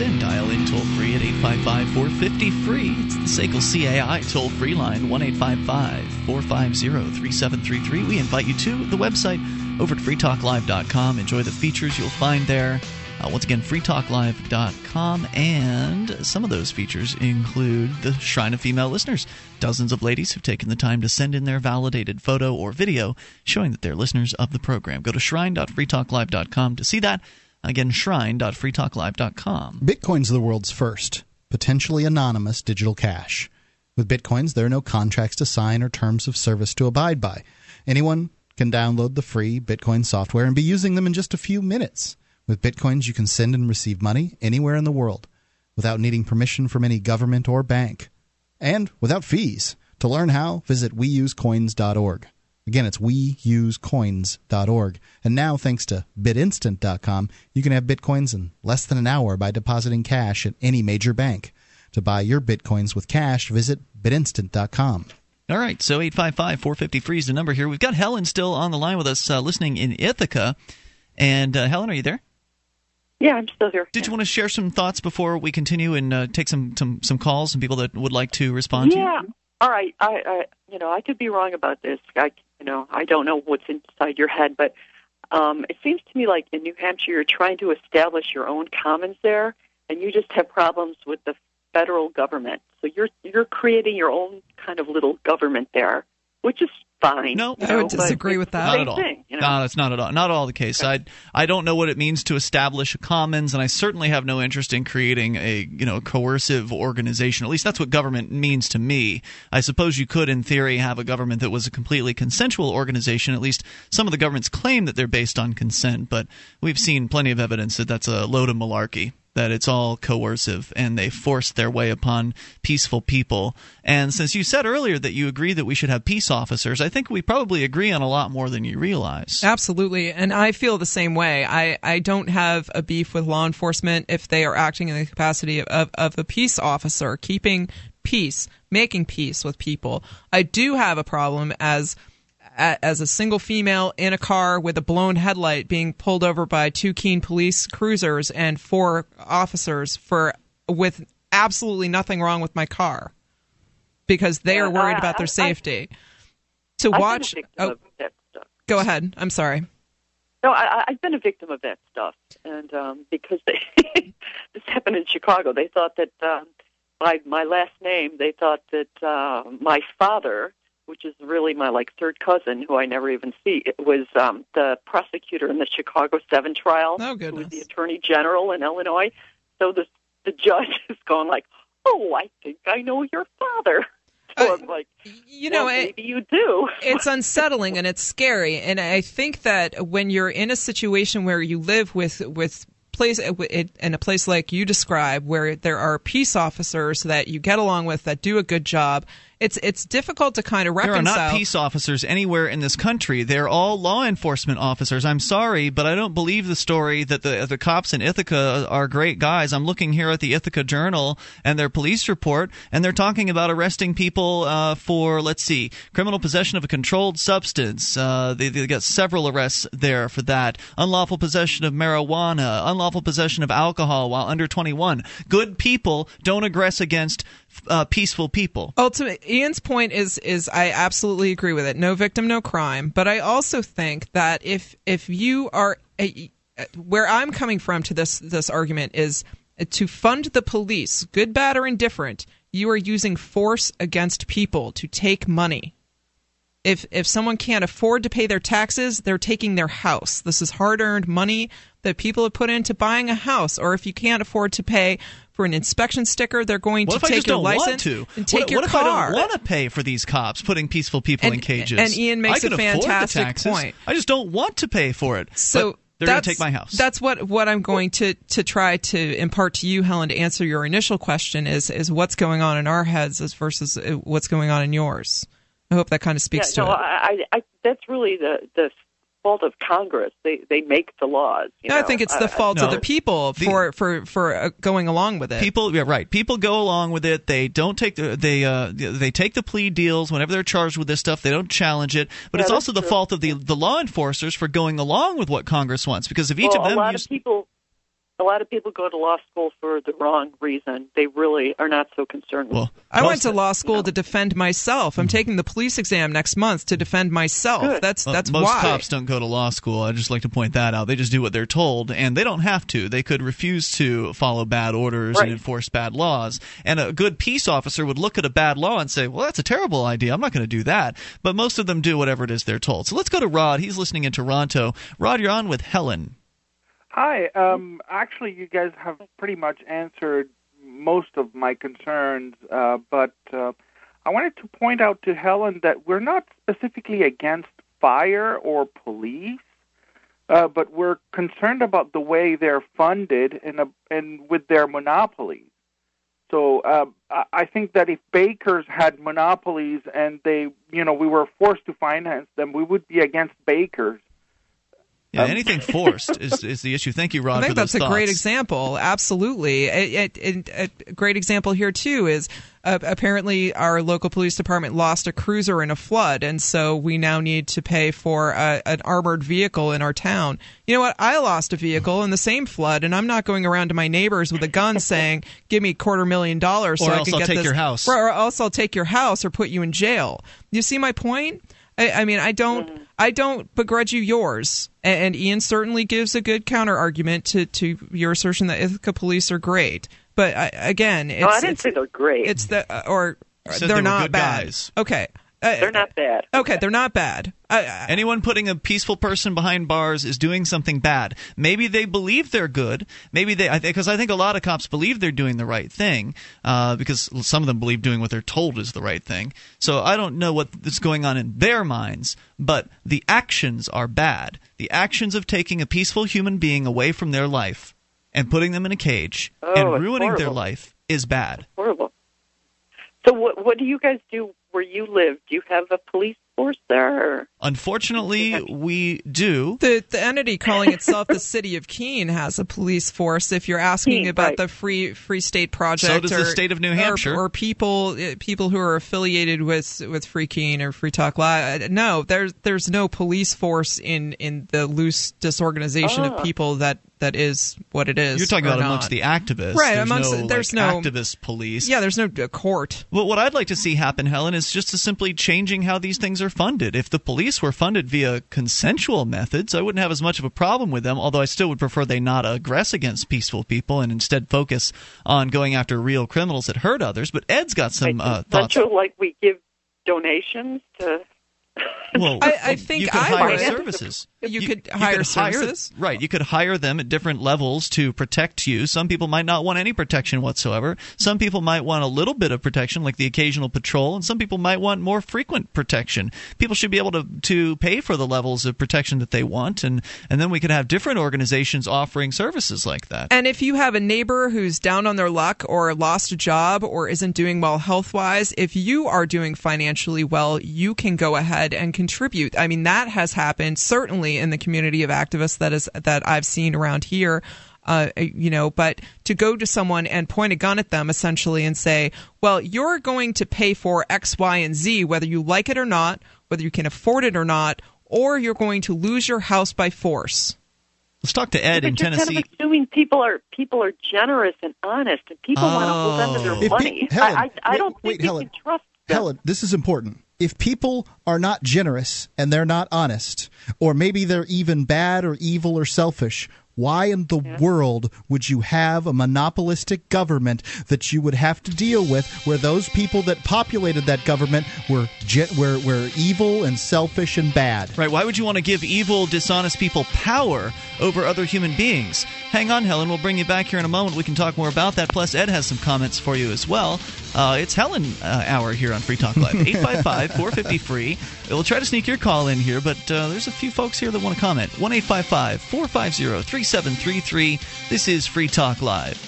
A: And dial in toll free at 855 450 free. It's the SACL CAI toll free line 1 450 3733. We invite you to the website over at freetalklive.com. Enjoy the features you'll find there. Uh, once again, freetalklive.com. And some of those features include the Shrine of Female Listeners. Dozens of ladies have taken the time to send in their validated photo or video showing that they're listeners of the program. Go to shrine.freetalklive.com to see that. Again, shrine.freetalklive.com.
C: Bitcoin's the world's first, potentially anonymous digital cash. With Bitcoins, there are no contracts to sign or terms of service to abide by. Anyone can download the free Bitcoin software and be using them in just a few minutes. With Bitcoins, you can send and receive money anywhere in the world without needing permission from any government or bank, and without fees. To learn how, visit weusecoins.org. Again, it's weusecoins.org. And now, thanks to bitinstant.com, you can have bitcoins in less than an hour by depositing cash at any major bank. To buy your bitcoins with cash, visit bitinstant.com.
A: All right, so 855 450 free is the number here. We've got Helen still on the line with us, uh, listening in Ithaca. And uh, Helen, are you there?
H: Yeah, I'm still here.
A: Did you want to share some thoughts before we continue and uh, take some, some some calls and people that would like to respond to you?
H: Yeah. All right. I, I, you know, I could be wrong about this. I, you know, I don't know what's inside your head, but um, it seems to me like in New Hampshire, you're trying to establish your own commons there, and you just have problems with the federal government. So you're you're creating your own kind of little government there, which is fine.
A: No,
B: I would disagree with that.
A: Not at all.
H: thing, you know?
A: No, that's not at all. Not at all the case. I I don't know what it means to establish a commons, and I certainly have no interest in creating a you know coercive organization. At least that's what government means to me. I suppose you could, in theory, have a government that was a completely consensual organization. At least some of the governments claim that they're based on consent, but we've seen plenty of evidence that that's a load of malarkey that it's all coercive and they force their way upon peaceful people. And since you said earlier that you agree that we should have peace officers, I think we probably agree on a lot more than you realize.
B: Absolutely. And I feel the same way. I, I don't have a beef with law enforcement if they are acting in the capacity of, of a peace officer, keeping peace, making peace with people. I do have a problem as as a single female in a car with a blown headlight being pulled over by two Keene police cruisers and four officers for with absolutely nothing wrong with my car because they are worried about their safety. To watch
H: been a victim
B: oh,
H: of that stuff.
B: go ahead. I'm sorry.
H: No, I, I've been a victim of that stuff, and um, because they, this happened in Chicago, they thought that um, by my last name, they thought that uh, my father, which is really my like third cousin, who I never even see, it was um, the prosecutor in the Chicago Seven trial.
B: Oh, goodness.
H: Who was the attorney general in Illinois? So the the judge is going like, "Oh, I think I know your father." So
B: Uh,
H: I'm like,
B: You know,
H: well,
B: it-
H: maybe you do.
B: it's unsettling and it's scary and i think that when you're in a situation where you live with with place in a place like you describe where there are peace officers that you get along with that do a good job it's it's difficult to kind of
A: There are not peace officers anywhere in this country. They're all law enforcement officers. I'm sorry, but I don't believe the story that the the cops in Ithaca are great guys. I'm looking here at the Ithaca Journal and their police report, and they're talking about arresting people uh, for let's see, criminal possession of a controlled substance. Uh, they they got several arrests there for that. Unlawful possession of marijuana, unlawful possession of alcohol while under 21. Good people don't aggress against uh, peaceful people.
B: Ultimately, Ian's point is is I absolutely agree with it. No victim, no crime. But I also think that if if you are uh, a, uh, where I'm coming from to this this argument is uh, to fund the police, good, bad, or indifferent. You are using force against people to take money. If if someone can't afford to pay their taxes, they're taking their house. This is hard earned money that people have put into buying a house. Or if you can't afford to pay for an inspection sticker, they're going
A: What
B: to take your license
A: to?
B: and take
A: what,
B: your
A: what
B: car.
A: if I don't want to pay for these cops putting peaceful people in cages?
B: and Ian makes
A: I could
B: a fantastic
A: taxes.
B: point.
A: I just don't want to pay for it.
B: So
A: but they're going to take my house.
B: That's what what I'm going to to try to impart to you, Helen, to answer your initial question is is what's going on in our heads as versus uh, what's going on in yours. I hope that kind of speaks
H: yeah,
B: to
H: no,
B: it.
H: I, I, I, that's really the the fault of Congress. They they make the laws. You
B: No, I think it's the
H: I-
B: fault of
A: no.
B: the people for for for uh, going along with it.
A: People, yeah, right. People go along with it. They don't take the they uh they take the plea deals whenever they're charged with this stuff. They don't challenge it. But
H: Yeah,
A: it's
H: that's
A: also the
H: true.
A: fault of the the law enforcers for going along with what Congress wants. Because if each
H: well,
A: of them
H: a lot
A: use-
H: of people, a lot of people go to law school for the wrong reason. They really are not so concerned.
A: well,
B: I went to law school to defend myself. I'm hmm. taking the police exam next month to defend myself.
H: Good.
B: That's
A: Well, most
B: why.
A: cops don't go to law school. I just like to point that out. They just do what they're told, and they don't have to. They could refuse to follow bad orders
H: Right.
A: and enforce bad laws. And a good peace officer would look at a bad law and say, "Well, that's a terrible idea. I'm not going to do that." But most of them do whatever it is they're told. So let's go to Rod. He's listening in Toronto. Rod, you're on with Helen.
I: Hi. Um, actually, you guys have pretty much answered most of my concerns, uh, but uh, I wanted to point out to Helen that we're not specifically against fire or police, uh, but we're concerned about the way they're funded and, uh, and with their monopolies. So uh, I- I think that if bakers had monopolies and they, you know, we were forced to finance them, we would be against bakers.
A: Yeah,
I: Um,
A: anything forced is, is the issue. Thank you, Rod.
B: I think that's a great example. Absolutely. It, it, a great example here, too, is uh, apparently our local police department lost a cruiser in a flood, and so we now need to pay for a, an armored vehicle in our town. You know what? I lost a vehicle in the same flood, and I'm not going around to my neighbors with a gun saying, give me a quarter million dollars so
A: Or
B: I
A: else
B: can
A: I'll
B: get
A: take
B: this.
A: your house.
B: Or, or else I'll take your house or put you in jail. You see my point? I, I mean, I don't, I don't begrudge you yours, and, and Ian certainly gives a good counter argument to, to your assertion that Ithaca police are great. But I, again, it's,
H: no, I didn't
B: it's,
H: say they're great.
B: it's the uh, or
A: said
B: they're
A: they
B: not bad.
A: guys.
B: Okay, uh,
H: they're not bad.
B: okay, they're not bad. I, I,
A: Anyone putting a peaceful person behind bars is doing something bad. Maybe they believe they're good. Maybe they, because I think a lot of cops believe they're doing the right thing, uh, because some of them believe doing what they're told is the right thing. So I don't know what's going on in their minds, but the actions are bad. The actions of taking a peaceful human being away from their life and putting them in a cage
H: Oh,
A: and
H: it's
A: ruining their life is bad.
H: Horrible. So what what do you guys do where you live? Do you have a police force there? Or?
A: Unfortunately, we do.
B: The the entity calling itself the City of Keene has a police force. If you're asking
H: Keene,
B: about
H: right.
B: the Free Free State Project,
A: So does the state of New Hampshire.
B: or, people uh, people who are affiliated with with Free Keene or Free Talk Live. uh, No, there's there's no police force in in the loose disorganization
H: Ah.
B: of people that that is what it is.
A: You're talking about
B: not.
A: amongst the activists,
B: Right,
A: There's
B: amongst-
A: no,
B: there's
A: like,
B: no-
A: activist police.
B: Yeah, there's no uh, court.
A: Well, what I'd like to see happen, Helen, is just to simply changing how these things are funded. If the police were funded via consensual methods, I wouldn't have as much of a problem with them, although I still would prefer they not aggress against peaceful people and instead focus on going after real criminals that hurt others. But Ed's got some uh, thoughts.
H: sure, like we give donations to.
A: Well,
B: I- I think
A: you could
B: I
A: hire
B: would.
A: services.
B: You could hire services.
A: right? You could hire them at different levels to protect you. Some people might not want any protection whatsoever. Some people might want a little bit of protection, like the occasional patrol, and some people might want more frequent protection. People should be able to to pay for the levels of protection that they want, and and then we could have different organizations offering services like that.
B: And if you have a neighbor who's down on their luck or lost a job or isn't doing well health wise, if you are doing financially well, you can go ahead and contribute. I mean, that has happened certainly in the community of activists that is that I've seen around here. Uh, you know, but to go to someone and point a gun at them essentially and say, well, you're going to pay for X, Y, and Z, whether you like it or not, whether you can afford it or not, or you're going to lose your house by force.
A: Let's talk to Ed in
H: you're
A: Tennessee.
H: kind of assuming people are people are generous and honest, and people want to hold on to
A: Oh.
H: their
C: If pe-
H: money.
C: Helen,
H: I, I, I
C: wait-
H: don't think
C: wait,
H: you
C: Helen.
H: can trust them.
C: Helen, this is important. If people are not generous and they're not honest, or maybe they're even bad or evil or selfish, why in the world would you have a monopolistic government that you would have to deal with where those people that populated that government were ge- were, were evil and selfish and bad?
A: Right, why would you want to give evil, dishonest people power over other human beings? Hang on, Helen. We'll bring you back here in a moment. We can talk more about that. Plus, Ed has some comments for you as well. Uh, it's Helen uh, hour here on Free Talk Live. 855 450 free. We'll try to sneak your call in here, but uh, there's a few folks here that want to comment. 1 855 450 3733. This is Free Talk Live.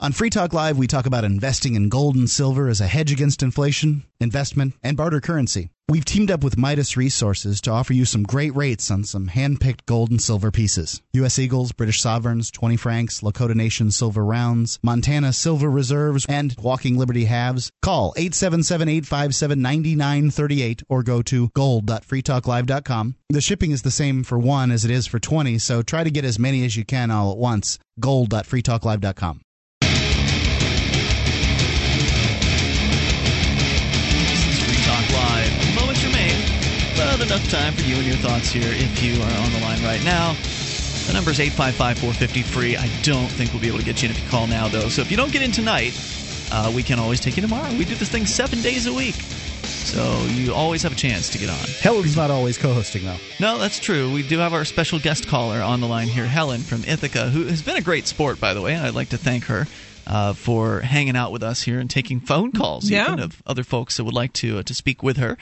C: On Free Talk Live, we talk about investing in gold and silver as a hedge against inflation, investment, and barter currency. We've teamed up with Midas Resources to offer you some great rates on some hand-picked gold and silver pieces. U.S. Eagles, British Sovereigns, 20 francs, Lakota Nation silver rounds, Montana silver reserves, and Walking Liberty halves. Call 877-857-9938 or go to gold.freetalklive.com. The shipping is the same for one as it is for 20, so try to get as many as you can all at once. gold.freetalklive.com.
A: enough time for you and your thoughts here if you are on the line right now. The number is 855 450 free. I don't think we'll be able to get you in if you call now, though. So if you don't get in tonight, uh, we can always take you tomorrow. We do this thing seven days a week. So you always have a chance to get on.
C: Helen's not always co-hosting though.
A: No, that's true. We do have our special guest caller on the line here, Helen from Ithaca, who has been a great sport, by the way, and I'd like to thank her uh, for hanging out with us here and taking phone calls
B: Yeah.
A: even of other folks that would like to uh, to speak with her.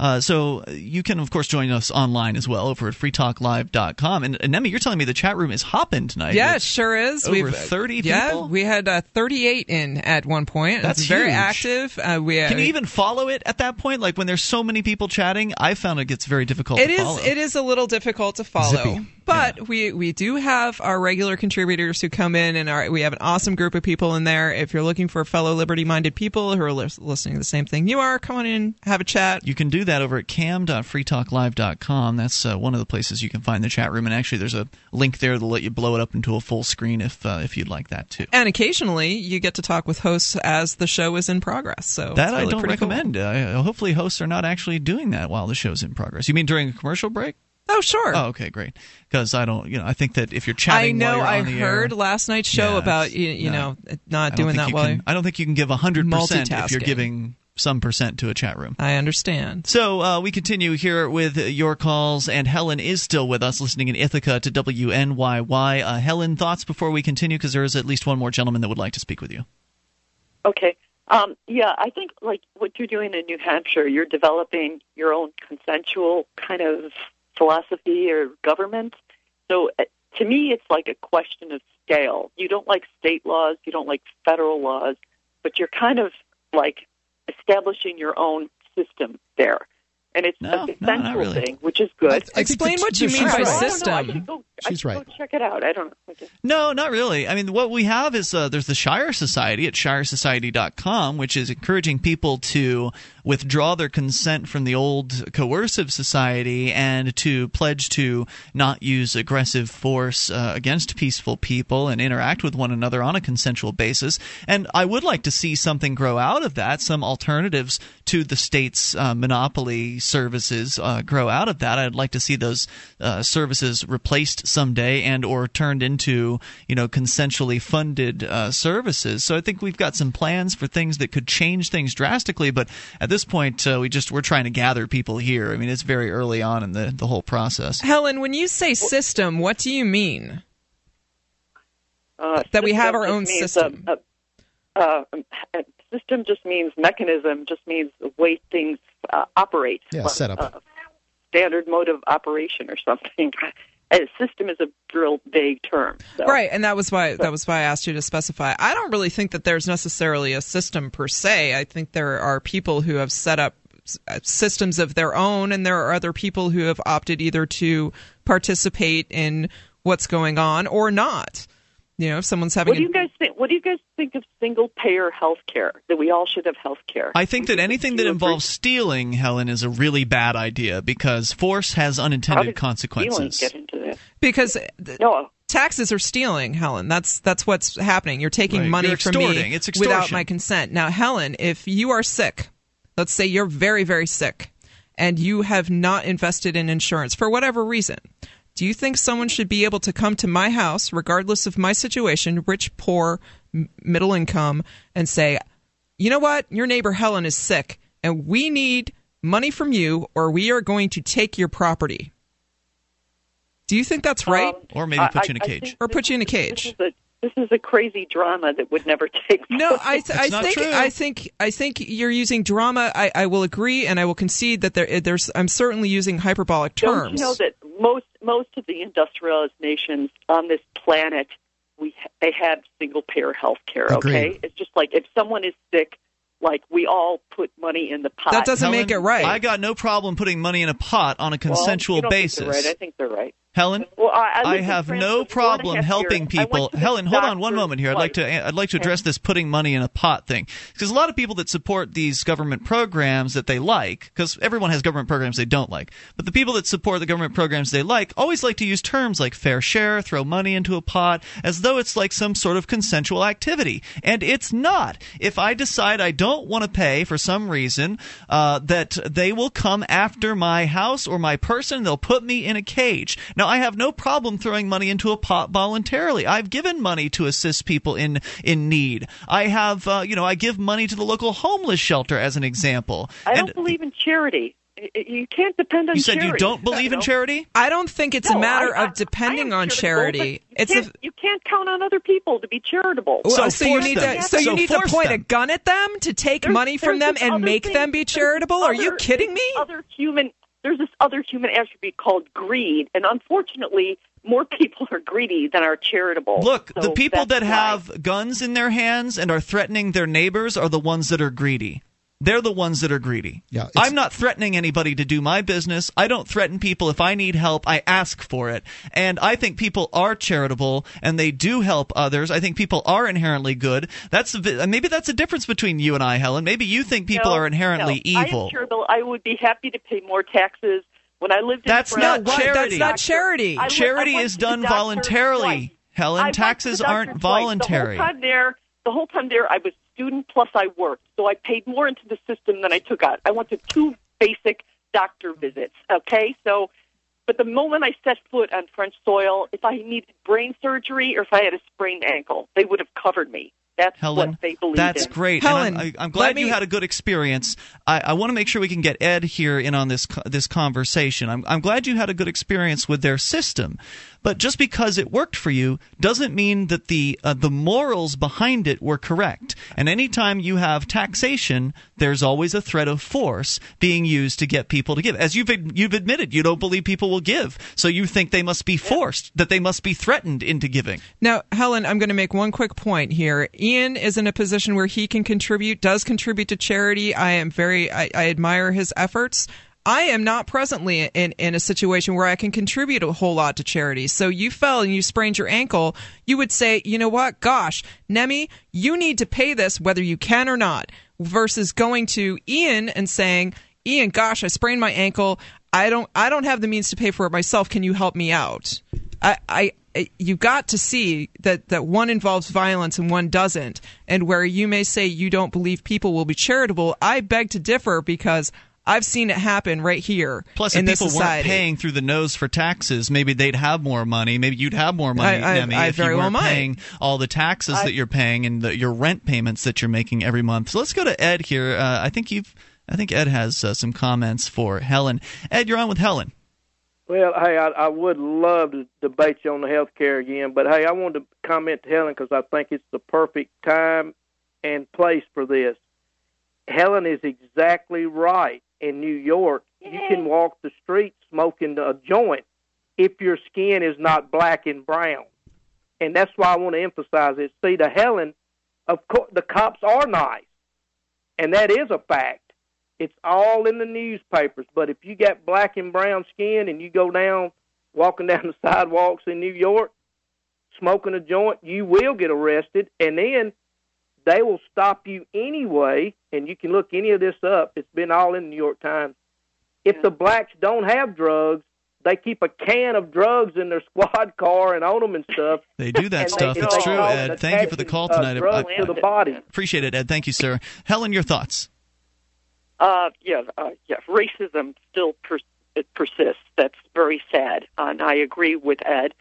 A: Uh, so you can, of course, join us online as well over at freetalklive.com. And, and Nemi, you're telling me the chat room is hopping tonight.
B: Yeah, it sure is.
A: Over
B: We've
A: 30
B: Yeah,
A: people?
B: we had uh, 38 in at one point.
A: That's
B: it's very
A: huge.
B: active. Uh, we
A: Can you even follow it at that point? Like when there's so many people chatting, I found it gets very difficult
B: It
A: to
B: is.
A: follow.
B: It is a little difficult to follow,
A: Zippy.
B: but we we do have our regular contributors who come in, and our, we have an awesome group of people in there. If you're looking for fellow liberty-minded people who are lis- listening to the same thing you are, come on in, have a chat.
A: You can do that over at cam.freetalklive.com. That's uh, one of the places you can find the chat room. And actually, there's a link there that'll let you blow it up into a full screen if uh, if you'd like that too.
B: And occasionally, you get to talk with hosts as the show is in progress. So
A: that
B: it's
A: I don't
B: pretty cool.
A: recommend. Uh, hopefully, hosts are not actually doing that while the show's in progress. You mean during a commercial break?
B: Oh, sure.
A: Oh, okay, great. Because I don't, you know, I think that if you're chatting,
B: I know. I
A: you're on the
B: heard
A: air,
B: last night's show
A: Yeah,
B: about you, you
A: no.
B: know not doing that well.
A: can- I don't think you can give hundred percent if you're giving some percent to a chat room.
B: I understand.
A: So uh, we continue here with your calls, and Helen is still with us, listening in Ithaca to WNYY. Uh, Helen, thoughts before we continue, because there is at least one more gentleman that would like to speak with you.
H: Okay. Um, yeah, I think like what you're doing in New Hampshire, you're developing your own consensual kind of philosophy or government. So uh, to me, it's like a question of scale. You don't like state laws, you don't like federal laws, but you're kind of like establishing your own system there. And it's
A: No,
H: a
A: no, not really.
H: thing, which is good.
B: Explain what you mean
C: she's
B: by
C: right.
H: I don't know. I
B: system.
H: should go, I
C: She's
H: should
C: right.
H: go check it out. I don't know. Okay.
A: No, not really. I mean, what we have is uh, there's the Shire Society at shiresociety.com, which is encouraging people to withdraw their consent from the old coercive society and to pledge to not use aggressive force uh, against peaceful people and interact with one another on a consensual basis. And I would like to see something grow out of that, some alternatives to the state's uh, monopoly services uh, grow out of that. I'd like to see those uh, services replaced someday and or turned into you know consensually funded uh, services. So I think we've got some plans for things that could change things drastically. But at this point, uh, we just we're trying to gather people here. I mean, it's very early on in the the whole process.
B: Helen, when you say system, what do you mean?
H: Uh,
B: That we have our own system.
H: uh, uh, uh, system just means mechanism, just means the way things uh, operate.
C: Yeah,
H: Like,
C: setup.
H: uh, standard mode of operation or something. A system is a real vague term. So.
B: Right, and that was why that was why I asked you to specify. I don't really think that there's necessarily a system per se. I think there are people who have set up uh, systems of their own, and there are other people who have opted either to participate in what's going on or not. You know, if someone's having
H: What do you guys think? What do you guys think of single payer health care? That we all should have health care.
A: I think that anything that involves stealing, Helen, is a really bad idea because force has unintended
H: did
A: consequences.
H: Stealing get into that?
B: because th-
H: No,
B: taxes are stealing, Helen. That's that's what's happening. You're taking
A: Right.
B: money
A: You're
B: from me
A: extorting. It's
B: without my consent. Now, Helen, if you are sick, let's say you're very very sick and you have not invested in insurance for whatever reason, do you think someone should be able to come to my house regardless of my situation, rich, poor, m- middle income and say, "You know what? Your neighbor Helen is sick and we need money from you or we are going to take your property." Do you think that's right?
H: Um,
A: Or maybe
H: I-
A: put you in a cage.
B: or put you in a cage?
H: This is a this is a crazy drama that would never take. Place.
B: No, I, th- I think
A: true.
B: I think I think you're using drama. I, I will agree, and I will concede that there there's. I'm certainly using hyperbolic terms.
H: Don't
B: terms.
H: you know that most most of the industrialized nations on this planet we ha- they have single payer health care. Okay,
C: Agreed.
H: it's just like if someone is sick, like we all put money in the pot.
B: That doesn't
A: Helen,
B: make it right.
A: I got no problem putting money in a pot on a
H: Well,
A: consensual
H: you don't
A: basis.
H: they're right. I think they're right.
A: Helen,
H: Well, I, I,
A: I have no
H: for four and a
A: problem helping
H: years. I went
A: people. Helen, hold on one moment here. I'd like to. I'd like to address this putting money in a pot thing because a lot of people that support these government programs that they like because everyone has government programs they don't like, but the people that support the government programs they like always like to use terms like fair share, throw money into a pot as though it's like some sort of consensual activity, and it's not. If I decide I don't want to pay for some reason, uh, that they will come after my house or my person. They'll put me in a cage. Now I have no problem throwing money into a pot voluntarily. I've given money to assist people in in need. I have, uh, you know, I give money to the local homeless shelter as an example.
H: I
A: and
H: don't believe in charity. I- I- You can't depend on
A: you said
H: charity.
A: you don't believe in charity.
B: I don't think it's a matter
H: I- I-
B: of depending on
H: charitable,
B: charity. It's
H: can't, you can't count on other people to be charitable.
B: Well, so, you need to so, you need to point a gun at them to take
H: There's-
B: money from them and make
H: thing-
B: them be
H: there's this
B: charitable? Are you kidding me?
H: Other human. There's this other human attribute called greed, and unfortunately, more people are greedy than are charitable.
A: Look,
H: So
A: the people that
H: why.
A: have guns in their hands and are threatening their neighbors are the ones that are greedy. They're the ones that are greedy.
C: Yeah,
A: I'm not threatening anybody to do my business. I don't threaten people. If I need help, I ask for it. And I think people are charitable and they do help others. I think people are inherently good. That's the, vi- maybe that's a difference between you and I, Helen. Maybe you think people
H: No,
A: are inherently
H: no. I
A: evil.
H: am charitable. I would be happy to pay more taxes. When I lived in
A: That's
H: France,
A: not
H: I-
A: charity.
B: That's not charity.
H: I li- I
A: Charity is done voluntarily.
H: twice.
A: Helen,
H: I
A: taxes aren't
H: twice.
A: voluntary.
H: The whole time there, the whole time there, I was student plus I worked, so I paid more into the system than I took out. I went to two basic doctor visits. Okay, so. But the moment I set foot on French soil, if I needed brain surgery or if I had a sprained ankle, they would have covered me. That's
A: Helen,
H: what they believe
A: that's
H: in.
A: great.
B: Helen,
A: and I'm, I, I'm
B: let
A: glad you had a good experience. I, I want to make sure we can get Ed here in on this this conversation. I'm, I'm glad you had a good experience with their system, but just because it worked for you doesn't mean that the uh, the morals behind it were correct. And anytime you have taxation, there's always a threat of force being used to get people to give. As you've you've admitted, you don't believe people will give, so you think they must be forced, that they must be threatened into giving.
B: Now, Helen, I'm going to make one quick point here. Ian is in a position where he can contribute, does contribute to charity. I am very, I, I admire his efforts. I am not presently in, in a situation where I can contribute a whole lot to charity. So you fell and you sprained your ankle. You would say, you know what? Gosh, Nemi, you need to pay this whether you can or not versus going to Ian and saying, Ian, gosh, I sprained my ankle. I don't, I don't have the means to pay for it myself. Can you help me out? I, I, you got to see that, that one involves violence and one doesn't. And where you may say you don't believe people will be charitable, I beg to differ because I've seen it happen right here
A: Plus,
B: in
A: if
B: this
A: people
B: society.
A: weren't paying through the nose for taxes, maybe they'd have more money. Maybe you'd have more money,
B: I- I-
A: Nemi,
B: I
A: if
B: very
A: you weren't
B: might.
A: paying all the taxes that you're paying and the, your rent payments that you're making every month. So let's go to Ed here. Uh, I think you've, I think Ed has uh, some comments for Helen. Ed, you're on with Helen.
J: Well, hey, I, I would love to debate you on the health care again, but hey, I wanted to comment to Helen because I think it's the perfect time and place for this. Helen is exactly right. In New York, you can walk the street smoking a joint if your skin is not black and brown. And that's why I want to emphasize it. See, to Helen, of course, the cops are nice, and that is a fact. It's all in the newspapers. But if you got black and brown skin and you go down, walking down the sidewalks in New York, smoking a joint, you will get arrested. And then they will stop you anyway. And you can look any of this up. It's been all in the New York Times. If the blacks don't have drugs, they keep a can of drugs in their squad car and own them and stuff.
A: They do that stuff.
J: they-
A: It's true, Ed. Thank you for the call tonight.
J: Uh, drugs
A: I-
J: to the body.
A: Appreciate it, Ed. Thank you, sir. Helen, your thoughts.
H: Uh, yeah, uh, yeah. Racism still pers- it persists. That's very sad, and I agree with Ed.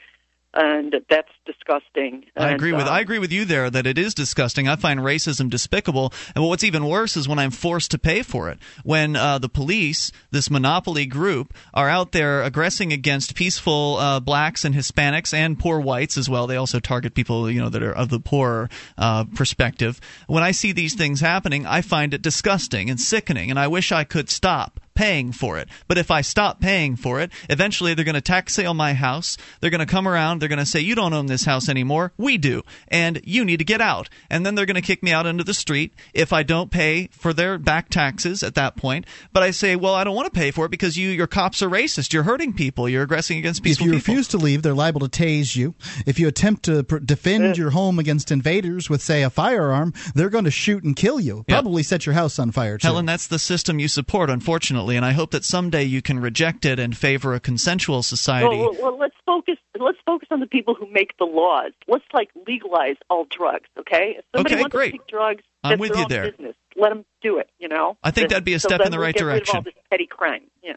H: And that's disgusting.
A: I
H: And,
A: agree with
H: um,
A: I agree with you there that it is disgusting. I find racism despicable, and what's even worse is when I'm forced to pay for it. When uh, the police, this monopoly group, are out there aggressing against peaceful uh, blacks and Hispanics and poor whites as well. They also target people you know that are of the poorer uh, perspective. When I see these things happening, I find it disgusting and sickening, and I wish I could stop paying for it. But if I stop paying for it, eventually they're going to tax sale my house. They're going to come around. They're going to say, You don't own this house anymore. We do. And you need to get out. And then they're going to kick me out into the street if I don't pay for their back taxes at that point. But I say, Well, I don't want to pay for it because you, your cops are racist. You're hurting people. You're aggressing against peaceful people.
C: If you
A: people.
C: refuse to leave, they're liable to tase you. If you attempt to pr- defend your home against invaders with, say, a firearm, they're going to shoot and kill you.
A: Yeah.
C: Probably set your house on fire, too.
A: Helen, that's the system you support, unfortunately, and I hope that someday you can reject it and favor a consensual society.
H: Well, well, let's focus. Let's focus on the people who make the laws. Let's like legalize all drugs. Okay. If somebody
A: Okay,
H: wants
A: great.
H: to take drugs,
A: I'm
H: that's
A: with
H: their
A: you there.
H: Business. Let them do it. You know.
A: I think
H: So-
A: that'd be a step
H: then
A: in the
H: we'll
A: right
H: get rid of
A: direction.
H: all this petty crime. Yeah.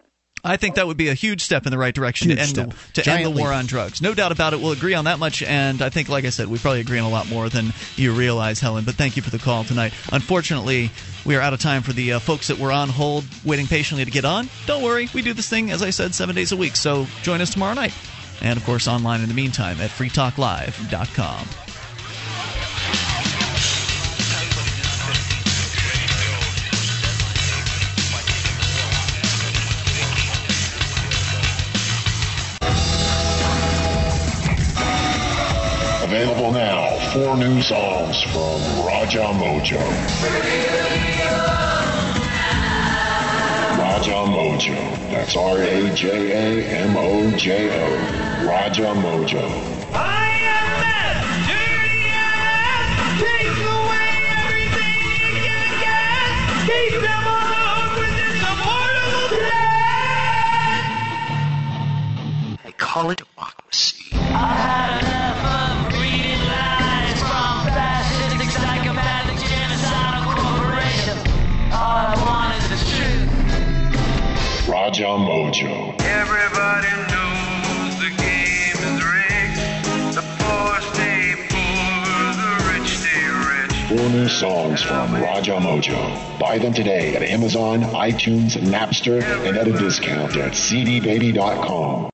A: I think that would be a huge step in the right direction to
C: Huge
A: end, the,
C: step.
A: to end the war on drugs. No doubt about it. We'll agree on that much. And I think, like I said, we probably agree on a lot more than you realize, Helen. But thank you for the call tonight. Unfortunately, we are out of time for the uh, folks that were on hold waiting patiently to get on. Don't worry. We do this thing, as I said, seven days a week. So join us tomorrow night. And of course, online in the meantime at freetalklive.com.
K: Available now, four new songs from Raja Mojo. Raja Mojo. That's R A J A M O J O. Raja Mojo.
L: I am mad, dirty ass. Takes away everything you can get. Keeps them on the hook with this affordable debt. They call it democracy.
K: Raja Mojo.
M: Everybody knows the game is rigged. The poor stay poor, the rich stay rich.
K: Four new songs from Raja Mojo. Buy them today at Amazon, iTunes, Napster, and at a discount at cdbaby.com.